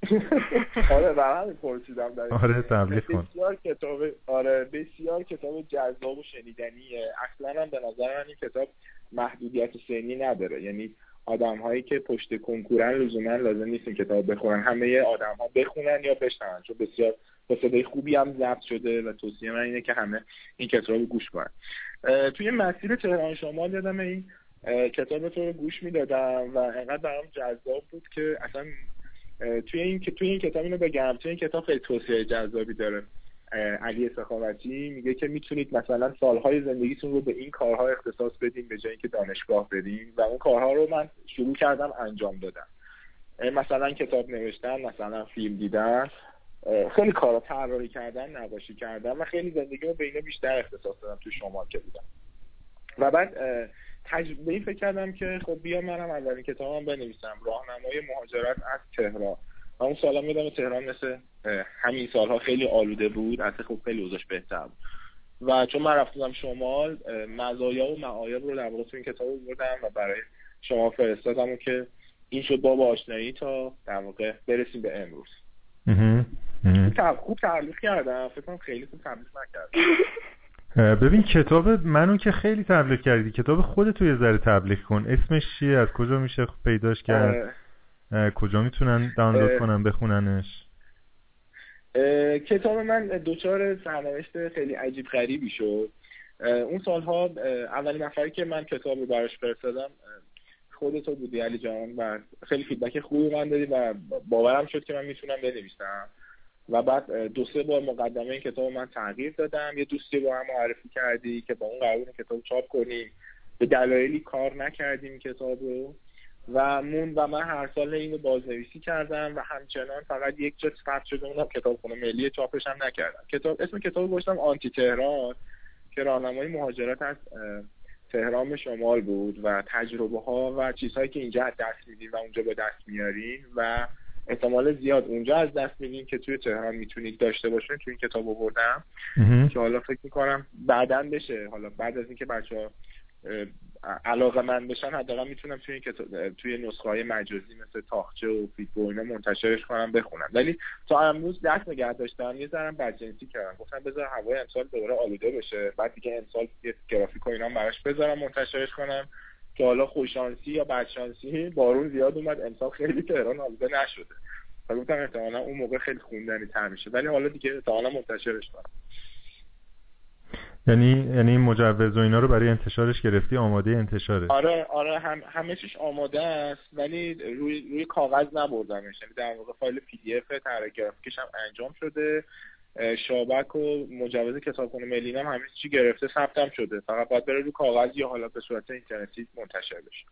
Speaker 3: آره برای پرسیدم در
Speaker 1: آره تبلیغ کن.
Speaker 3: بسیار کتاب آره بسیار کتاب جذاب و شنیدنیه. اصلا هم به نظر من این کتاب محدودیت سنی نداره. یعنی آدم هایی که پشت کنکورن لزوما لازم نیست کتاب بخونن همه آدم ها بخونن یا بشنون چون بسیار با صدای خوبی هم ضبط شده و توصیه من اینه که همه این کتاب رو گوش کنن. توی مسیر تهران شمال یادم این کتاب تو رو گوش می‌دادم و انقدر برام جذاب بود که اصلا توی این که توی این کتاب اینو بگم توی این کتاب خیلی توصیه جذابی داره. علی سخاوتی میگه که می‌تونید مثلا سالهای زندگیتون رو به این کارها اختصاص بدین به جای اینکه دانشگاه بدین و اون کارها رو من شروع کردم انجام دادم مثلا کتاب نوشتن مثلا فیلم دیدن. خیلی کارا طراحی کردن نقاشی کردن و خیلی زندگی رو به اینا بیشتر اختصاص دادم تو شما که بودم. و بعد تجربه این فکر کردم که خب بیا منم اولین کتابم بنویسم. راهنمای مهاجرت از تهران. و اون سالا میدم تهران مثل همین سالها خیلی آلوده بود. از خب خیلی اوضاعش بهتر بود. و چون من رفتم شمال مزایا و معایب رو در واقع تو این کتاب بردم و برای شما فرستادم که این شد باب آشنایی تا در واقع برسیم به امروز. خوب تعلیق کردم. فکر کنم خیلی خوب تعلیق نکردم.
Speaker 1: ببین کتاب منو که خیلی تبلیغ کردی. کتاب خودت یه ذره تبلیغ کن. اسمش چیه؟ از کجا میشه پیداش کرد؟ کجا می‌تونن دانلود کنن بخوننش؟
Speaker 3: کتاب من دوچار سرنوشت خیلی عجیب غریبی شد. اون سالها اولین نفری که من کتاب رو براش فرستادم خودتو بودی علی جان و خیلی فیدبک خوبی من دادی و باورم شد که من می‌تونم بنویسم. و بعد دو سه بار مقدمه این کتاب من تغییر دادم. یه دوستی با هم معرفی کردی که با اون قرار کتاب چاپ کنیم. به دلایلی کار نکردیم کتاب رو. و مون و من هر سال اینو بازنویسی کردم و همچنان فقط یک جا ثبت شده اونم کتابخونه ملی چاپش هم نکردم. کتاب اسم کتاب گذاشتم آنتی تهران که راهنمای مهاجرت از تهران به شمال بود و تجربه ها و چیزهایی که اینجا از دست میدین و اونجا به دست میارین و احتمال زیاد اونجا از دست میدین که توی تهران می‌تونید داشته باشین توی این کتاب آوردم. که حالا فکر می‌کنم بعدا بشه. حالا بعد از اینکه بچه ها علاقه من بشن حداقل می‌تونم توی این توی نسخه های مجازی مثل تاخچه و فیتبو اینا منتشرش کنم بخونم. ولی تا امروز دست نگه داشتم یه ذرم بدجنسی کردم. گفتم بذار هوای امسال دوباره آلوده بشه. بعد دیگه امسال یه گرافیک و اینا براش بذارم منتشرش کنم. که حالا خوششانسی یا بدشانسی بارون زیاد اومد. امسال خیلی تهران آلوده نشده. و گفتم احتمالا اون موقع خیلی خوندنی تر میشه. ولی حالا دیگه احتمالا منتشرش کنم.
Speaker 1: یعنی یعنی مجوز و اینا رو برای انتشارش گرفتی آماده انتشاره
Speaker 3: آره آره هم همه چیش آماده است ولی روی روی کاغذ نبردمش. یعنی در واقع فایل پی دی اف طراحی گرافیکش هم انجام شده. شابک و مجوز کتابخونه ملی هم همه چی گرفته ثبتم شده. فقط باید بره رو کاغذ یا حالا به صورت اینترنتی منتشر بشه.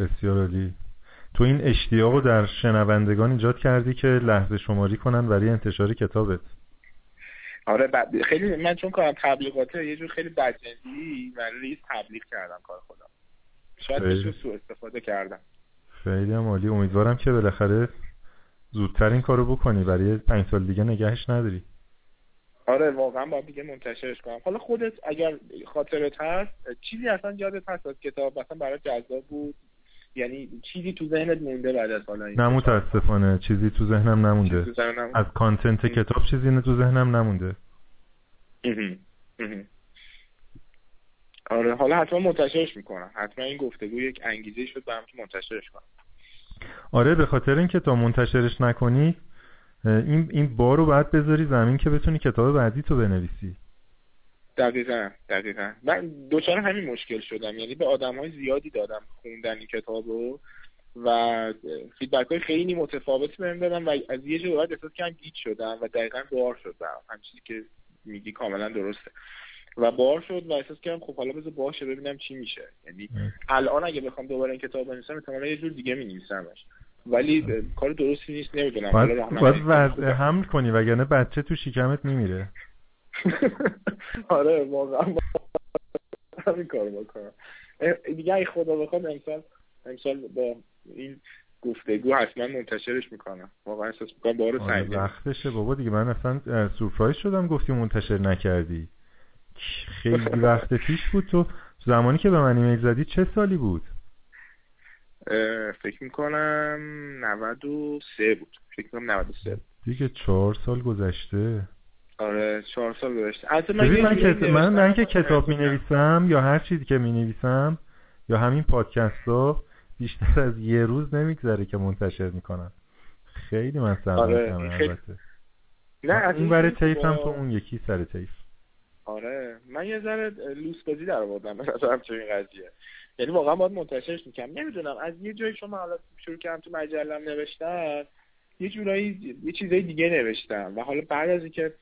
Speaker 1: بسیار عالی. تو این اشتیاق رو در شنوندگان ایجاد کردی که لحظه شماری کنن برای انتشار کتابت.
Speaker 3: آره ب... خیلی من چون کارم تبلیغاته یه جور خیلی بدجنسی و ریز تبلیغ کردم کار خودم. شاید بشه سوء استفاده کردم.
Speaker 1: خیلی هم عالی. امیدوارم که بالاخره زودتر این کارو بکنی. برای پنج سال دیگه نگهش نداری.
Speaker 3: آره واقعا باید دیگه منتشرش کنم. حالا خودت اگر خاطرت هست چیزی اصلا یادت هست از کتاب؟ مثلا برای جذاب بود؟ یعنی چیزی تو ذهنت مونده بعد از حالا
Speaker 1: نه متاسفانه. چیزی تو ذهنم نمونده. تو ذهنم... از کانتنت کتاب چیزی تو ذهنم نمونده.
Speaker 3: آره حالا حتما منتشرش می‌کنم. حتما این گفتگو یک انگیزه شد برام که منتشرش کنم.
Speaker 1: آره به خاطر اینکه تا منتشرش نکنی این این بار رو باید بذاری زمین که بتونی کتاب بعدی تو بنویسی.
Speaker 3: دقیقا دقیقا. من دوچار همین مشکل شدم. یعنی به آدم های زیادی دادم خوندن این کتاب رو و فیدبک های خیلی متفاوتی بهم دادم و از یه جور باید احساس کردم گیت شدم و دقیقا بار شد برام هم چیزی که میگی کاملا درسته. و بار شد و احساس کردم خب حالا بذار باشه ببینم چی میشه. یعنی الان اگه بخوام دوباره این کتاب بنویسم احتمالا یه جور دیگه می ولی کار درستی نیست. نمی‌دونم.
Speaker 1: باید, باید وضع حمل کنی وگرنه بچه تو شکمت میمیره
Speaker 3: آره واقعا. همین کار بکنم. دیگه ای خدا بخواد امسال امسال با این گفتگو حتما منتشرش می‌کنم. واقعا احساس می‌کنم بارو
Speaker 1: آره وقتشه بابا دیگه. من اصلا سورپرایز شدم گفتی منتشر نکردی. خیلی وقت پیش بود تو. زمانی که به من ایمیل زدی چه سالی بود؟
Speaker 3: فکر می‌کنم 93 بود. فکر می‌کنم 93 بود
Speaker 1: دیگه چهار سال گذشته.
Speaker 3: آره چهار سال گذشته.
Speaker 1: من, من, کت... من, من که کتاب می نویسم یا هر چیزی که می نویسم یا همین پادکست ها بیشتر از یه روز نمیگذره که منتشر می‌کنم. خیلی من سر آره. البته. نه اون برای تیفم تو اون یکی سر تیف
Speaker 3: آره من یه ذره لوس بازی در آوردم به نظرم این قضیه. یعنی واقعا باید منتشرش می‌کنم نمی‌دونم از یه جایی شما حالا شروع کردم تو مجلم نوشتن یه جورایی یه چیزای دیگه نوشتم. و حالا بعد از اینکه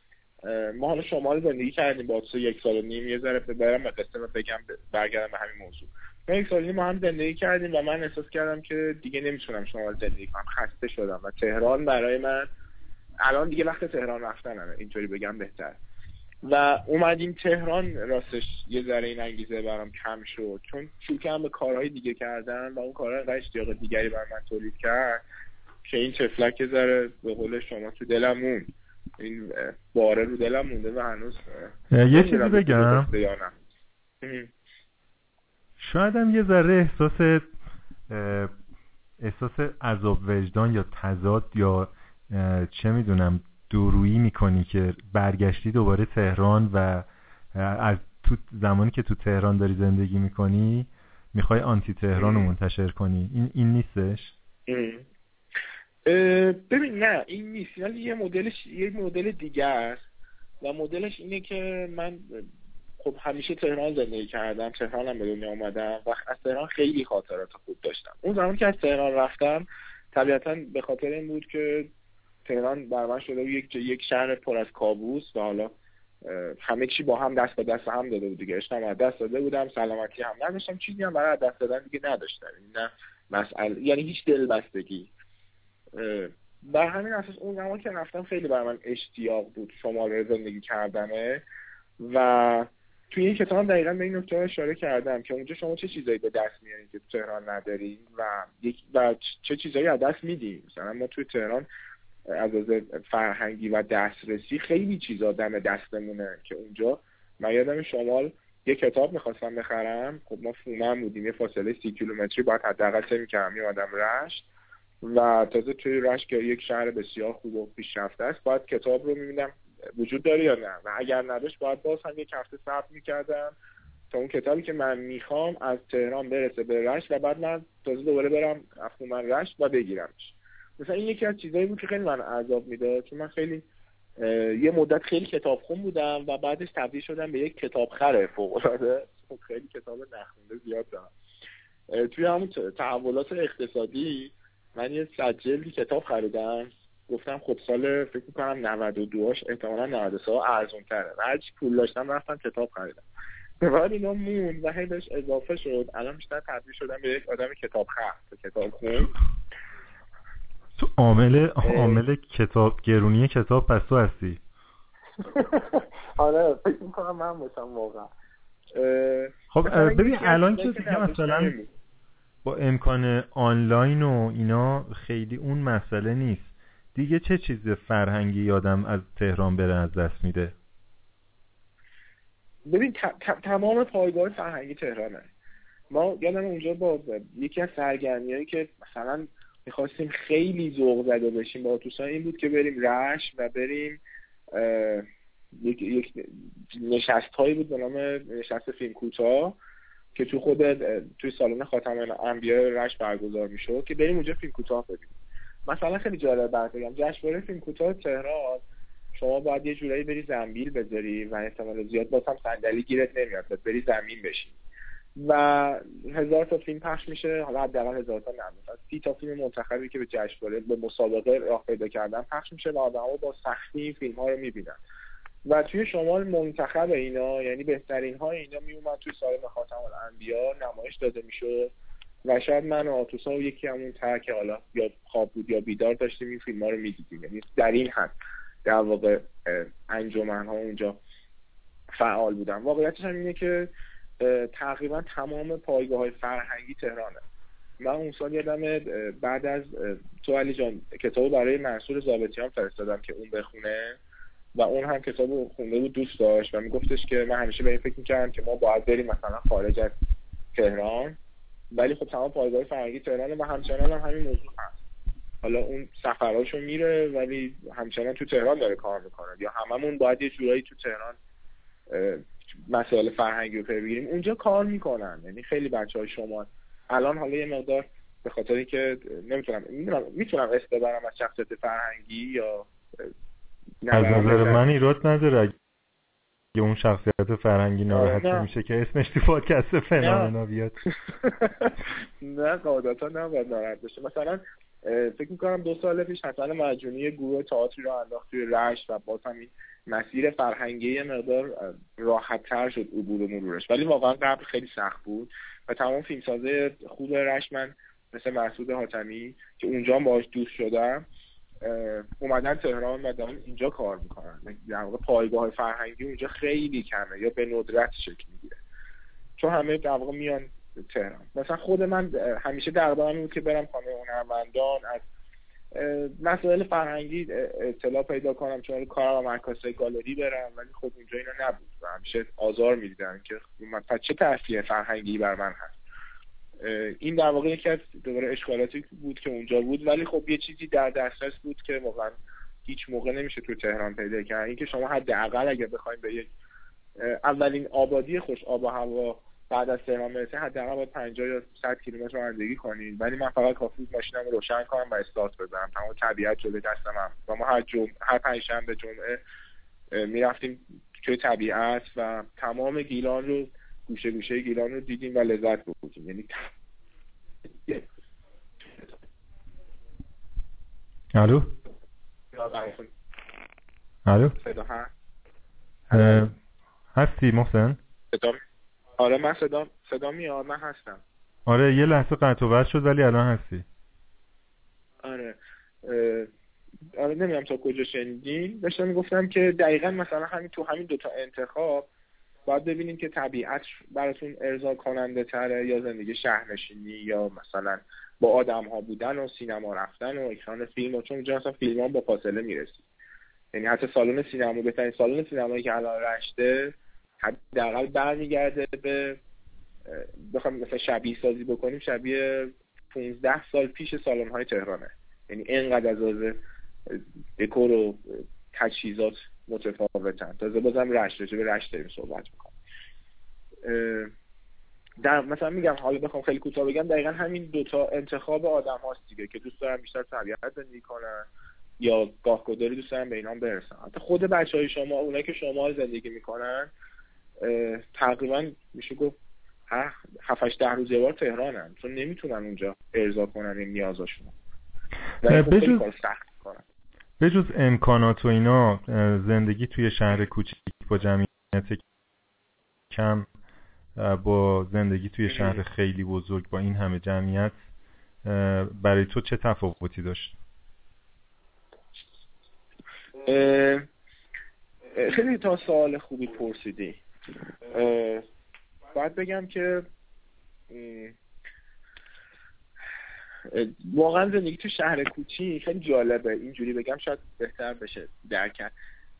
Speaker 3: ما حالا شمال زندگی کردیم با تو یک سال و نیم یه ذره برم و قصه بگم برگردم به همین موضوع. ما یک سال ما هم زندگی کردیم و من احساس کردم که دیگه نمی‌تونم شمال زندگی کنم. خسته شدم و تهران برای من الان دیگه وقت تهران رفتنمه اینطوری بگم بهتر. و اومدیم تهران راستش یه ذره این انگیزه برام کم شد. چون شروع کردم به کارهای دیگه کردن و اون کارهای انقدر اشتیاق دیگری بر من تولید کرد که این تفلک یه ذره به قول شما تو دلم این باره رو دلم مونده و هنوز
Speaker 1: یه چیزی بگم. شاید هم یه ذره احساس احساس عذاب وجدان یا تضاد یا چه می‌دونم دورویی می‌کنی که برگشتی دوباره تهران و از تو زمانی که تو تهران داری زندگی می‌کنی می‌خوای آنتی تهران رو منتشر کنی. این این نیستش؟
Speaker 3: ببین نه این نیست. ولی یه مدلش یه مدل دیگه است. و مدلش اینه که من خب همیشه تهران زندگی کردم تهران هم به دنیا اومدم و از تهران خیلی خاطرات خوب داشتم. اون زمان که از تهران رفتم طبیعتا به خاطر این بود که تهران بر من شده یک یک شهر پر از کابوس و حالا همه چی با هم دست به دست هم داده بود دیگه. اشتم دست داده بودم سلامتی هم نداشتم. چیزی هم برای دست دادن دیگه نداشتم. نه مسئله یعنی هیچ دلبستگی. بر همین اساس اون زمان که رفتم خیلی برای من اشتیاق بود شماره زندگی کردنه و توی این کتاب دقیقا به این نکته اشاره کردم که اونجا شما چه چیزایی به دست میارین که تهران نداریم و و چه چیزایی از دست میدیم مثلا ما توی تهران از از فرهنگی و دسترسی خیلی چیزا دم دستمونه که اونجا. من یادم شمال یه کتاب می‌خواستم بخرم. خب ما فومن بودیم یه فاصله سی کیلومتری باید حداقل سه می‌کردم. میادم رشت. و تازه توی رشت که یک شهر بسیار خوب و پیشرفته است باید کتاب رو می‌بینم. وجود داره یا نه؟ و اگر نداشت باید باز هم یک هفته ثبت می‌کردم تا اون کتابی که من می‌خوام از تهران برسه به رشت و بعد من تازه دوباره برم من رشت و بگیرمش. مثلا این یکی از چیزایی بود که خیلی من عذاب می‌داد چون من خیلی یه مدت خیلی کتاب خون بودم و بعدش تبدیل شدم به یک کتاب خره فوق خب خیلی کتاب نخونده زیاد دارم. توی همون تحولات اقتصادی من یه صد جلدی کتاب خریدم. گفتم خب سال فکر می‌کنم 92 هاش احتمالا 93 ها ارزون تره و هرچی پول داشتم رفتم کتاب خریدم. به بعد اینا مون و هی بهش اضافه شد. الان بیشتر تبدیل شدم به یک آدم کتاب خرد کتاب خون.
Speaker 1: تو عامل عامل کتاب گرونی کتاب پس تو هستی؟
Speaker 3: آره فکر می‌کنم من باشم واقعا.
Speaker 1: خب ببین الان که دیگه مثلا با امکان آنلاین و اینا خیلی اون مسئله نیست. دیگه چه چیز فرهنگی یادم از تهران بره از دست میده؟
Speaker 3: ببین تمام پایگاه فرهنگی تهرانه. ما یادم اونجا با یکی از سرگرمی که مثلا می‌خواستیم خیلی ذوق زده بشیم با اتوسان این بود که بریم رش و بریم یک, یک نشست هایی بود به نام نشست فیلم کوتاه. که تو خود توی سالن خاتم انبیاء رش برگزار می‌شد که بریم اونجا فیلم کوتاه ببینیم. مثلا خیلی جالب برات بگم. جشنواره فیلم کوتاه تهران شما باید یه جورایی بری زنبیل بذاری و احتمال زیاد باز هم صندلی گیرت نمیاد. بری زمین بشین. و هزار تا فیلم پخش میشه حالا حداقل هزار تا نه سی تا فیلم منتخبی که به جشنواره به مسابقه راه پیدا کردن پخش میشه و آدم‌ها با سختی فیلم ها رو می‌بینن. و توی شمال منتخب اینا یعنی بهترین های اینا میومد توی سال خاتم الانبیا نمایش داده می‌شد و شاید من و آتوسا و یکی همون تر که حالا یا خواب بود یا بیدار داشتیم این فیلم ها رو می‌دیدیم. یعنی در این حد در واقع انجمن ها اونجا فعال بودن. واقعیتش هم اینه که تقریبا تمام پایگاه های فرهنگی تهرانه. من اون سال یادم بعد از تو علی جان کتاب برای منصور زابطیان فرستادم که اون بخونه. و اون هم کتاب خونده بود دوست داشت و میگفتش که من همیشه به این فکر می‌کردم که ما باید بریم مثلا خارج از تهران. ولی خب تمام پایگاه فرهنگی تهرانه و همچنان هم همین موضوع هست. حالا اون سفراشو میره ولی همچنان تو تهران داره کار می‌کنه. یا هممون باید یه جورایی تو تهران مسائل فرهنگی رو بگیریم. اونجا کار می‌کنن. یعنی خیلی بچه های شما الان حالا یه مقدار به خاطری که نمی‌تونم می‌تونم است ببرم از شخصیت فرهنگی یا
Speaker 1: از نظر من ایراد نداره. اگه اون شخصیت فرهنگی ناراحت میشه که اسمش تو پادکست فنامنا بیاد.
Speaker 3: نه قاعدتا نباید ناراحت بشه. مثلا فکر می‌کنم دو سال پیش حسن مجونی گروه تئاتری رو انداخت توی رشت و باز همین مسیر فرهنگی یه مقدار راحت تر شد عبور و مرورش. ولی واقعا قبل خیلی سخت بود و تمام فیلمسازه خوب رشت من مثل مسعود حاتمی که اونجا باهاش دوست شدم اومدن تهران و دارن اینجا کار می‌کنن. در واقع پایگاه فرهنگی اونجا خیلی کمه یا به ندرت شکل می‌گیره. چون همه در واقع میان تهران. مثلا خود من همیشه در بود که برم خانه هنرمندان از مسائل فرهنگی اطلاع پیدا کنم چون کارم و گالری برم ولی خب اونجا اینا نبود. و همیشه آزار می‌دیدن که چه تاثیر فرهنگی بر من هست؟ این در واقع یکی از دوباره اشکالاتی بود که اونجا بود ولی خب یه چیزی در دسترس بود که واقعا هیچ موقع نمیشه تو تهران پیدا کرد. اینکه شما حداقل اگر بخواید به یک اولین آبادی خوش آب و هوا بعد از تهران برسه حداقل باید 50 یا 100 کیلومتر رانندگی کنید ولی من فقط کافی ماشینم روشن کنم و استارت بزنم تمام طبیعت جلوی دستم هم و ما هر جمعه هر پنجشنبه جمعه می‌رفتیم توی طبیعت و تمام گیلان رو گوشه گوشه گیلان رو دیدیم و لذت بردیم یعنی
Speaker 1: الو؟ الو؟ هستی محسن؟
Speaker 3: آره من صدا صدا میاد من هستم.
Speaker 1: آره یه لحظه قطع و شد ولی الان هستی.
Speaker 3: آره آره نمی‌دونم تا کجا شنیدین. داشتم می‌گفتم که دقیقا مثلا همین تو همین دوتا انتخاب باید ببینیم که طبیعت براتون ارضا کننده تره یا زندگی شهرنشینی یا مثلا با آدم ها بودن و سینما رفتن و اکران فیلم و چون اونجا مثلا فیلم ها با فاصله می‌رسید یعنی حتی سالن سینما بهترین سالن سینمایی که الان رشته حداقل برمیگرده به بخوام مثلا شبیه سازی بکنیم شبیه 15 سال پیش سالن های تهرانه. یعنی اینقدر از دکور و تجهیزات متفاوتن. تازه بازم رشت راجع به رشت داریم صحبت می‌کنم در مثلا میگم حالا بخوام خیلی کوتاه بگم دقیقا همین دوتا انتخاب آدم هاست دیگه که دوست دارن بیشتر طبیعت زندگی کنن یا گاهگداری دوست دارن به اینا برسن. حتی خود بچه های شما اونایی که شما زندگی می‌کنن تقریبا میشه گفت هفتش ده روز بار تهرانن. چون نمی‌تونن اونجا ارضا کنن این نیازاشون
Speaker 1: بجز به جز امکانات و اینا زندگی توی شهر کوچیک با جمعیت کم با زندگی توی شهر خیلی بزرگ با این همه جمعیت برای تو چه تفاوتی داشت؟
Speaker 3: خیلی تا سوال خوبی پرسیدی باید بگم که واقعا زندگی تو شهر کوچی خیلی جالبه. اینجوری بگم شاید بهتر بشه درک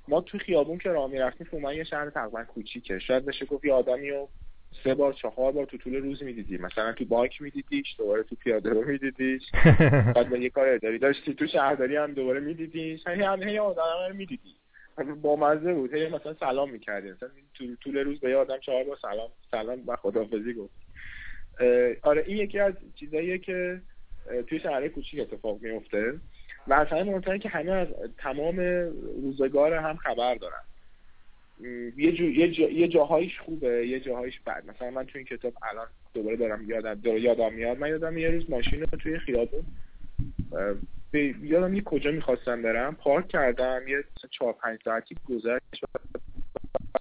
Speaker 3: ما تو خیابون که راه می‌رفتیم تو یه شهر تقریبا کوچیکه. شاید بشه گفت یه آدمی رو سه بار چهار بار تو طول روز می‌دیدی. مثلا تو بانک میدیدیش دوباره تو پیاده رو میدیدیش. بعد یه کار اداری داشتی تو شهرداری هم دوباره میدیدیش. هی هم هی آدم رو می‌دیدی. با مزه بود. هی مثلا سلام می‌کردی. مثلا تو طول روز به یه آدم چهار بار سلام سلام و خداحافظی گفت. آره این یکی از چیزاییه که توی شهرهای کوچیک اتفاق میفته و از همه مهمتره که همه از تمام روزگار هم خبر دارن. یه, جو، یه, جا، یه جاهایش خوبه یه جاهایش بد. مثلا من توی این کتاب الان دوباره دارم یادم داره یادم میاد. من یادم یه روز ماشین رو توی خیابون یادم یه کجا می‌خواستم برم. پارک کردم. یه چهار پنج ساعتی گذشت.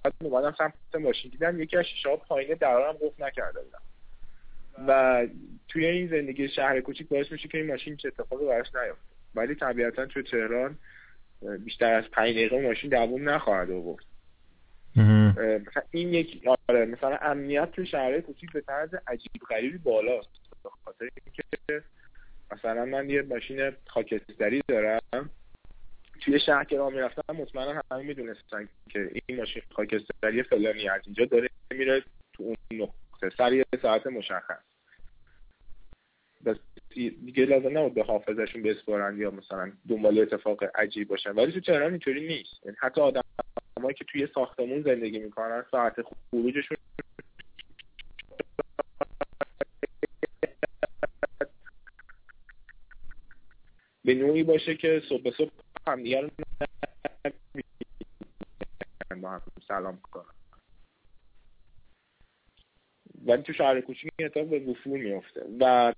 Speaker 3: بعد اومدم سمت ماشین. دیدم یکی از شیشه پایینه درارم گفت نکرده بودم. و توی این زندگی شهر کوچیک باعث میشه که این ماشین چه اتفاقی براش نیفته. ولی طبیعتا توی تهران بیشتر از پنج دقیقه ماشین دووم نخواهد آورد. مثلا این یک آره مثلا امنیت توی شهرهای کوچیک به طرز عجیب غریبی بالاست. به خاطر اینکه مثلا من یه ماشین خاکستری دارم. توی شهر که راه می‌رفتم مطمئنا همه می‌دونستن که این ماشین خاکستری فلانی از اینجا داره میره تو اون نقطه. سر یه ساعت مشخص. بس دیگه لازم نبود به حافظشون بسپارن یا مثلا دنبال اتفاق عجیب باشن. ولی تو تهران اینطوری نیست. یعنی حتی آدم که توی ساختمون زندگی می‌کنن ساعت خروجشون به نوعی باشه که صبح صبح همدیگه رو سلام کنن ولی تو شهر کوچیک این اتفاق به وفور میفته و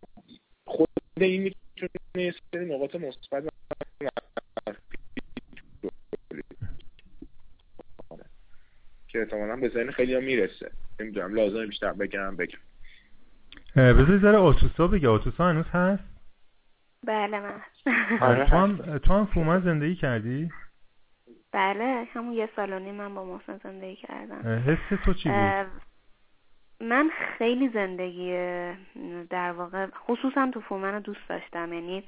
Speaker 3: خود این می‌تونه یه سری نقاط مثبت که احتمالا به ذهن خیلی ها می‌رسه. نمی‌دونم لازم بیشتر بگم بگم.
Speaker 1: بذاری ذره آتوسا بگه. آتوسا هنوز هست؟
Speaker 2: بله من
Speaker 1: تو هم, تو هم فومن زندگی کردی؟
Speaker 2: بله همون یه سال و نیم من با محسن زندگی کردم.
Speaker 1: حس تو چی بود؟
Speaker 2: من خیلی زندگی در واقع خصوصا تو فومن رو دوست داشتم. یعنی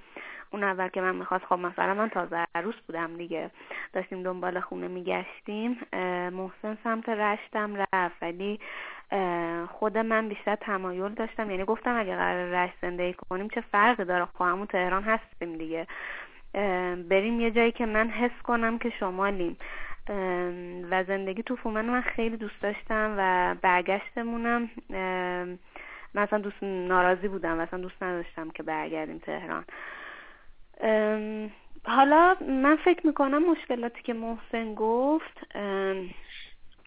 Speaker 2: اون اول که من می‌خواست خب مثلا من تازه عروس بودم دیگه. داشتیم دنبال خونه میگشتیم محسن سمت رشتم رفت. ولی خود من بیشتر تمایل داشتم. یعنی گفتم اگه قرار رشت زندگی کنیم چه فرقی داره؟ خب همون تهران هستیم دیگه. بریم یه جایی که من حس کنم که شمالیم. و زندگی تو فومن من خیلی دوست داشتم و برگشتمونم مثلا دوست ناراضی بودم مثلا دوست نداشتم که برگردیم تهران. حالا من فکر می‌کنم مشکلاتی که محسن گفت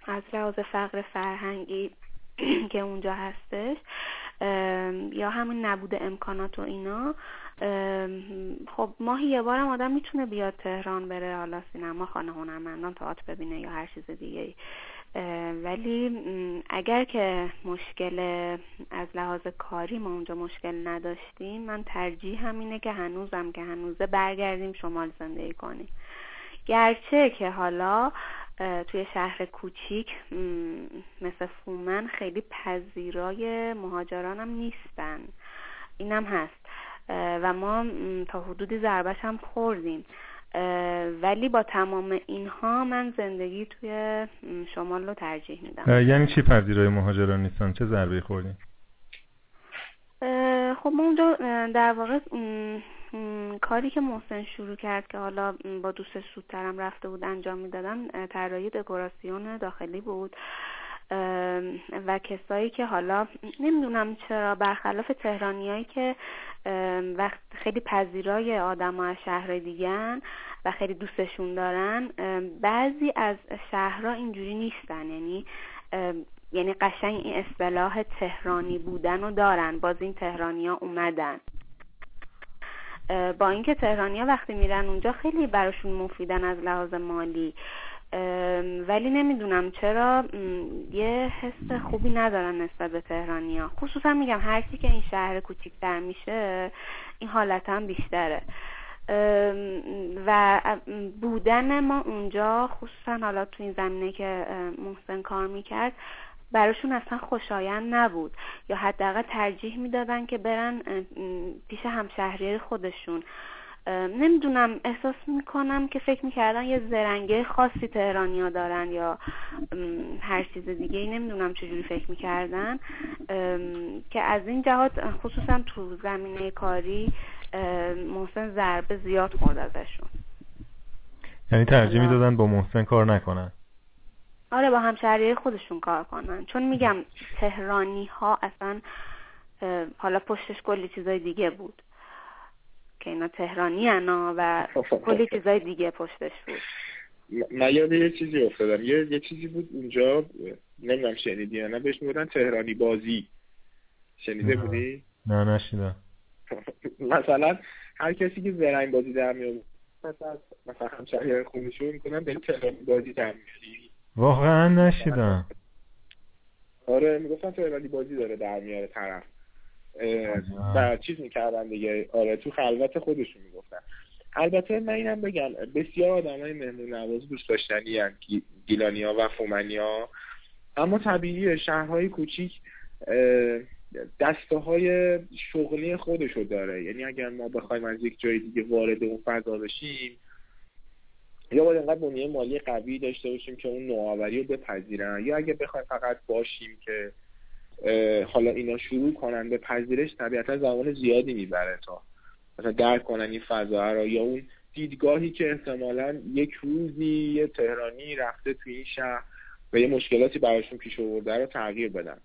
Speaker 2: از لحاظ فقر فرهنگی که اونجا هستش یا همین نبود امکانات و اینا. خب ماهی یه بارم آدم می‌تونه بیاد تهران بره حالا سینما خانه هنرمندان تئاتر ببینه یا هر چیز دیگه ولی اگر که مشکل از لحاظ کاری ما اونجا مشکل نداشتیم من ترجیح همینه که هنوزم که هنوزه برگردیم شمال زندگی کنیم. گرچه که حالا توی شهر کوچیک مثل فومن خیلی پذیرای مهاجرانم نیستن. اینم هست. و ما تا حدودی ضربش هم خوردیم. ولی با تمام اینها من زندگی توی شمال رو ترجیح میدم.
Speaker 1: یعنی چی پذیرای مهاجران نیستن؟ چه ضربه خوردیم
Speaker 2: خب ما اونجا در واقع کاری که محسن شروع کرد که حالا با دوست سودترم رفته بود انجام می‌دادم طراحی دکوراسیون داخلی بود. و کسایی که حالا نمی‌دونم چرا برخلاف تهرانیایی که وقت خیلی پذیرای آدم از شهر دیگن و خیلی دوستشون دارن بعضی از شهرها اینجوری نیستن. یعنی یعنی قشنگ این اصطلاح تهرانی بودن رو دارن. باز این تهرانی ها اومدن. با اینکه تهرانی ها وقتی میرن اونجا خیلی براشون مفیدن از لحاظ مالی. ولی نمی‌دونم چرا یه حس خوبی ندارن نسبت به تهرانی ها خصوصا میگم هرچی که این شهر کوچیکتر میشه این حالت هم بیشتره. و بودن ما اونجا خصوصا حالا تو این زمینه که محسن کار می‌کرد براشون اصلا خوشایند نبود. یا حداقل ترجیح می‌دادن که برن پیش همشهری خودشون. نمی‌دونم احساس می‌کنم که فکر می‌کردن یه زرنگه خاصی تهرانیا دارن یا هر چیز دیگه ای. نمی‌دونم چجوری فکر می‌کردن. که از این جهات خصوصا تو زمینه کاری محسن ضربه زیاد خورد ازشون.
Speaker 1: یعنی ترجیح می‌دادن با محسن کار نکنن.
Speaker 2: آره با همشهری خودشون کار کنن. چون میگم تهرانی ها اصلا حالا پشتش کلی چیزای دیگه بود که اینا تهرانی انا و کلی چیزای دیگه پشتش بود.
Speaker 3: من یاد یه چیزی افتادم یه, یه چیزی بود اونجا نمی‌دونم شنیدی یا نه بهش می‌گفتن تهرانی بازی. شنیده بودی؟
Speaker 1: نه نشیدم.
Speaker 3: مثلا هر کسی که زرنگ بازی در میاد مثلا مثلا همشهری خونشون می‌کنن به تهرانی بازی در میاری
Speaker 1: واقعا نشیدم.
Speaker 3: آره می‌گفتن تهرانی بازی داره در میاره طرف. و چیز می‌کردن دیگه. آره تو خلوت خودشون می‌گفتن. البته من اینم بگم بسیار آدم های مهمون نواز دوست داشتنی گیلانی ها و فومنی ها اما طبیعی شهرهای کوچیک دسته های شغلی خودشو داره. یعنی اگر ما بخوایم از یک جای دیگه وارد اون فضا بشیم یا باید انقدر بنیه مالی قوی داشته باشیم که اون نوآوری رو بپذیرن یا اگه بخوایم فقط باشیم که حالا اینا شروع کنن به پذیرش طبیعتا زمان زیادی می‌بره تا مثلا درک کنن این فضا رو یا اون دیدگاهی که احتمالا یک روزی یه تهرانی رفته توی این شهر و یه مشکلاتی براشون پیش آورده رو تغییر بدن.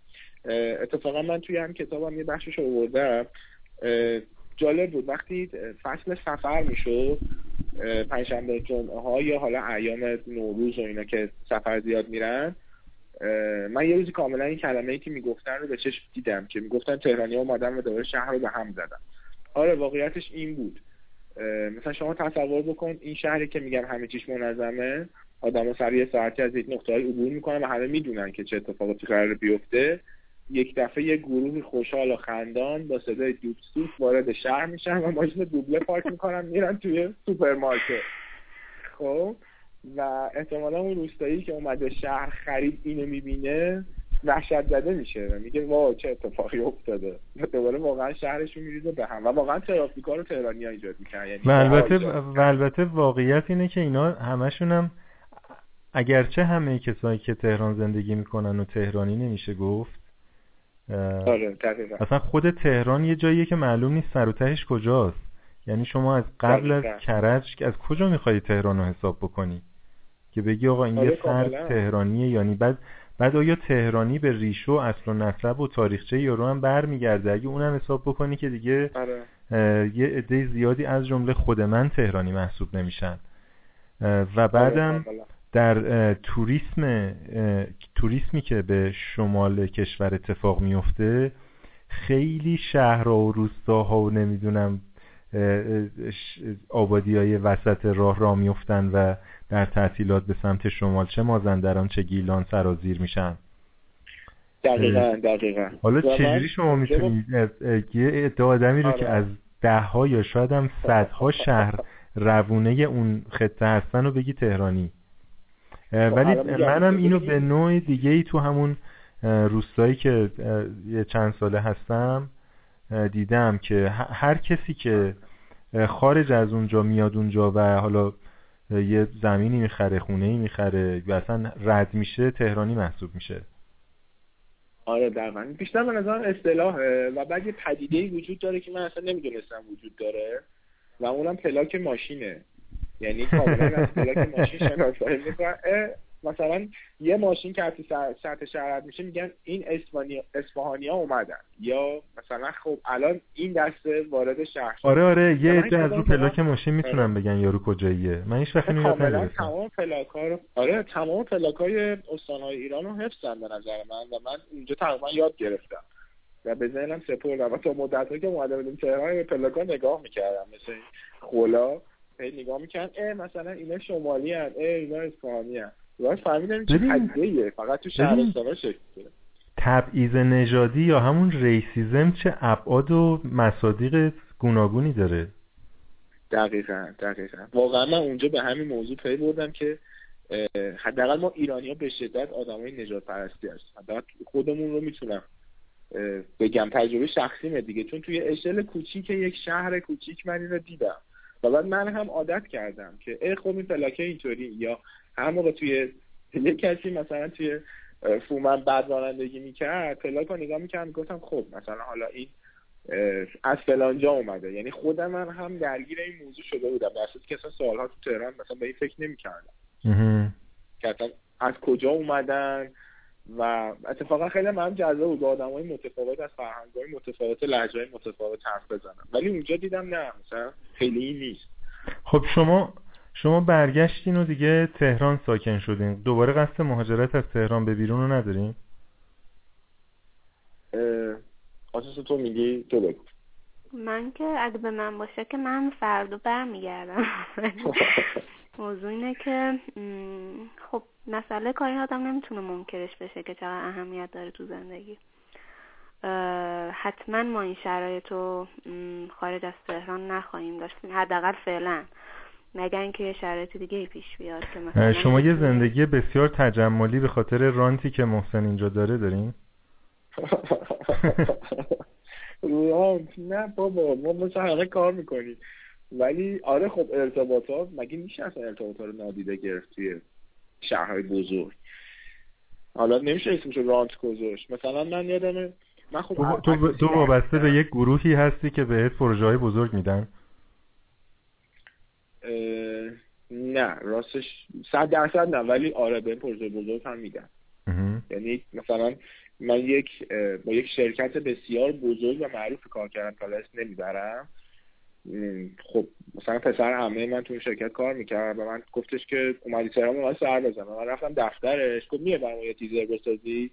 Speaker 3: اتفاقا من توی هم کتابم یه بخشش آوردم. جالب بود. وقتی فصل سفر می‌شد پنجشنبه جمعه ها یا حالا ایام نوروز و اینا که سفر زیاد میرن. من یه روزی کاملا این کلمه ای که می‌گفتن رو به چشم دیدم که می‌گفتن تهرانی اومدن و دوباره شهر رو به هم زدن. آره واقعیتش این بود. مثلا شما تصور بکن این شهری که میگن همه چیش منظمه آدم سر یه ساعتی از یک نقطه عبور می‌کنن و همه می‌دونن که چه اتفاقاتی قرار بیفته. یک دفعه یه گروه خوشحال و خندان با صدای دوب وارد شهر میشن و ماشین دوبله پارک می‌کنن میرن توی سوپرمارکت. خب؟ و احتمالا اون روستایی که اومده شهر خرید اینو می‌بینه وحشت زده میشه و میگه وا چه اتفاقی افتاده. دوباره واقعا شهرشون میریزه به هم و واقعا ترافیکا رو تهرانی ایجاد می‌کنن یعنی
Speaker 1: و البته و البته واقعیت اینه که اینا همشون هم اگرچه همه کسایی که تهران زندگی می‌کنن و تهرانی نمیشه گفت
Speaker 3: آره
Speaker 1: اصلا خود تهران یه جاییه که معلوم نیست سر و تهش کجاست. یعنی شما از قبل از کرج از کجا می‌خوای تهران رو حساب بکنی؟ که بگی آقا این یه آره، سر تهرانیه یعنی بعد بعد آیا تهرانی به ریشو اصل و نسب و تاریخچه یارو هم برمیگرده؟ اگه اونم حساب بکنی که دیگه
Speaker 3: آره.
Speaker 1: یه عده زیادی از جمله خود من تهرانی محسوب نمیشن. و بعدم آره، در توریسم توریسمی که به شمال کشور اتفاق میفته خیلی شهرها و روستاها و نمی‌دونم آبادی های وسط راه را میفتن و در تعطیلات به سمت شمال چه مازندران چه گیلان سرازیر میشن.
Speaker 3: دقیقا دقیقا.
Speaker 1: حالا چجوری شما می‌تونید یه ادعا آدمی رو که آره. از ده ها یا شاید هم صدها شهر روونه اون خطه هستن رو بگی تهرانی. ولی منم اینو به نوع دیگه ای تو همون روستایی که یه چند ساله هستم دیدم که هر کسی که خارج از اونجا میاد اونجا و حالا یه زمینی می‌خره خونه ای می‌خره و اصلا رد میشه تهرانی محسوب میشه.
Speaker 3: آره دقیقا. بیشتر به نظرم اصطلاحه و بعد یه پدیده وجود داره که من اصلا نمی‌دونستم وجود داره و اونم پلاک ماشینه. یعنی کاملا از پلاک ماشین شناسایی می‌کنن مثلا یه ماشین که از سطح شهر میشه میگن این اسفهانی ها اومدن. یا مثلا خب الان این دسته وارد شهر
Speaker 1: آره آره یه عده از اون پلاک ماشین می‌تونن آره. بگن یارو کجاییه. من هیچ وقت
Speaker 3: کاملا تمام پلاک ها رو آره تمام پلاک های استانهای ایران رو حفظن به نظر من و من اونجا تقریبا یاد گرفتم. و به ذهنم سپردم. و تا مدت که اومده بودیم تهران به پلاک ها نگاه می‌کردم. مثل خولا. نگاه می‌کنن اه مثلا اینا شمالی هن اه اینا اصفهانی هن. راست فهمیدم چه پدیده فقط تو شهرستان شکل
Speaker 1: تبعیض نژادی یا همون ریسیزم چه ابعاد و مصادیق گوناگونی داره؟
Speaker 3: دقیقا دقیقا. واقعا من اونجا به همین موضوع پی بردم که حداقل ما ایرانی ها به شدت آدمای نجات پرستی هستیم خودمون رو می‌تونم بگم. تجربه شخصیمه دیگه. چون توی اشل کوچیک یک شهر کوچیک من رو دیدم. و بعد من هم عادت کردم که ای خب این پلاکه اینطوری یا هر موقع توی یه کسی مثلا توی فومن بد رانندگی می‌کرد پلاک رو نگاه می‌کردم گفتم خب مثلا حالا این از فلانجا اومده. یعنی خودم من هم درگیر این موضوع شده بودم. در که اصلا سالها تو تهران مثلا به این فکر نمی‌کردم. که از کجا اومدن؟ و اتفاقا خیلی من جذاب بود آدم های متفاوت از فرهنگ های متفاوت لحجه های متفاوت حرف بزنم. ولی اونجا دیدم نه مثلا خیلی این نیست.
Speaker 1: خب شما شما برگشتین و دیگه تهران ساکن شدین. دوباره قصد مهاجرت از تهران به بیرون رو ندارین؟
Speaker 3: آساس تو میگی؟ تو بگو.
Speaker 2: من که اگه به من باشه که من فردا برمیگردم. موضوع اینه که خب مسئله کاری آدم نمی‌تونه منکرش بشه که چقدر اهمیت داره تو زندگی. حتما ما این شرایط رو خارج از تهران نخواهیم داشت. حداقل فعلا. مگر اینکه یه شرایط دیگه پیش بیاد که مثلا
Speaker 1: شما یه زندگی بسیار تجملی به خاطر رانتی که محسن اینجا داره دارین؟
Speaker 3: رانت؟ نه بابا ما مثلا همه کار می‌کنیم. ولی آره خب ارتباطات مگه میشه اصلا ارتباطات رو نادیده گرفت توی شهرهای بزرگ؟ حالا نمیشه اسمشو رانت گذاشت. مثلا من یادمه من خب
Speaker 1: تو, تو, تو وابسته به یک گروهی هستی که بهت پروژه های بزرگ میدن؟
Speaker 3: نه راستش صد درصد نه ولی آره به پروژه بزرگ هم میدن. یعنی مثلا من یک با یک شرکت بسیار بزرگ و معروف کار کردم تا اسم نمی‌برم. خب مثلا پسر همه من تو این شرکت کار می‌کرد و من گفتش که اومدی تهران ما سر بزنم. من رفتم دفترش گفت میه برام یه تیزر بسازی؟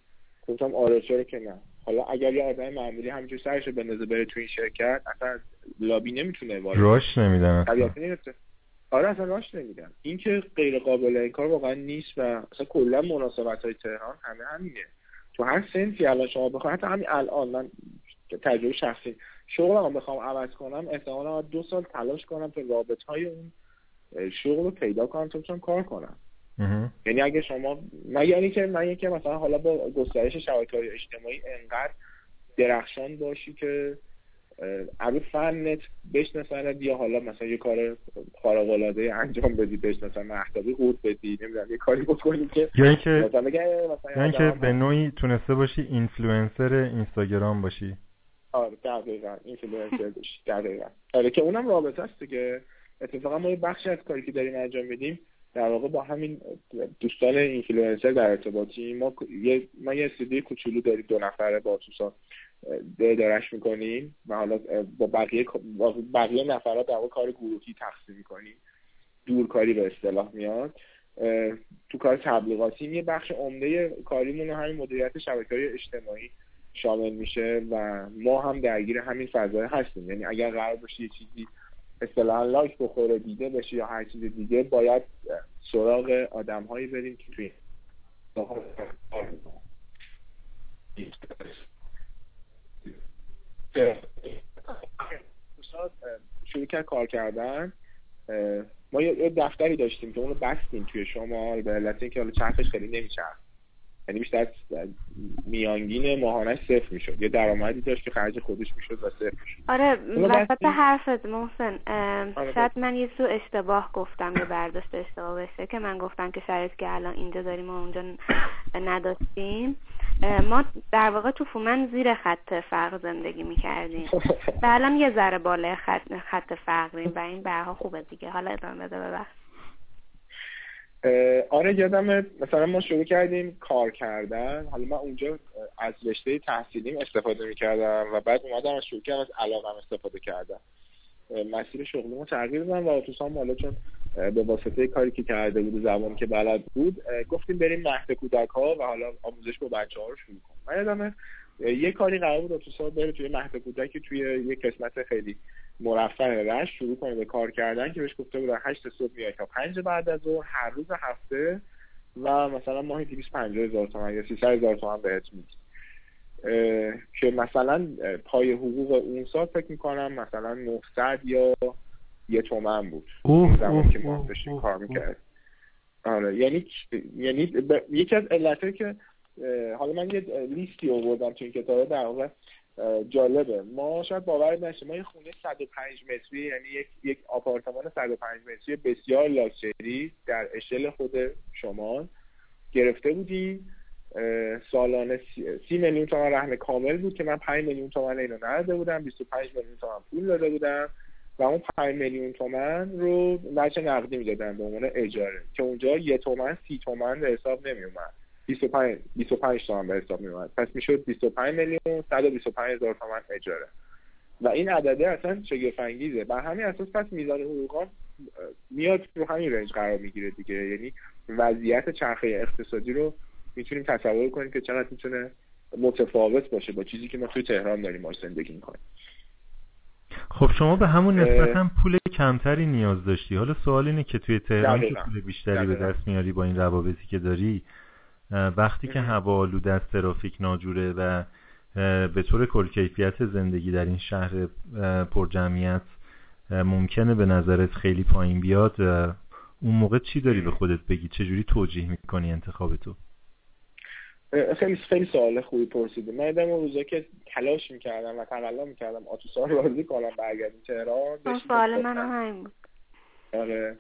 Speaker 3: گفتم آره چرا که نه. حالا اگر یه آدم معمولی همینجور سرش بندازه بره تو این شرکت اصلا لابی نمی‌تونه وارد
Speaker 1: راش نمیدن
Speaker 3: آره اصلا راش نمیدن. این که غیر قابل انکار واقعا نیست و اصلا کلا مناسبت های تهران همه همینه. تو هر سنفی الان شما حتی همین الان من تجربه شخصی شغلم بخوام عوض کنم احتمالا دو سال تلاش کنم تا رابط های اون شغل رو پیدا کنم تا بتونم کار کنم. یعنی اگه شما من یعنی که من که مثلا حالا با گسترش شبکه های اجتماعی انقدر درخشان باشی که عروض فنت بشناسند یا حالا مثلا یه کار خارق العاده انجام بدی بشناسن محتابی قورت بدی نمی‌دونم یه کاری بکنی که
Speaker 1: یا اینکه یا اینکه به نوعی تونسته باشی اینفلوئنسر اینستاگرام باشی.
Speaker 3: آره دقیقا. اینفلوئنسر باشی دقیقا. آره که اونم رابطه است که اتفاقا ما یه بخشی از کاری که داریم انجام بدیم در واقع با همین دوستان اینفلوئنسر در ارتباطیم. ما یه ما یه استودیو کوچولو داریم دو نفره با توسان دارش می‌کنیم و حالا با بقیه با بقیه نفرات در کار گروهی تقسیم می‌کنیم. دورکاری به اصطلاح میاد. تو کار تبلیغاتی یه بخش عمده کاریمون همین مدیریت شبکه های اجتماعی. شامل میشه و ما هم درگیر همین فضای هستیم. یعنی اگر قرار باشه یه چیزی اصطلاحا لایک بخوره دیده بشه یا هر چیز دیگه باید سراغ آدم هایی بریم که توی شروع کرد کار کردن. ما یه دفتری داشتیم که اونو بستیم توی شمال به علت اینکه حالا چرخش خیلی نمیچرخ. یعنی بیشتر میانگین ماهانش صفر می‌شد. یه درآمدی داشت که خرج خودش می‌شد و صفر می‌شد.
Speaker 2: آره وسط حرفت محسن آره شاید من یه سو اشتباه گفتم یا برداشت اشتباه بشه که من گفتم که شرایط که الان اینجا داریم و اونجا نداشتیم. ما در واقع تو فومن زیر خط فقر زندگی می‌کردیم. و الان یه ذره بالای خط, خط فقریم و این برها خوبه دیگه. حالا ادامه بده ببخش
Speaker 3: آره یادم مثلا ما شروع کردیم کار کردن. حالا من اونجا از رشته تحصیلیم استفاده می‌کردم و بعد اومدم از شروع کردم از علاقم استفاده کردم. مسیر شغلی ما تغییر دادم و اتوسان حالا چون به واسطه کاری که کرده بود زبانی که بلد بود گفتیم بریم مهد کودک ها و حالا آموزش با بچه ها رو شروع کنیم. من یادم یه کاری قرار بود اتوسان بره توی مهد کودکی توی یه قسمت خیلی مرفع رشت شروع کنه به کار کردن که بهش گفته بودن هشت صبح میای تا پنج بعد از ظهر هر روز هفته و مثلا ماهی 250 هزار تومن یا 300 هزار تومن بهت میدی. که مثلا پای حقوق اون سال فکر می‌کنم مثلا 900 یا یه تومن بود. زمان که ما داشتیم کار می‌کرد آره یعنی یعنی یکی از علتایی که حالا من یه لیستی آوردم تو این کتابه در واقع جالبه. ما شاید باور نشه ما یه خونه 105 متری یعنی یک یک آپارتمان 105 متری بسیار لاکچری در اشل خود شمال گرفته بودیم سالانه سی میلیون تومن رهن کامل بود که من 5 میلیون تومن اینو نداده بودم. 25 میلیون تومن پول داده بودم و اون 5 میلیون تومن رو بچه نقدی می‌دادن به عنوان اجاره که اونجا یه تومن سی تومن به حساب نمی اومد 25 25 تومن به حساب می اومد پس می‌شد 25 میلیون 125 هزار تومن اجاره. و این عدده اصلا شگفت انگیزه بر همین اساس پس میزان حقوقا میاد رو همین رنج قرار می‌گیره دیگه. یعنی وضعیت چرخه اقتصادی رو می‌تونیم تصور کنیم که چقدر می‌تونه متفاوت باشه با چیزی که ما توی تهران داریم ما زندگی می‌کنیم.
Speaker 1: خب شما به همون نسبت هم پول کمتری نیاز داشتی. حالا سوال اینه که توی تهران که پول بیشتری به دست میاری با این روابطی که داری وقتی که هوا آلوده از ترافیک ناجوره و به طور کل کیفیت زندگی در این شهر پر جمعیت ممکنه به نظرت خیلی پایین بیاد؟ اون موقع چی داری به خودت بگی؟ چجوری توجیه می‌کنی انتخاب تو؟
Speaker 3: خیلی خیلی سوال خوبی پرسیده من در روزا که تلاش می‌کردم و تقلا می‌کردم آتوسا رو راضی کنم برگردیم تهران
Speaker 2: سوال من همین بود.
Speaker 3: آره.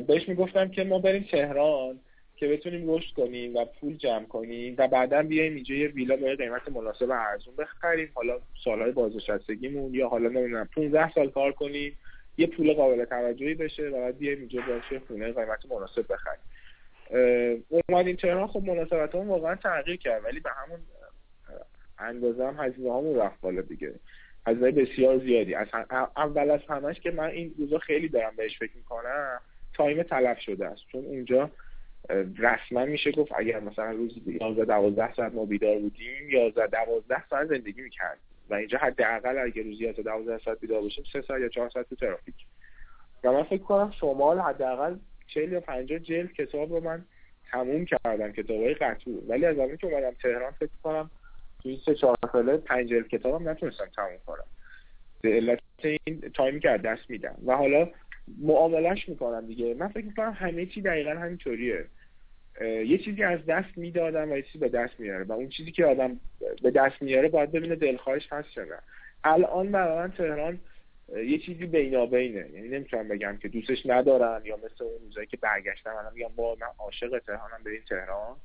Speaker 3: بهش می‌گفتم که ما بریم تهران. که بتونیم رشد کنیم و پول جمع کنیم و بعدا بیایم اینجا یه ویلا با قیمت مناسب ارزون بخریم. حالا سالهای بازنشستگیمون یا حالا نمی‌دونم 15 سال کار کنیم. یه پول قابل توجهی بشه و بعد بیایم اینجا باشه خونه قیمت مناسب بخریم. اومدیم تهران. خب مناسبت هم واقعا تغییر کرد ولی به همون اندازه هم هزینه همون رفت بالا دیگه. هزینه بسیار زیادی. از اول از همش که من این روزا خیلی دارم بهش فکر می‌کنم تایم تلف شده است. چون اونجا رسما میشه گفت اگر مثلا روز 11 12 ساعت ما بیدار بودیم 11 12 ساعت زندگی می‌کرد. و اینجا حداقل اگر روزی 11 12 ساعت بیدار باشیم 3 ساعت یا 4 ساعت تو ترافیک. و من فکر کنم شمال حداقل 40 یا 50 جلد کتاب رو من تموم کردم کتابای قطور ولی از زمانی که اومدم تهران فکر کنم توی سه چهار ساله 5 جلد کتابم نتونستم تموم کنم. به علت این تایمی که دست میدم. و حالا معاملش می‌کنم دیگه. من فکر می‌کنم همه چی دقیقا همینطوریه. یه چیزی از دست می‌دادم و یه چیزی به دست میاره. و اون چیزی که آدم به دست میاره باید ببینه دلخواهش هست یا الان برای من تهران یه چیزی بینابینه. یعنی نمی‌تونم بگم که دوستش ندارم یا مثل اون روزایی که برگشتم الان میگم با من عاشق تهرانم بریم تهران.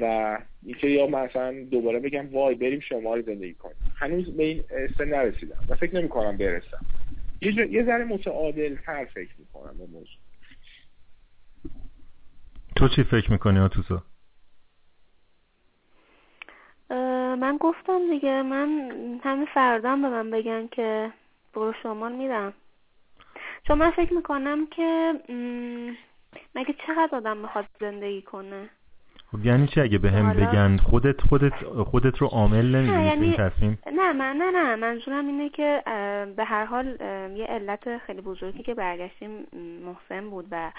Speaker 3: و اینکه یا مثلا دوباره بگم وای بریم شمال زندگی کنیم. هنوز به این سن نرسیدم و فکر نمی کنم برسم. یه, یه ذره متعادل تر فکر می‌کنم به موضوع.
Speaker 1: تو چی فکر می‌کنی آتوسا؟
Speaker 2: من گفتم دیگه من همه فردام به من بگن که برو شمال میرم. چون من فکر می‌کنم که مگه چقدر آدم می‌خواد زندگی کنه؟
Speaker 1: خب یعنی چی اگه به هم بگن خودت خودت خودت رو عامل نمی‌دونی یعنی... این تصمیم
Speaker 2: نه من نه نه منظورم اینه که به هر حال یه علت خیلی بزرگی که برگشتیم محسن بود و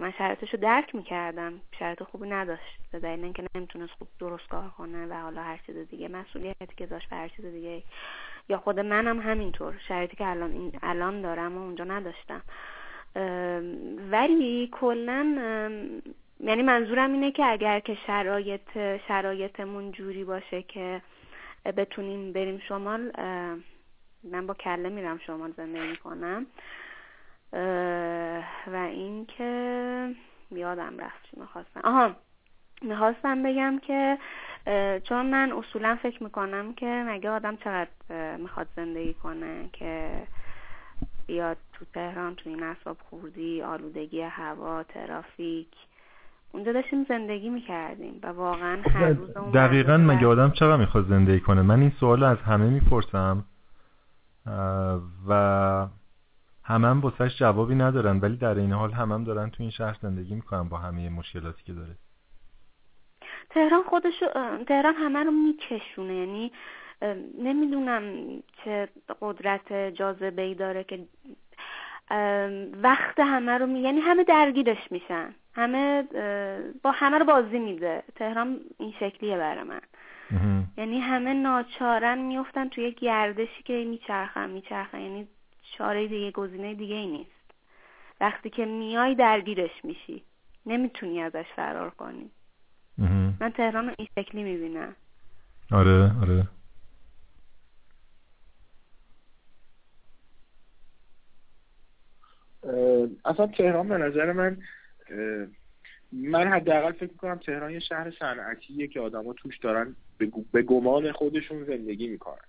Speaker 2: من شرایطش رو درک می‌کردم. شرایط خوبی نداشت. به دلیل اینکه نمی‌تونست خوب درست کار کنه و حالا هر چیز دیگه مسئولیتی که داشت به هر چیز دیگه. یا خود منم همینطور. شرایطی که الان این الان دارم و اونجا نداشتم. ولی کلا یعنی منظورم اینه که اگر که شرایط شرایطمون جوری باشه که بتونیم بریم شمال من با کله میرم شمال زندگی کنم و اینکه یادم رفت چی می‌خواستم. آها می‌خواستم بگم که چون من اصولا فکر می‌کنم که مگه آدم چقدر می‌خواد زندگی کنه که بیاد تو تهران تو این اصاب خوردی آلودگی هوا ترافیک. اونجا داشتیم زندگی می‌کردیم و واقعا هر روز
Speaker 1: دقیقا مگه آدم چقدر می‌خواد زندگی کنه؟ من این سوال از همه می‌پرسم و همه هم بسش جوابی ندارن ولی در این حال همه هم دارن تو این شهر زندگی می‌کنن با همه مشکلاتی که داره.
Speaker 2: تهران خودش تهران همه رو میکشونه یعنی نمی‌دونم چه قدرت جاذبه ای داره که وقت همه رو می... یعنی همه درگیرش میشن. همه با همه رو بازی میده. تهران این شکلیه برای من. یعنی همه ناچارن میفتن توی گردشی که میچرخن میچرخن. یعنی چاره دیگه گزینه دیگه ای نیست. وقتی که میای درگیرش میشی. نمی‌تونی ازش فرار کنی. من تهران رو این شکلی می‌بینم.
Speaker 1: آره آره.
Speaker 3: اصلا تهران به نظر من من حداقل فکر می‌کنم تهران یه شهر صنعتیه که آدما توش دارن به گمان خودشون زندگی می‌کنن.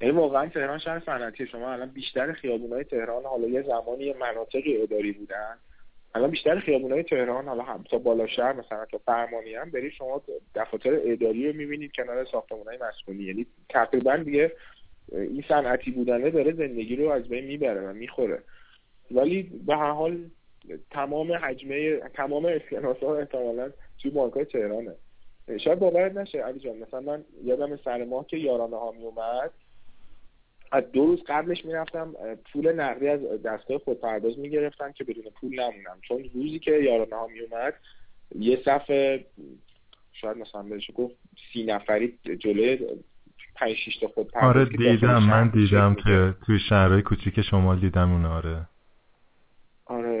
Speaker 3: یعنی واقعا تهران شهر صنعتی شما الان بیشتر خیابونای تهران حالا یه زمانی مناطق اداری بودن. الان بیشتر خیابونای تهران حالا هم تا بالا شهر مثلا تا فرمانی هم برید شما دفاتر اداری رو می‌بینید کنار ساختمانهای مسکونی. یعنی تقریبا دیگه این صنعتی بودنه داره زندگی رو از بین می‌بره و می‌خوره. ولی به هر حال تمام حجمه تمام اسکناس ها احتمالا توی بانک تهرانه. شاید باورت نشه علی جان. مثلا من یادم سر ماه که یارانه ها می اومد از دو روز قبلش می‌رفتم پول نقدی از دستگاه خودپرداز می‌گرفتم که بدون پول نمونم چون روزی که یارانه ها می اومد یه صف شاید مثلا بهش گفت سی نفری جلوی 5 6 تا خود
Speaker 1: آره دیدم. من دیدم که توی شهرهای کوچیک شمال دیدم اون آره.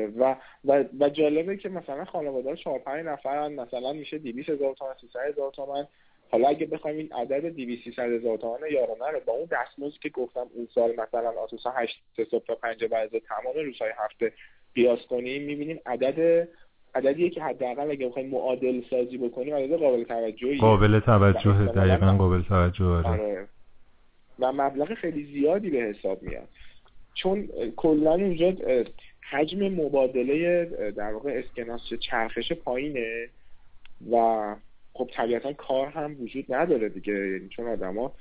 Speaker 3: و و, و جالبه که مثلا خانواده 4 5 نفرن مثلا میشه 200 هزار تومان 300 هزار تومان حالا اگه بخوایم این عدد 200 300 هزار تومان یارانه رو با اون دستمزدی که گفتم اون سال مثلا آسوسا 8 صبح تا 5 بعد تمام روزهای هفته قیاس کنیم می‌بینیم عدد عددیه که حداقل اگه بخوایم معادل سازی بکنیم عدد قابل توجهی
Speaker 1: قابل توجه دقیقا قابل توجه آره.
Speaker 3: آره. و مبلغ خیلی زیادی به حساب میاد. چون کلا اونجا حجم مبادله در واقع اسکناس چرخش پایینه و خب طبیعتا کار هم وجود نداره دیگه. یعنی چون آدما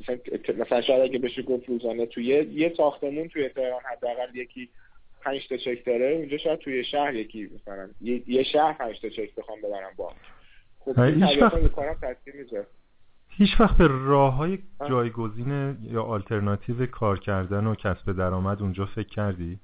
Speaker 3: مثلا مثلا شاید اگه بشه گفت روزانه توی یه ساختمون توی تهران حداقل یکی پنج تا چک داره اونجا شاید توی شهر یکی مثلا یه شهر پنج تا چک بخوام ببرم با
Speaker 1: خب هیچ وقت هیچ وقت به راه های جایگزین یا آلترناتیو کار کردن و کسب درآمد اونجا فکر کردی؟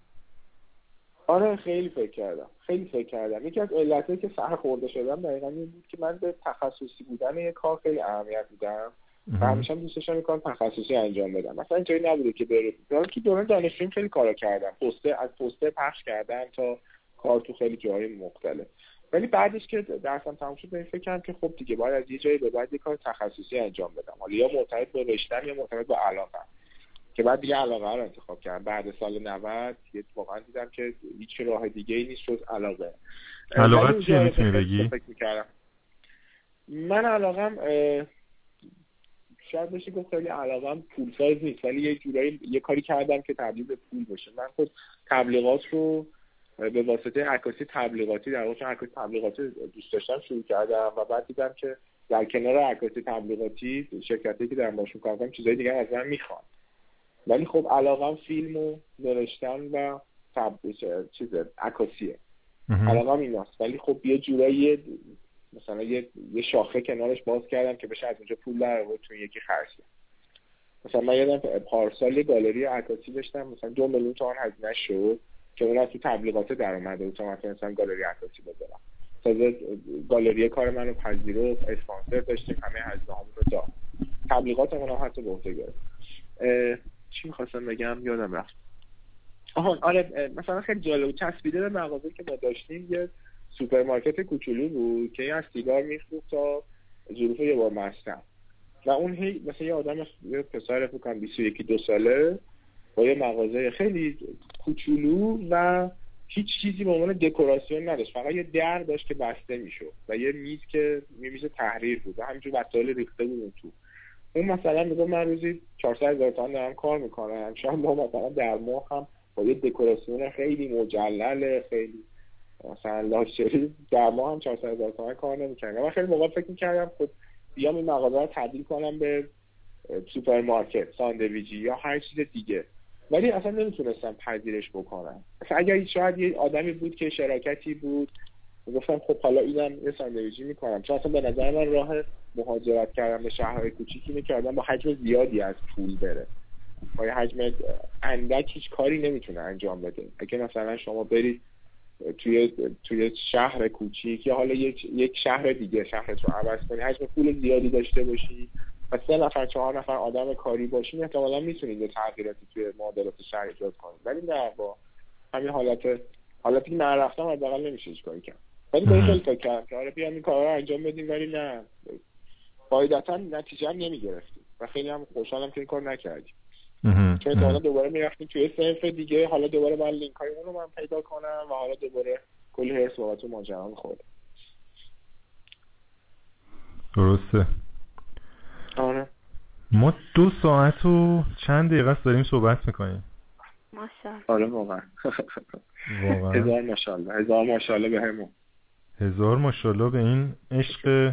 Speaker 3: آره خیلی فکر کردم. خیلی فکر کردم. یکی از علتهایی که سر خورده شدم دقیقا این بود که من به تخصصی بودن یه کار خیلی اهمیت میدم و همیشه دوست داشتم کار تخصصی انجام بدم. مثلا اینطوری نبوده که بره. که دوران دانشجویی خیلی کارا کردم. پسته از پسته پخش کردم تا کار تو خیلی جاهای مختلف. ولی بعدش که درسم تموم شد فکر کردم که خب دیگه باید از یه جایی به بعد یه کار تخصصی انجام بدم. حالا یا مرتبط با رشتم یا مرتبط با علاقم. که بعد دیگه علاقه رو انتخاب کردم. بعد سال 90 یه واقعا دیدم که هیچ راه دیگه ای نیست جز علاقه.
Speaker 1: علاقه چیه؟ می‌تونی بگی؟
Speaker 3: من علاقم شاید بشه گفت خیلی علاقم پول ساز نیست ولی یه جورایی یه کاری کردم که تبدیل به پول بشه. من خود تبلیغات رو به واسطه عکاسی تبلیغاتی در واقع عکاسی تبلیغاتی دوست داشتم شروع کردم و بعد دیدم که در کنار عکاسی تبلیغاتی شرکتی که در ماشون کار کنم چیزای دیگه از من می‌خوان. ولی خب علاقم فیلم و نوشتن و چیز عکاسیه. علاقم ایناست. ولی خب یه جورایی مثلا یه, یه شاخه کنارش باز کردم که بشه از اونجا پول در تو یکی خرج مثلا من یادم پارسال یه گالری عکاسی داشتم مثلا دو میلیون تومان هزینه شد. که اون از تو تبلیغات در اومده تا مثلا گالری عکاسی بذارم. تازه گالری کار منو پذیرفت اسپانسر داشتیم. همه هزینه رو داد تبلیغاتمون هم حتی به عهده گرفت. چی می‌خواستم بگم؟ یادم رفت. آها آره مثلا خیلی جالب چسبیده به مغازه که ما داشتیم یه سوپرمارکت کوچولو بود که از سیگار میفروخت تا ظروف یه بار مستم. و اون هی مثلا یه آدم یه پسر فکر کنم 21 دو ساله یه مغازه خیلی کوچولو و هیچ چیزی به عنوان دکوراسیون نداشت. فقط یه در داشت که بسته می‌شد و یه میز که میز تحریر بود و همینجور وسایل ریخته بود تو. اون مثلا میگه من روزی 400 هزار تومان دارم کار می‌کنم. شاید ما مثلا در ماه هم با یه دکوراسیون خیلی مجلل خیلی مثلا لاکچری در ماه هم 400 هزار تومان کار نمی‌کنم من خیلی موقع فکر می‌کردم خب بیام این مغازه رو تبدیل کنم به سوپرمارکت ساندویچی یا هر چیز دیگه. ولی اصلا نمی‌تونستم پذیرش بکنم اصلا اگر شاید یه آدمی بود که شراکتی بود گفتم خب حالا اینم یه ساندویچی می‌کنم. چون اصلا به نظر من راه مهاجرت کردن به شهرهای کوچیکی می‌کردن با حجم زیادی از پول بره. با حجم اندک هیچ کاری نمی‌تونه انجام بده. اگه مثلا شما برید توی توی شهر کوچیک یا حالا یک, یک شهر دیگه شهرت رو عوض کنی حجم پول زیادی داشته باشی. و سه نفر چهار نفر آدم کاری باشین احتمالا می‌تونید یه تغییراتی توی معادلات شهر ایجاد کنید ولی نه با همین حالت حالتی که من رفتم حداقل نمیشه هیچ کاری کرد. ولی به خیلی فکر کردم. که آره بیام این کارا رو انجام بدیم ولی نه. قاعدتا نتیجه هم نمی‌گرفتیم و خیلی هم خوشحالم که این کار نکردیم. چون حالا دوباره می‌رفتیم توی صنف دیگه. حالا دوباره من لینک های اون رو من پیدا کنم و حالا دوباره کلی هرس بابت ماجرا می‌خوره
Speaker 1: درسته.
Speaker 3: آره.
Speaker 1: ما دو ساعت و چند دقیقه داریم صحبت می‌کنیم.
Speaker 2: ماشاءالله.
Speaker 3: آره واقعا. هزار ماشاءالله. هزار ماشاءالله به همون.
Speaker 1: هزار ماشاءالله به این عشق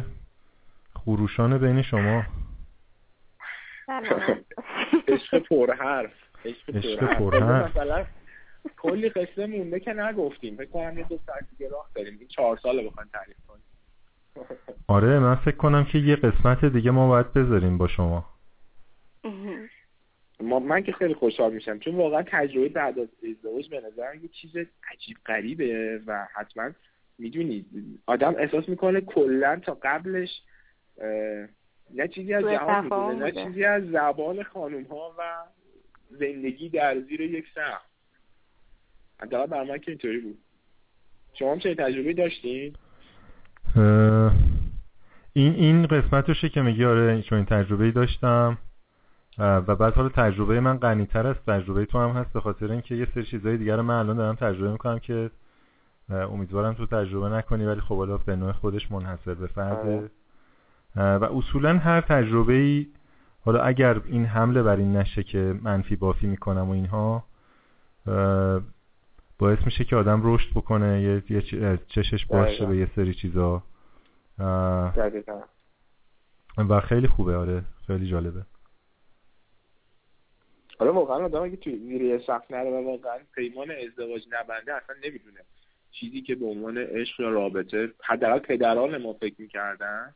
Speaker 1: خروشان بین شما.
Speaker 3: عشق پر حرف
Speaker 1: عشق پر حرف
Speaker 3: مثلا کلی قصه مونده که نگفتیم. فکر کنم یه دو ساعت دیگه راه داریم. این چهار ساله بخوایم تعریف کنیم
Speaker 1: آره من فکر کنم که یه قسمت دیگه ما باید بذاریم با شما.
Speaker 3: ما من که خیلی خوشحال میشم. چون واقعا تجربه بعد از ازدواج به نظر یه چیز عجیب غریبه و حتما می‌دونید آدم احساس می‌کنه کلا تا قبلش نه چیزی از جهان می‌دونه نه چیزی از زبان خانوم ها و زندگی در زیر یک سقف. حداقل بر من که اینطوری بود. شما هم چه تجربه داشتین؟
Speaker 1: این این قسمتشه که میگی آره چون این تجربه داشتم. و بعد حالا تجربه من غنیتر از تجربه تو هم هست به خاطر اینکه یه سری چیزای دیگر رو من الان دارم تجربه می‌کنم که امیدوارم تو تجربه نکنی ولی خب حالا به نوع خودش منحصر به فرده و اصولا هر تجربه ای حالا اگر این حمله بر این نشه که منفی بافی می‌کنم و اینها باعث میشه که آدم رشد بکنه یه, چشش باشه به یه سری چیزا. و خیلی خوبه آره. خیلی جالبه.
Speaker 3: حالا واقعا آدم اگه توی زیر سخت نره و واقعا پیمان ازدواج نبنده اصلا نمی‌دونه. چیزی که به عنوان عشق یا رابطه حداقل پدران ما فکر می‌کردن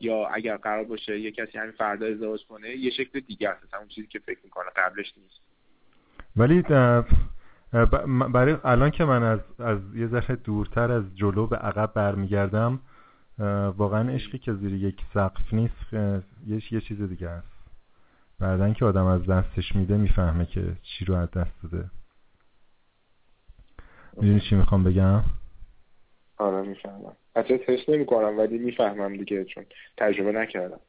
Speaker 3: یا اگر قرار باشه یه کسی همین فردا ازدواج کنه یه شکل دیگه است. اون چیزی که فکر می‌کنه قبلش نیست.
Speaker 1: ولی برای الان که من از از یه ذره دورتر از جلو به عقب برمیگردم واقعا عشقی که زیر یک سقف نیست یه یه چیز دیگه است. بعدن که آدم از دستش میده می‌فهمه که چی رو از دست داده. می‌دونی چی می‌خوام بگم؟
Speaker 3: آره می‌فهمم. حتی تست نمی کنم ولی می‌فهمم دیگه چون تجربه نکردم.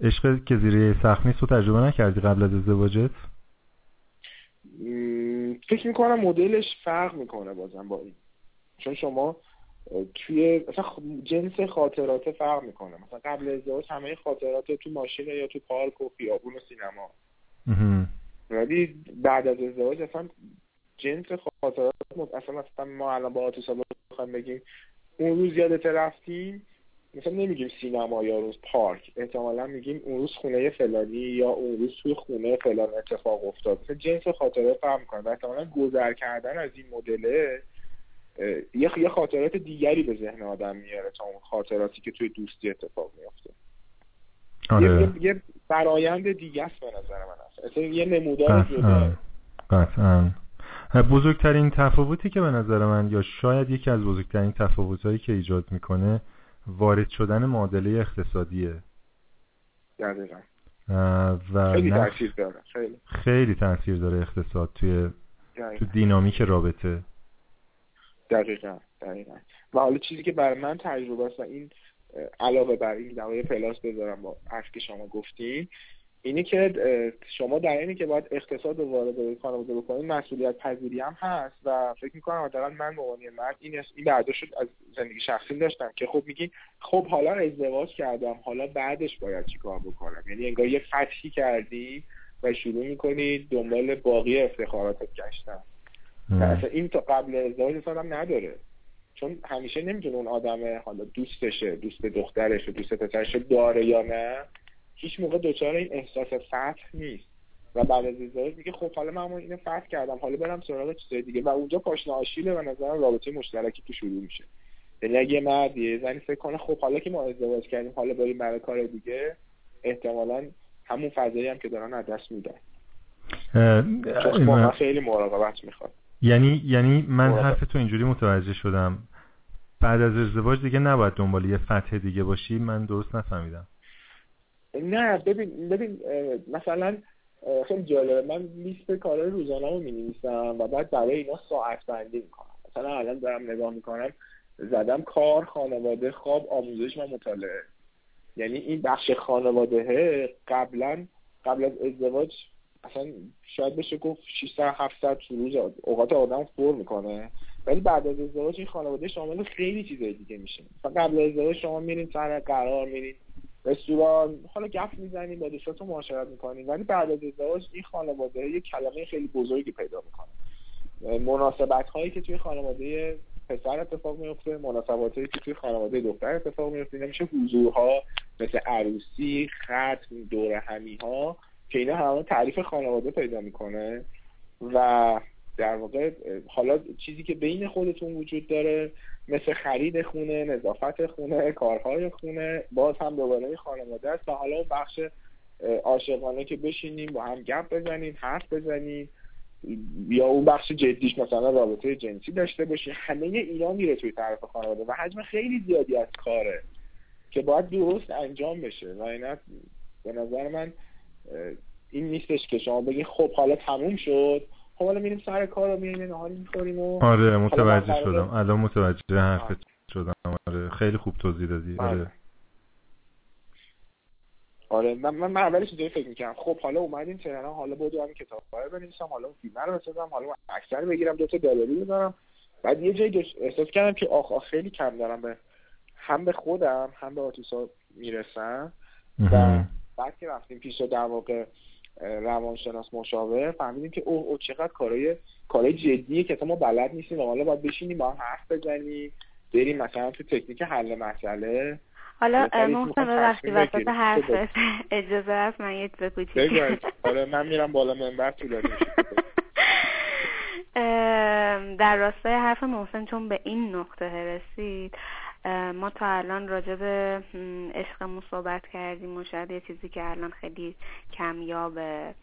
Speaker 1: عشق که زیر سخت نیست رو تجربه نکردی قبل از ازدواجت؟
Speaker 3: فکر می‌کنم مدلش فرق می‌کنه بازم با این. چون شما توی مثلا جنس خاطرات فرق می‌کنه. مثلا قبل ازدواج همه خاطرات تو ماشین یا تو پارک و خیابون و سینما. ولی بعد از ازدواج اصلا جنس خاطرات اصلا مثلا ما الان با آتوسا بخوایم بگیم اون روز یادت رفتیم مثلا نمیگیم سینما یا روز پارک. احتمالا میگیم اون روز خونه فلانی یا اون روز توی خونه فلان اتفاق افتاد. مثلا جنس خاطرات فرق می‌کنه و احتمالا گذر کردن از این مدله یه یه خاطرات دیگری به ذهن آدم میاره تا اون خاطراتی که توی دوستی اتفاق میافته. آره. یه, یه برایند دیگه است به نظر من. اصلا یه نمودار جدا.
Speaker 1: قطعا. بزرگترین تفاوتی که به نظر من یا شاید یکی از بزرگترین تفاوتهایی که ایجاد می‌کنه وارد شدن معادله اقتصادیه.
Speaker 3: دقیقا.
Speaker 1: و
Speaker 3: خیلی تاثیر داره خیلی.
Speaker 1: خیلی تاثیر داره اقتصاد توی تو دینامیک رابطه.
Speaker 3: دقیقا دقیقا. و حالا چیزی که برای من تجربه است و این علاوه بر این دقیقه پلاس بذارم با حرف که شما گفتین اینه که شما در اینی که باید اقتصاد رو وارد خانواده بکنید مسئولیت پذیری هم هست و فکر می‌کنم حداقل من به عنوان مرد این این برداشت از زندگی شخصی داشتم که خب میگی خب حالا ازدواج کردم حالا بعدش باید چیکار بکنم؟ یعنی انگار یه فتحی کردی و شروع می‌کنی دنبال باقی افتخاراتت گشتن. اصلا این تا قبل ازدواج اصلا نداره. چون همیشه نمی‌تونه اون آدم حالا دوستشه دوست دخترش دوست پسرش داره یا نه. هیچ موقع دچار این احساس فتح نیست. و بعد از ازدواج میگه خب حالا من اینو فتح کردم. حالا برم سراغ چیزای دیگه. و اونجا پاشنه آشیله و نظر رابطه مشترکی تو شروع میشه. یعنی اگه مرد یه زنی فکر کنه خب حالا که ما ازدواج کردیم حالا بریم برای کار دیگه احتمالا همون فضایی هم که دارن از دست میدن. چون خیلی مراقبت می‌خواد
Speaker 1: یعنی یعنی من حرف تو اینجوری متوجه شدم. بعد از ازدواج دیگه نباید دنبال یه فتح دیگه باشی. من درست نفهمیدم.
Speaker 3: نه ببین ببین مثلا خیلی جالبه. من لیست کارهای روزانه رو می و بعد برای اینا ساعت بندی می‌کنم. مثلا الان دارم نگاه می‌کنم زدم کار خانواده خواب آموزش و مطالعه. یعنی این بخش خانواده قبلا قبل از ازدواج اصلا شاید بشه گفت 600 700 تو روز اوقات آدم فور می‌کنه. ولی بعد از ازدواج این خانواده شامل خیلی چیزای دیگه میشه. مثلا قبل از ازدواج شما میرین سر قرار میرین. رستوران حالا گپ می‌زنیم با دوستاتون معاشرت می‌کنیم. ولی بعد از ازدواج این خانواده یه کلمه خیلی بزرگی پیدا می‌کنه. مناسبت هایی که توی خانواده پسر اتفاق میفته مناسبات هایی که توی خانواده دختر اتفاق میفته نمیشه حضورها مثل عروسی ختم دور همی ها که اینا همه تعریف خانواده پیدا می‌کنه. و در واقع حالا چیزی که بین خودتون وجود داره مثل خرید خونه نظافت خونه کارهای خونه باز هم دوباره خانواده است. و حالا بخش عاشقانه که بشینیم با هم گپ بزنیم حرف بزنیم یا اون بخش جدیش مثلا رابطه جنسی داشته باشیم همه اینا میره توی طرف خانواده و حجم خیلی زیادی از کاره که باید درست انجام بشه. و اینا به نظر من این نیستش که شما بگی خب حالا تموم شد خب حالا میریم سر کار رو میریم نهاری می‌خوریم و
Speaker 1: آره متوجه شدم. الان متوجه حرفت شدم. آره خیلی خوب توضیح دادی. آره, آره.
Speaker 3: آره من من اولش اینجوری فکر می‌کنم خب حالا اومدیم تهران حالا برو هم کتاب بنویسم حالا فیلم رو بسازم حالا اکثر بگیرم دو تا دلاری بذارم بعد یه جایی احساس کردم که آخ آخ خیلی کم دارم به هم به خودم هم به آتوسا می‌رسم. و بعد که رفتیم پیش در واقع روانشناس مشاور فهمیدیم که اوه او چقدر کارهای کارهای جدیه که ما بلد نیستیم. و حالا باید بشینیم با هم حرف بزنیم بریم مثلا تو تکنیک حل مسئله.
Speaker 2: حالا محسن وقتی وسط حرف اجازه هست من یه چیز کوچیک.
Speaker 3: آره من میرم بالا منبر طولانی
Speaker 2: در راستای حرف محسن چون به این نقطه رسید ما تا الان راجع به عشقمون صحبت کردیم و شاید یه چیزی که الان خیلی کمیابه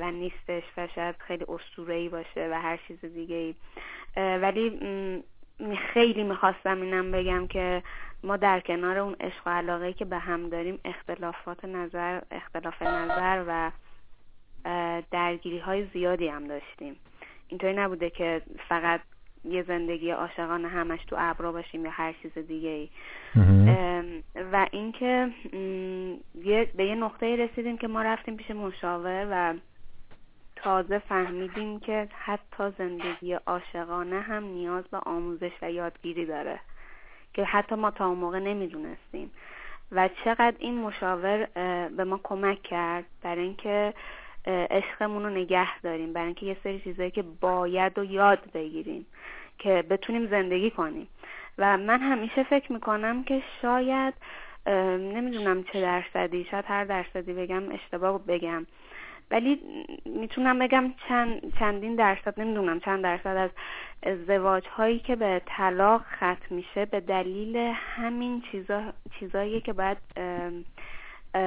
Speaker 2: و نیستش و شاید خیلی ای باشه و هر چیز دیگه ای ولی خیلی می‌خواستم اینم بگم که ما در کنار اون عشق و علاقه که به هم داریم اختلافات نظر اختلاف نظر و درگیری های زیادی هم داشتیم. اینطوری نبوده که فقط یه زندگی عاشقانه همش تو ابرا باشیم یا هر چیز دیگه ای و اینکه به یه نقطه رسیدیم که ما رفتیم پیش مشاور و تازه فهمیدیم که حتی زندگی عاشقانه هم نیاز به آموزش و یادگیری داره. که حتی ما تا اون موقع نمی‌دونستیم. و چقدر این مشاور به ما کمک کرد در اینکه عشقمون رو نگه داریم برای اینکه یه سری چیزایی که باید و یاد بگیریم که بتونیم زندگی کنیم. و من همیشه فکر می‌کنم که شاید نمی‌دونم چه درصدی شاید هر درصدی بگم اشتباه بگم. ولی می‌تونم بگم چند چندین درصد نمی‌دونم چند درصد از ازدواج هایی که به طلاق ختم میشه به دلیل همین چیزا چیزایی که باید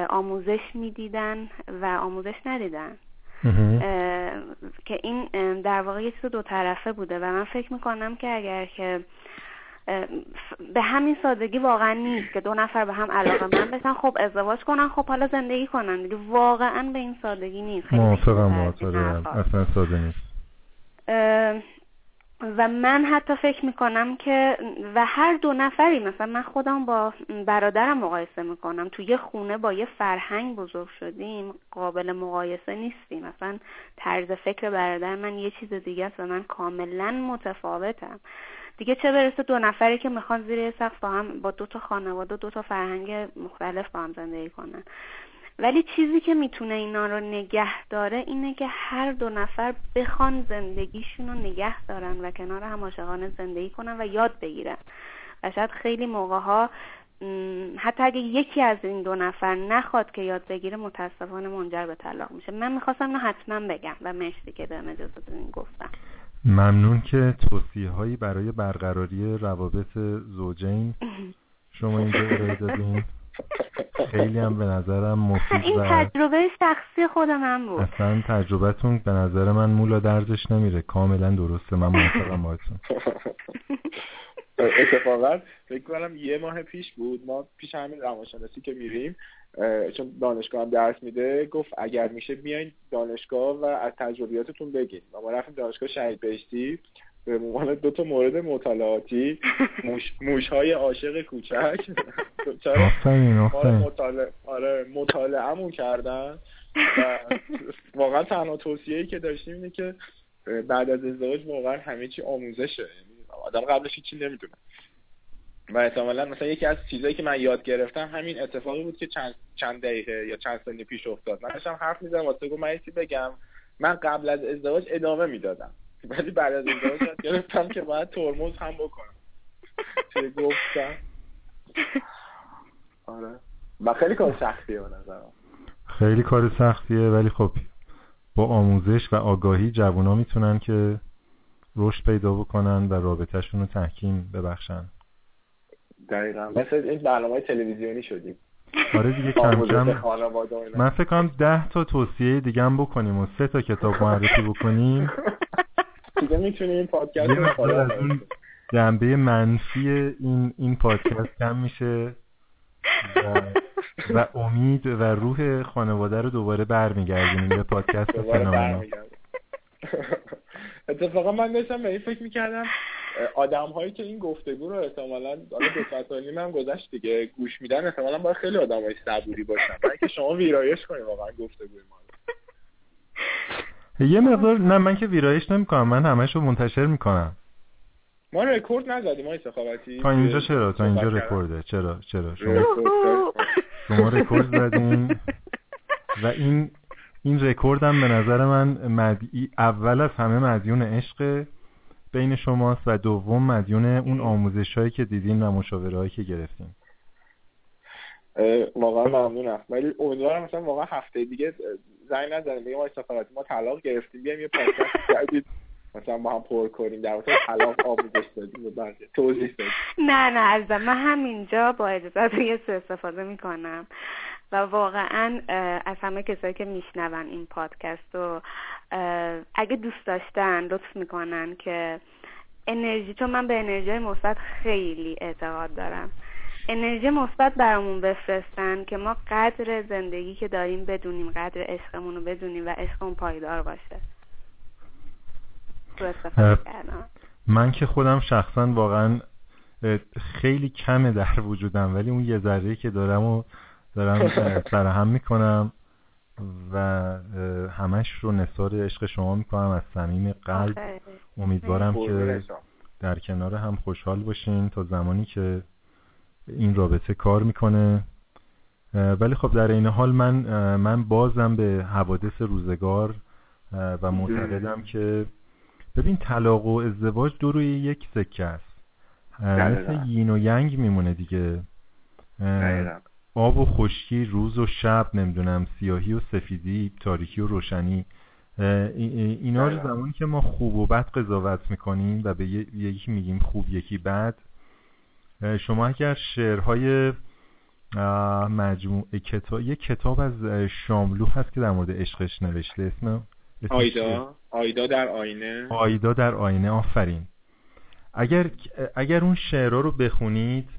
Speaker 2: آموزش می‌دیدن و آموزش ندیدن. که این در واقع یه چیز دو طرفه بوده و من فکر می‌کنم که اگر که به همین سادگی واقعا نیست که دو نفر به هم علاقه من بشن خب ازدواج کنن خب حالا زندگی کنن. دیگه واقعا به این سادگی نیست.
Speaker 1: موافقم اصلا ساده نیست.
Speaker 2: و من حتی فکر می‌کنم که و هر دو نفری مثلا من خودم با برادرم مقایسه می‌کنم تو یه خونه با یه فرهنگ بزرگ شدیم قابل مقایسه نیستیم. مثلا طرز فکر برادر من یه چیز دیگه است و من کاملا متفاوتم. دیگه چه برسه دو نفری که می‌خوان زیر سقف با هم با دو تا خانواده دو تا فرهنگ مختلف با هم زندگی کنن. ولی چیزی که می‌تونه اینا رو نگه داره اینه که هر دو نفر بخوان زندگیشون رو نگه دارن و کنار هم عاشقانه زندگی کنن و یاد بگیرن. و شاید خیلی موقع ها حتی اگه یکی از این دو نفر نخواد که یاد بگیره متاسفانه منجر به طلاق میشه. من می‌خواستم اینو حتما بگم و مرسی که به اجازه دادین گفتم.
Speaker 1: ممنون که توصیه هایی برای برقراری روابط زوجین شما اینجا ارائه دادین. خیلی هم به نظرم مفید
Speaker 2: این تجربه شخصی خود من بود.
Speaker 1: اصلا تجربتون به نظر من مولا دردش نمیره. کاملا درسته. من موافقم باهاتون
Speaker 3: اتفاقا فکر کنم یه ماه پیش بود. ما پیش همین روانشناسی که میریم چون دانشگاه هم درس میده گفت اگر میشه بیاین دانشگاه و از تجربیاتتون بگین. ما رفتیم دانشگاه شهید بهشتی. به عنوان دو تا مورد مطالعاتی موش, موش های عاشق کوچک.
Speaker 1: چرا؟
Speaker 3: مطالعه آره مطالعهمون کردن. و واقعا تنها توصیه که داشتیم اینه که بعد از ازدواج واقعا همه چی آموزشه. یعنی آدم قبلش هیچی نمی‌دونه. و احتمالا مثلا یکی از چیزایی که من یاد گرفتم همین اتفاقی بود که چند چند دقیقه یا چند ثانیه پیش افتاد. من داشتم حرف می‌زدم واسه گفت من بگم. من قبل از ازدواج ادامه می‌دادم. ولی بعد از ازدواج گرفتم که باید ترمز هم بکنم. چه گفتم؟ آره. و خیلی کار سختیه به نظرم.
Speaker 1: خیلی کار سختیه ولی خب با آموزش و آگاهی جوونا می‌تونن که رشد پیدا بکنن و رابطهشون رو تحکیم ببخشن.
Speaker 3: دقیقا. مثل این برنامه تلویزیونی شدیم.
Speaker 1: آره دیگه کم کم من فکر کنم ده تا توصیه دیگه هم بکنیم و سه تا کتاب معرفی بکنیم.
Speaker 3: دیگه می‌تونیم این پادکست رو
Speaker 1: جنبه منفی این این پادکست کم میشه. و, و امید و روح خانواده رو دوباره برمیگردونیم به پادکست فنومنا
Speaker 3: اتفاقا من داشتم به این فکر می‌کردم آدم هایی که این گفتگو رو احتمالا حالا دو ساعت و نیم هم گذشت دیگه گوش میدن احتمالا باید خیلی آدم های صبوری باشن. من که شما ویرایش کنیم واقعا گفتگوی ما.
Speaker 1: یه مقدار نه من که ویرایش نمی‌کنم من همش رو منتشر می‌کنم.
Speaker 3: ما رکورد نزدیم آقای سخاوتی
Speaker 1: تا اینجا چرا؟ تا اینجا. رکورده. چرا؟ چرا؟ شما
Speaker 3: رکورد.
Speaker 1: شما رکورد زدین. و این این رکورد هم به نظر من مدی... اول از همه مدیون عشق بین شماست و دوم مدیون اون آموزش هایی که دیدین و مشاوره هایی که گرفتین.
Speaker 3: واقعا ممنونم. ولی امیدوارم مثلا واقعا هفته دیگه زنگ نزنیم بگیم آقای سفارتی ما طلاق گرفتیم بیایم یه پادکست جدید مثلا با هم پر کنیم در مورد طلاق آموزش بدیم به توضیح بدیم.
Speaker 2: نه نه عزیزم من همینجا با اجازه یه سو استفاده می‌کنم و واقعا از همه کسایی که میشنون این پادکست رو اگه دوست داشتن لطف می‌کنن که انرژی چون من به انرژی مثبت خیلی اعتقاد دارم. انرژی مثبت برامون بفرستن که ما قدر زندگی که داریم بدونیم قدر عشقمون رو بدونیم و عشقمون پایدار باشه تو استفاده
Speaker 1: اه،
Speaker 2: کردم
Speaker 1: من که خودم شخصا واقعا خیلی کمه در وجودم ولی اون یه ذره که دارم و دارم سرهم می‌کنم و همش رو نثار عشق شما می‌کنم از صمیم قلب. امیدوارم که. در کنار هم خوشحال باشین تا زمانی که این رابطه کار می‌کنه ولی خب در این حال من من بازم به حوادث روزگار و معتقدم که ببین طلاق و ازدواج دو روی یک سکه است. مثل یین و ینگ میمونه دیگه. آب و خشکی روز و شب نمی‌دونم سیاهی و سفیدی تاریکی و روشنی اینا رو. زمانی که ما خوب و بد قضاوت می‌کنیم و به یکی میگیم خوب یکی بد شما اگر شعرهای مجموعه کتاب یک کتاب از شاملو هست که در مورد عشقش نوشته اسم؟
Speaker 3: آیدا. آیدا در آینه.
Speaker 1: آیدا در آینه آفرین. اگر اگر اون شعرها رو بخونید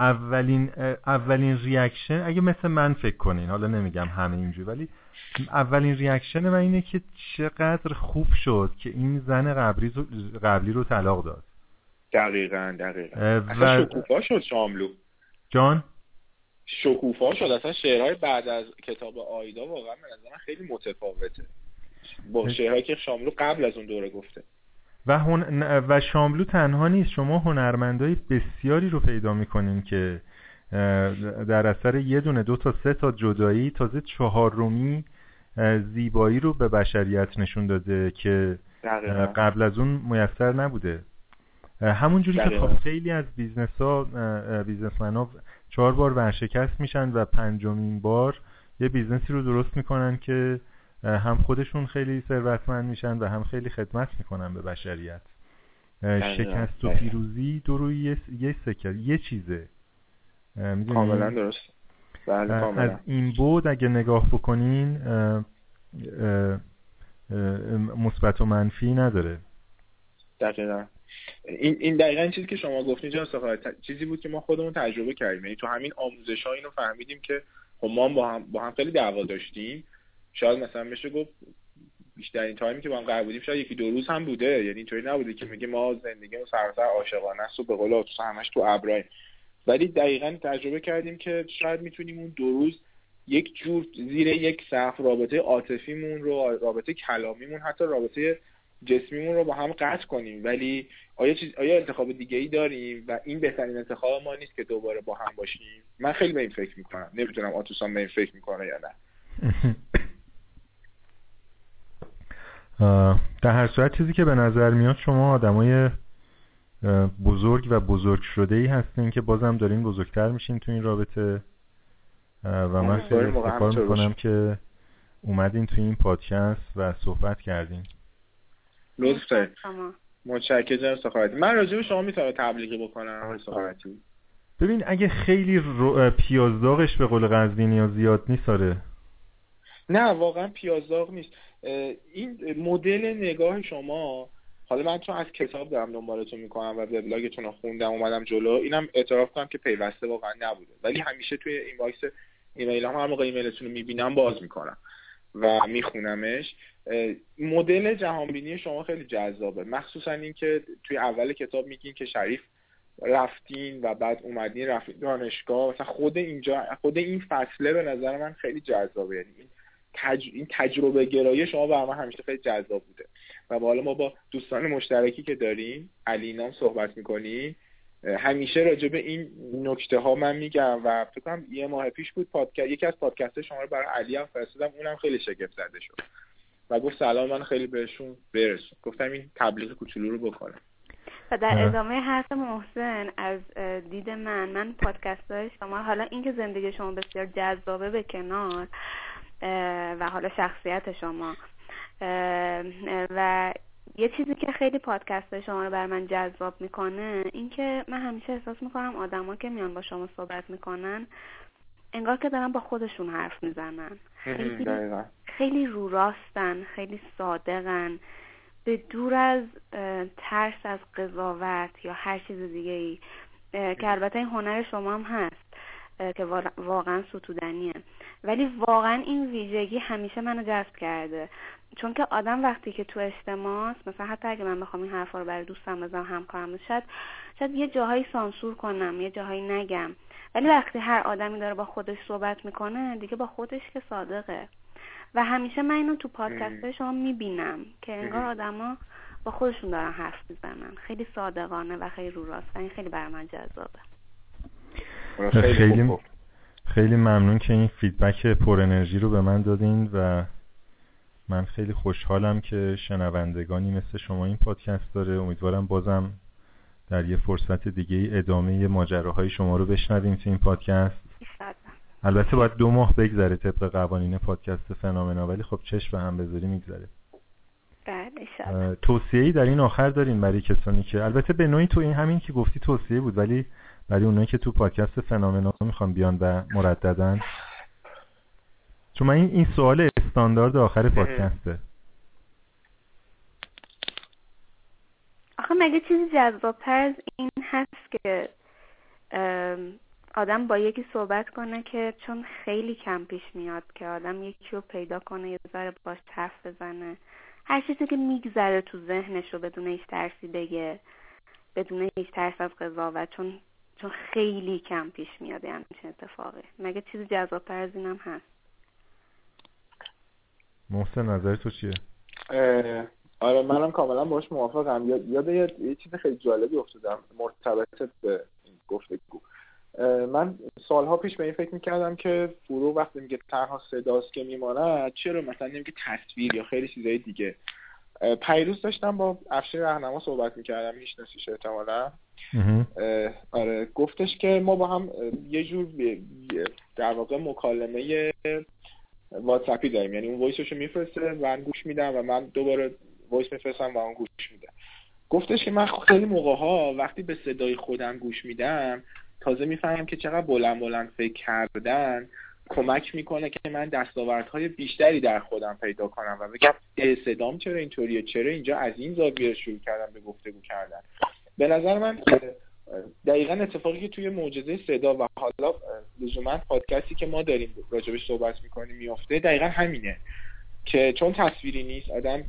Speaker 1: اولین اولین reaction اگه مثل من فکر کنین حالا نمیگم همه اینجوری ولی اولین reaction من اینه که چقدر خوب شد که این زن قبلی رو, قبلی رو طلاق داد.
Speaker 3: دقیقا دقیقا.
Speaker 1: اه،
Speaker 3: اصلا
Speaker 1: و
Speaker 3: شکوفا شد شاملو.
Speaker 1: جان؟
Speaker 3: شکوفا شد. اصلا شعرهای بعد از کتاب آیدا واقعا من خیلی متفاوته. با شعرهایی که شاملو قبل از اون دوره گفته.
Speaker 1: و, هن... و شاملو تنها نیست. شما هنرمندای بسیاری رو پیدا می‌کنین که در اثر یه دونه دو تا سه تا جدایی تازه چهارمی زیبایی رو به بشریت نشون داده که
Speaker 3: دقیقا.
Speaker 1: قبل از اون میسر نبوده. همون جوری که. خب خیلی از business ها businessman ها چهار بار ورشکست میشن و پنجمین بار یه business ی رو درست می‌کنن که هم خودشون خیلی ثروتمند میشن و هم خیلی خدمت می‌کنن به بشریت
Speaker 3: دقیقاً.
Speaker 1: شکست و
Speaker 3: دقیقاً.
Speaker 1: پیروزی دو روی یه, یه سکه یه چیزه؟
Speaker 3: کاملا درست بله
Speaker 1: از این بود اگه نگاه بکنین مثبت و منفی نداره
Speaker 3: دقیقا این این دقیقا چیزی که شما گفتین سخاوت چیزی بود که ما خودمون تجربه کردیم. یعنی تو همین آموزش ها اینو فهمیدیم که خب ما با هم با هم خیلی دعوا داشتیم. شاید مثلا بشه گفت بیشترین تایمی که با هم قرار بودیم شاید یکی دو روز هم بوده. یعنی اینطوری نبوده که میگه ما زندگیمون سراسر عاشقانه است و به قول همش تو ابراهیم ولی دقیقا تجربه کردیم که شاید می‌تونیم اون دو روز یک جور زیر یک سقف رابطه عاطفیمون رو رابطه کلامیمون حتی رابطه جسمیمون رو با هم قطع کنیم. ولی آیا چیز آیا انتخاب دیگه ای داریم؟ و این بهترین انتخاب ما نیست که دوباره با هم باشیم. من خیلی به این فکر می‌کنم. نمی‌تونم آتوسان به این فکر می‌کنه یا نه.
Speaker 1: در هر صورت چیزی که به نظر میاد شما آدمای بزرگ و بزرگ شده ای هستین که بازم دارین بزرگتر میشین تو این رابطه. و من خیلی افتخار می‌کنم. که اومدین تو این پادکست و صحبت کردین.
Speaker 3: لطف دارید متشکرم جناب سخاوتی. من راجع به شما می‌تونم تبلیغی بکنم. آقای سخاوتی.
Speaker 1: ببین اگه خیلی رو- پیازداغش به قول قزوینیا زیاد نیست آره.
Speaker 3: نه واقعا پیازداغ نیست. این مدل نگاه شما حالا من چون از کتاب دارم دنبالتون می‌کنم و وبلاگتون رو خوندم اومدم جلو اینم اعتراف کنم که پیوسته واقعا نبوده. ولی همیشه توی این box ایمیل هم هر موقع ایمیلتون رو می‌بینم باز می‌کنم. و میخونمش. مدل جهانبینی شما خیلی جذابه. مخصوصا اینکه توی اول کتاب میگین که شریف رفتین و بعد اومدین رفتین دانشگاه. مثلا خود اینجا خود این فصله به نظر من خیلی جذابه. یعنی این, تج... این تجربه گرایی شما برای من همیشه خیلی جذاب بوده. و حالا ما با دوستان مشترکی که داریم علی نام صحبت می‌کنیم. همیشه راجع به این نکته ها من میگم و فکر کنم یه ماه پیش بود پادکست یکی از پادکست شما رو برای علی هم فرستادم اونم خیلی شگفت زده شد. و گفت سلام من خیلی بهشون برسون. گفتم این تبلیغ کوچولو رو بکنم.
Speaker 2: و در ادامه حرف محسن از دید من من پادکست های شما حالا اینکه زندگی شما بسیار جذابه به کنار و حالا شخصیت شما. و یه چیزی که خیلی پادکست شما رو بر من جذاب می‌کنه اینکه من همیشه احساس می‌کنم آدما که میان با شما صحبت می‌کنن انگار که دارن با خودشون حرف می‌زنن. خیلی, خیلی رو راستن خیلی صادقن. به دور از ترس از قضاوت یا هر چیز دیگه ای که البته این هنر شما هم هست که واقعا ستودنیه. ولی واقعا این ویژگی همیشه منو جذب کرده. چون که آدم وقتی که تو اجتماع مثلا حتی اگه من بخوام این حرفا رو برای دوستم بزنم همکارم شاید شاید یه جاهایی سانسور کنم یه جاهایی نگم. ولی وقتی هر آدمی داره با خودش صحبت می‌کنه دیگه با خودش که صادقه. و همیشه من اینو تو پادکست شما می‌بینم که انگار آدما با خودشون دارن حرف می‌زنن. خیلی صادقانه و خیلی رو راست و این خیلی برای من جذابه.
Speaker 1: خیلی خیلی ممنون که این فیدبک پر انرژی رو به من دادین و من خیلی خوشحالم که شنوندگانی مثل شما این پادکست داره. امیدوارم بازم در یه فرصت دیگه ادامه ماجراهای شما رو بشنویم تو این پادکست. البته باید دو ماه بگذره طبق قوانین پادکست فنامنا ولی خب چشم به هم بذاری میگذره.
Speaker 2: بله،
Speaker 1: توصیه ای در این آخر دارین برای کسانی که البته به نوعی تو این همین که گفتی توصیه بود ولی برای اونایی که تو پادکست فنامنا می‌خوان بیان و مرددن. چون من این, این سوال استاندارد آخر پادکسته.
Speaker 2: آخه مگه چیزی جذابتر از این هست که آدم با یکی صحبت کنه که چون خیلی کم پیش میاد که آدم یکی رو پیدا کنه یه ذره باش حرف بزنه. هر چیزی که میگذره تو ذهنش رو بدون هیچ ترسی بگه بدون هیچ ترس از قضاوت. چون چون خیلی کم پیش میاد یعنی چه اتفاقی. مگه چیزی جذابتر از اینم هست؟
Speaker 1: محسن نظر تو چیه؟
Speaker 3: آره منم کاملا باش موافقم. یاد یاد یه چیز خیلی جالبی افتادم مرتبط به گفتگو من سالها پیش به این فکر می‌کردم که فرو وقتی میگه تنها صداست که میماند چرا مثلا نمیگه تصویر یا خیلی چیزای دیگه. پیروز داشتم با افشین رهنما صحبت می‌کردم میشناسیش احتمالا. آره گفتش که ما با هم یه جور در واقع مکالمه واتساپی داریم. یعنی اون voice شو میفرسته من گوش میدم و من دوباره voice میفرستم و اون گوش میده. گفتش که من خیلی موقع ها وقتی به صدای خودم گوش میدم تازه می‌فهمم که چقدر بلند بلند فکر کردن. کمک می‌کنه که من دستاوردهای بیشتری در خودم پیدا کنم. و بگم صدام چرا اینطوریه؟ چرا اینجا از این زاویه شروع کردم به گفتگو کردن؟ به نظر من دقیقا اتفاقی که توی معجزه صدا و حالا لزوما پادکستی که ما داریم راجبش صحبت می‌کنیم میافته دقیقا همینه. که چون تصویری نیست آدم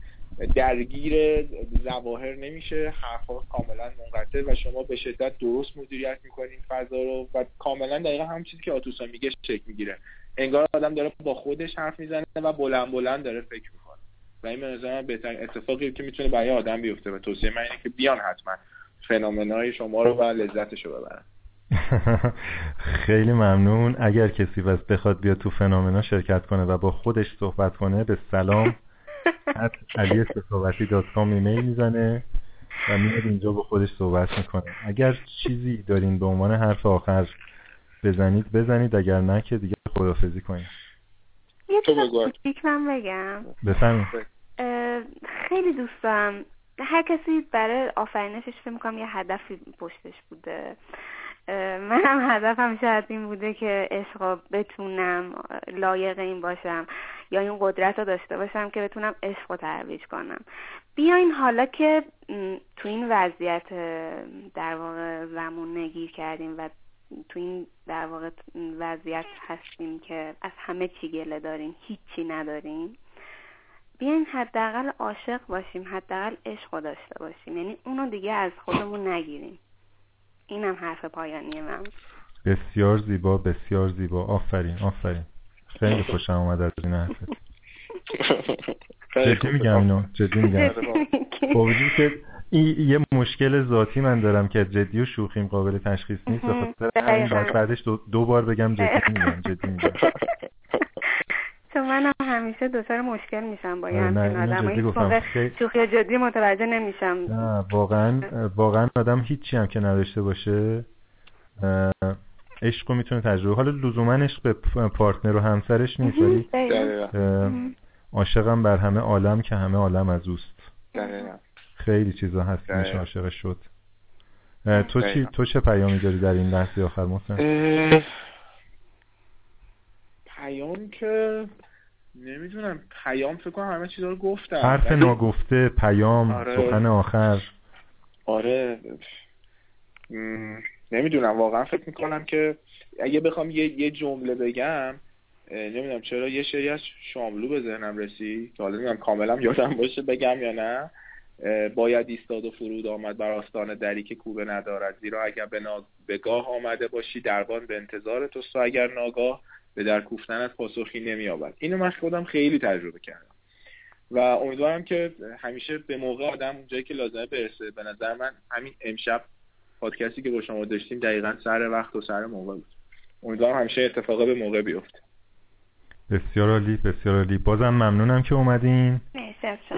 Speaker 3: درگیر ظواهر نمیشه حرفها کاملا منقطع و شما به شدت درست مدیریت می‌کنین فضا رو و کاملا دقیقا هم چیزی که آتوسا میگه شکل می‌گیره. انگار آدم داره با خودش حرف می‌زنه و بلند بلند داره فکر می‌کنه. و این به بهترین اتفاقی که می‌تونه برای آدم بیفته و توصیه من اینه که بیان حتما فنومنای شما رو و لذتش رو ببرن.
Speaker 1: خیلی ممنون. اگر کسی بس بخواد بیاد تو فنومنا شرکت کنه و با خودش صحبت کنه به سلام. علی سخاوتی dot com ایمیل می‌زنه و میاد اینجا با خودش صحبت می‌کنه. اگر چیزی دارین به عنوان حرف آخر بزنید بزنید. اگر نه که دیگه خدافظی کنید
Speaker 2: یه چیز من بگم.
Speaker 1: بفهمید
Speaker 2: خیلی دوستم. هر کسی برای آفرینشش فکر می‌کنم یه هدفی پشتش بوده. منم هدفم شاید این بوده که عشق بتونم لایق این باشم. یا این قدرت رو داشته باشم که بتونم عشق رو ترویج کنم. بیاین حالا که تو این وضعیت در واقع زمون نگیر کردیم و تو این در واقع وضعیت هستیم که از همه چی گله داریم هیچی نداریم بیاین حداقل عاشق باشیم حداقل عشق داشته باشیم. یعنی اونو دیگه از خودمون نگیریم. اینم حرف پایانی من.
Speaker 1: بسیار زیبا بسیار زیبا. آفرین آفرین. خیلی خوشم اومد از این حرفت. جدی میگم اینو جدی میگم. با که این یه مشکل ذاتی من دارم که جدی و شوخیم قابل تشخیص نیست. بخاطر بعدش دو, دو بار بگم جدی میگم جدی میگم.
Speaker 2: چون من همیشه دچار مشکل میشم با یه همچین آدم. این شوخی جدی متوجه نمیشم.
Speaker 1: نه واقعا واقعا آدم هیچی هم که نداشته باشه عشق رو می‌تونه تجربه حالا لزوما عشق به پارتنر و همسرش نیست ولی عاشقم بر همه عالم که همه عالم از اوست. خیلی چیزا هست میشه عاشق شد. تو چی تو چه پیامی داری در این لحظه آخر محسن؟
Speaker 3: پیام که نمی‌دونم. پیام فکر کنم همه چیزا رو گفتم.
Speaker 1: حرف ناگفته پیام آره. سخن آخر.
Speaker 3: آره. نمی‌دونم واقعا فکر می‌کنم که اگه بخوام یه, یه جمله بگم نمی‌دونم چرا یه شری از شاملو به ذهنم رسید که حالا نمی‌دونم کاملا یادم باشه بگم یا نه. باید ایستاد و فرود آمد بر آستان دری که کوبه ندارد. زیرا اگر به, به گاه آمده باشی دربان به انتظار توست و اگر ناگاه به در کوفتن از پاسخی نمییابد. اینو من خودم خیلی تجربه کردم. و امیدوارم که همیشه به موقع آدم اونجایی که لازمه برسه. به نظر من همین امشب پادکستی که با شما داشتیم دقیقا سر وقت و سر موقع بود. امیدوارم همیشه اتفاقه به موقع بیفته.
Speaker 1: بسیار عالی بسیار عالی. بازم ممنونم که اومدین.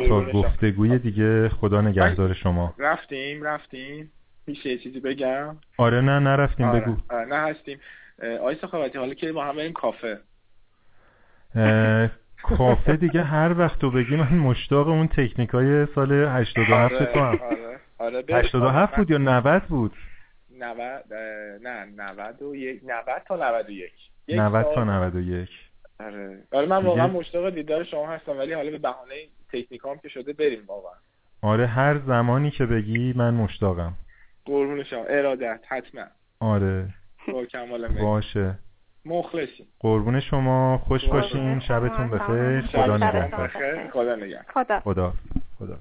Speaker 1: تا گفتگوی دیگه خدا نگهدار شما.
Speaker 3: رفتیم رفتیم. میشه چیزی بگم؟
Speaker 1: آره نه نرفتیم آره. بگو.
Speaker 3: آره نه هستیم. آی سخاوتی حالا که با هم بریم کافه.
Speaker 1: کافه دیگه هر وقت تو بگی من مشتاق اون تکنیک های سال 87 آره، تو هم. آره. آره 87 بود یا 90 بود؟
Speaker 3: 90 نه 91 90 تا 91
Speaker 1: 90 تا 91
Speaker 3: آره. آره من واقعا مشتاق دیدار شما هستم ولی حالا به بهانه تکنیکام که شده بریم واقعا.
Speaker 1: آره هر زمانی که بگی من مشتاقم.
Speaker 3: قربون شما. ارادت حتما.
Speaker 1: آره.
Speaker 3: با کمال
Speaker 1: باشه.
Speaker 3: مخلصی
Speaker 1: قربون شما. خوش باشین. شبتون بخیر. خدا نگهدار.
Speaker 3: خدا نگهدار.
Speaker 1: خدا. خدا.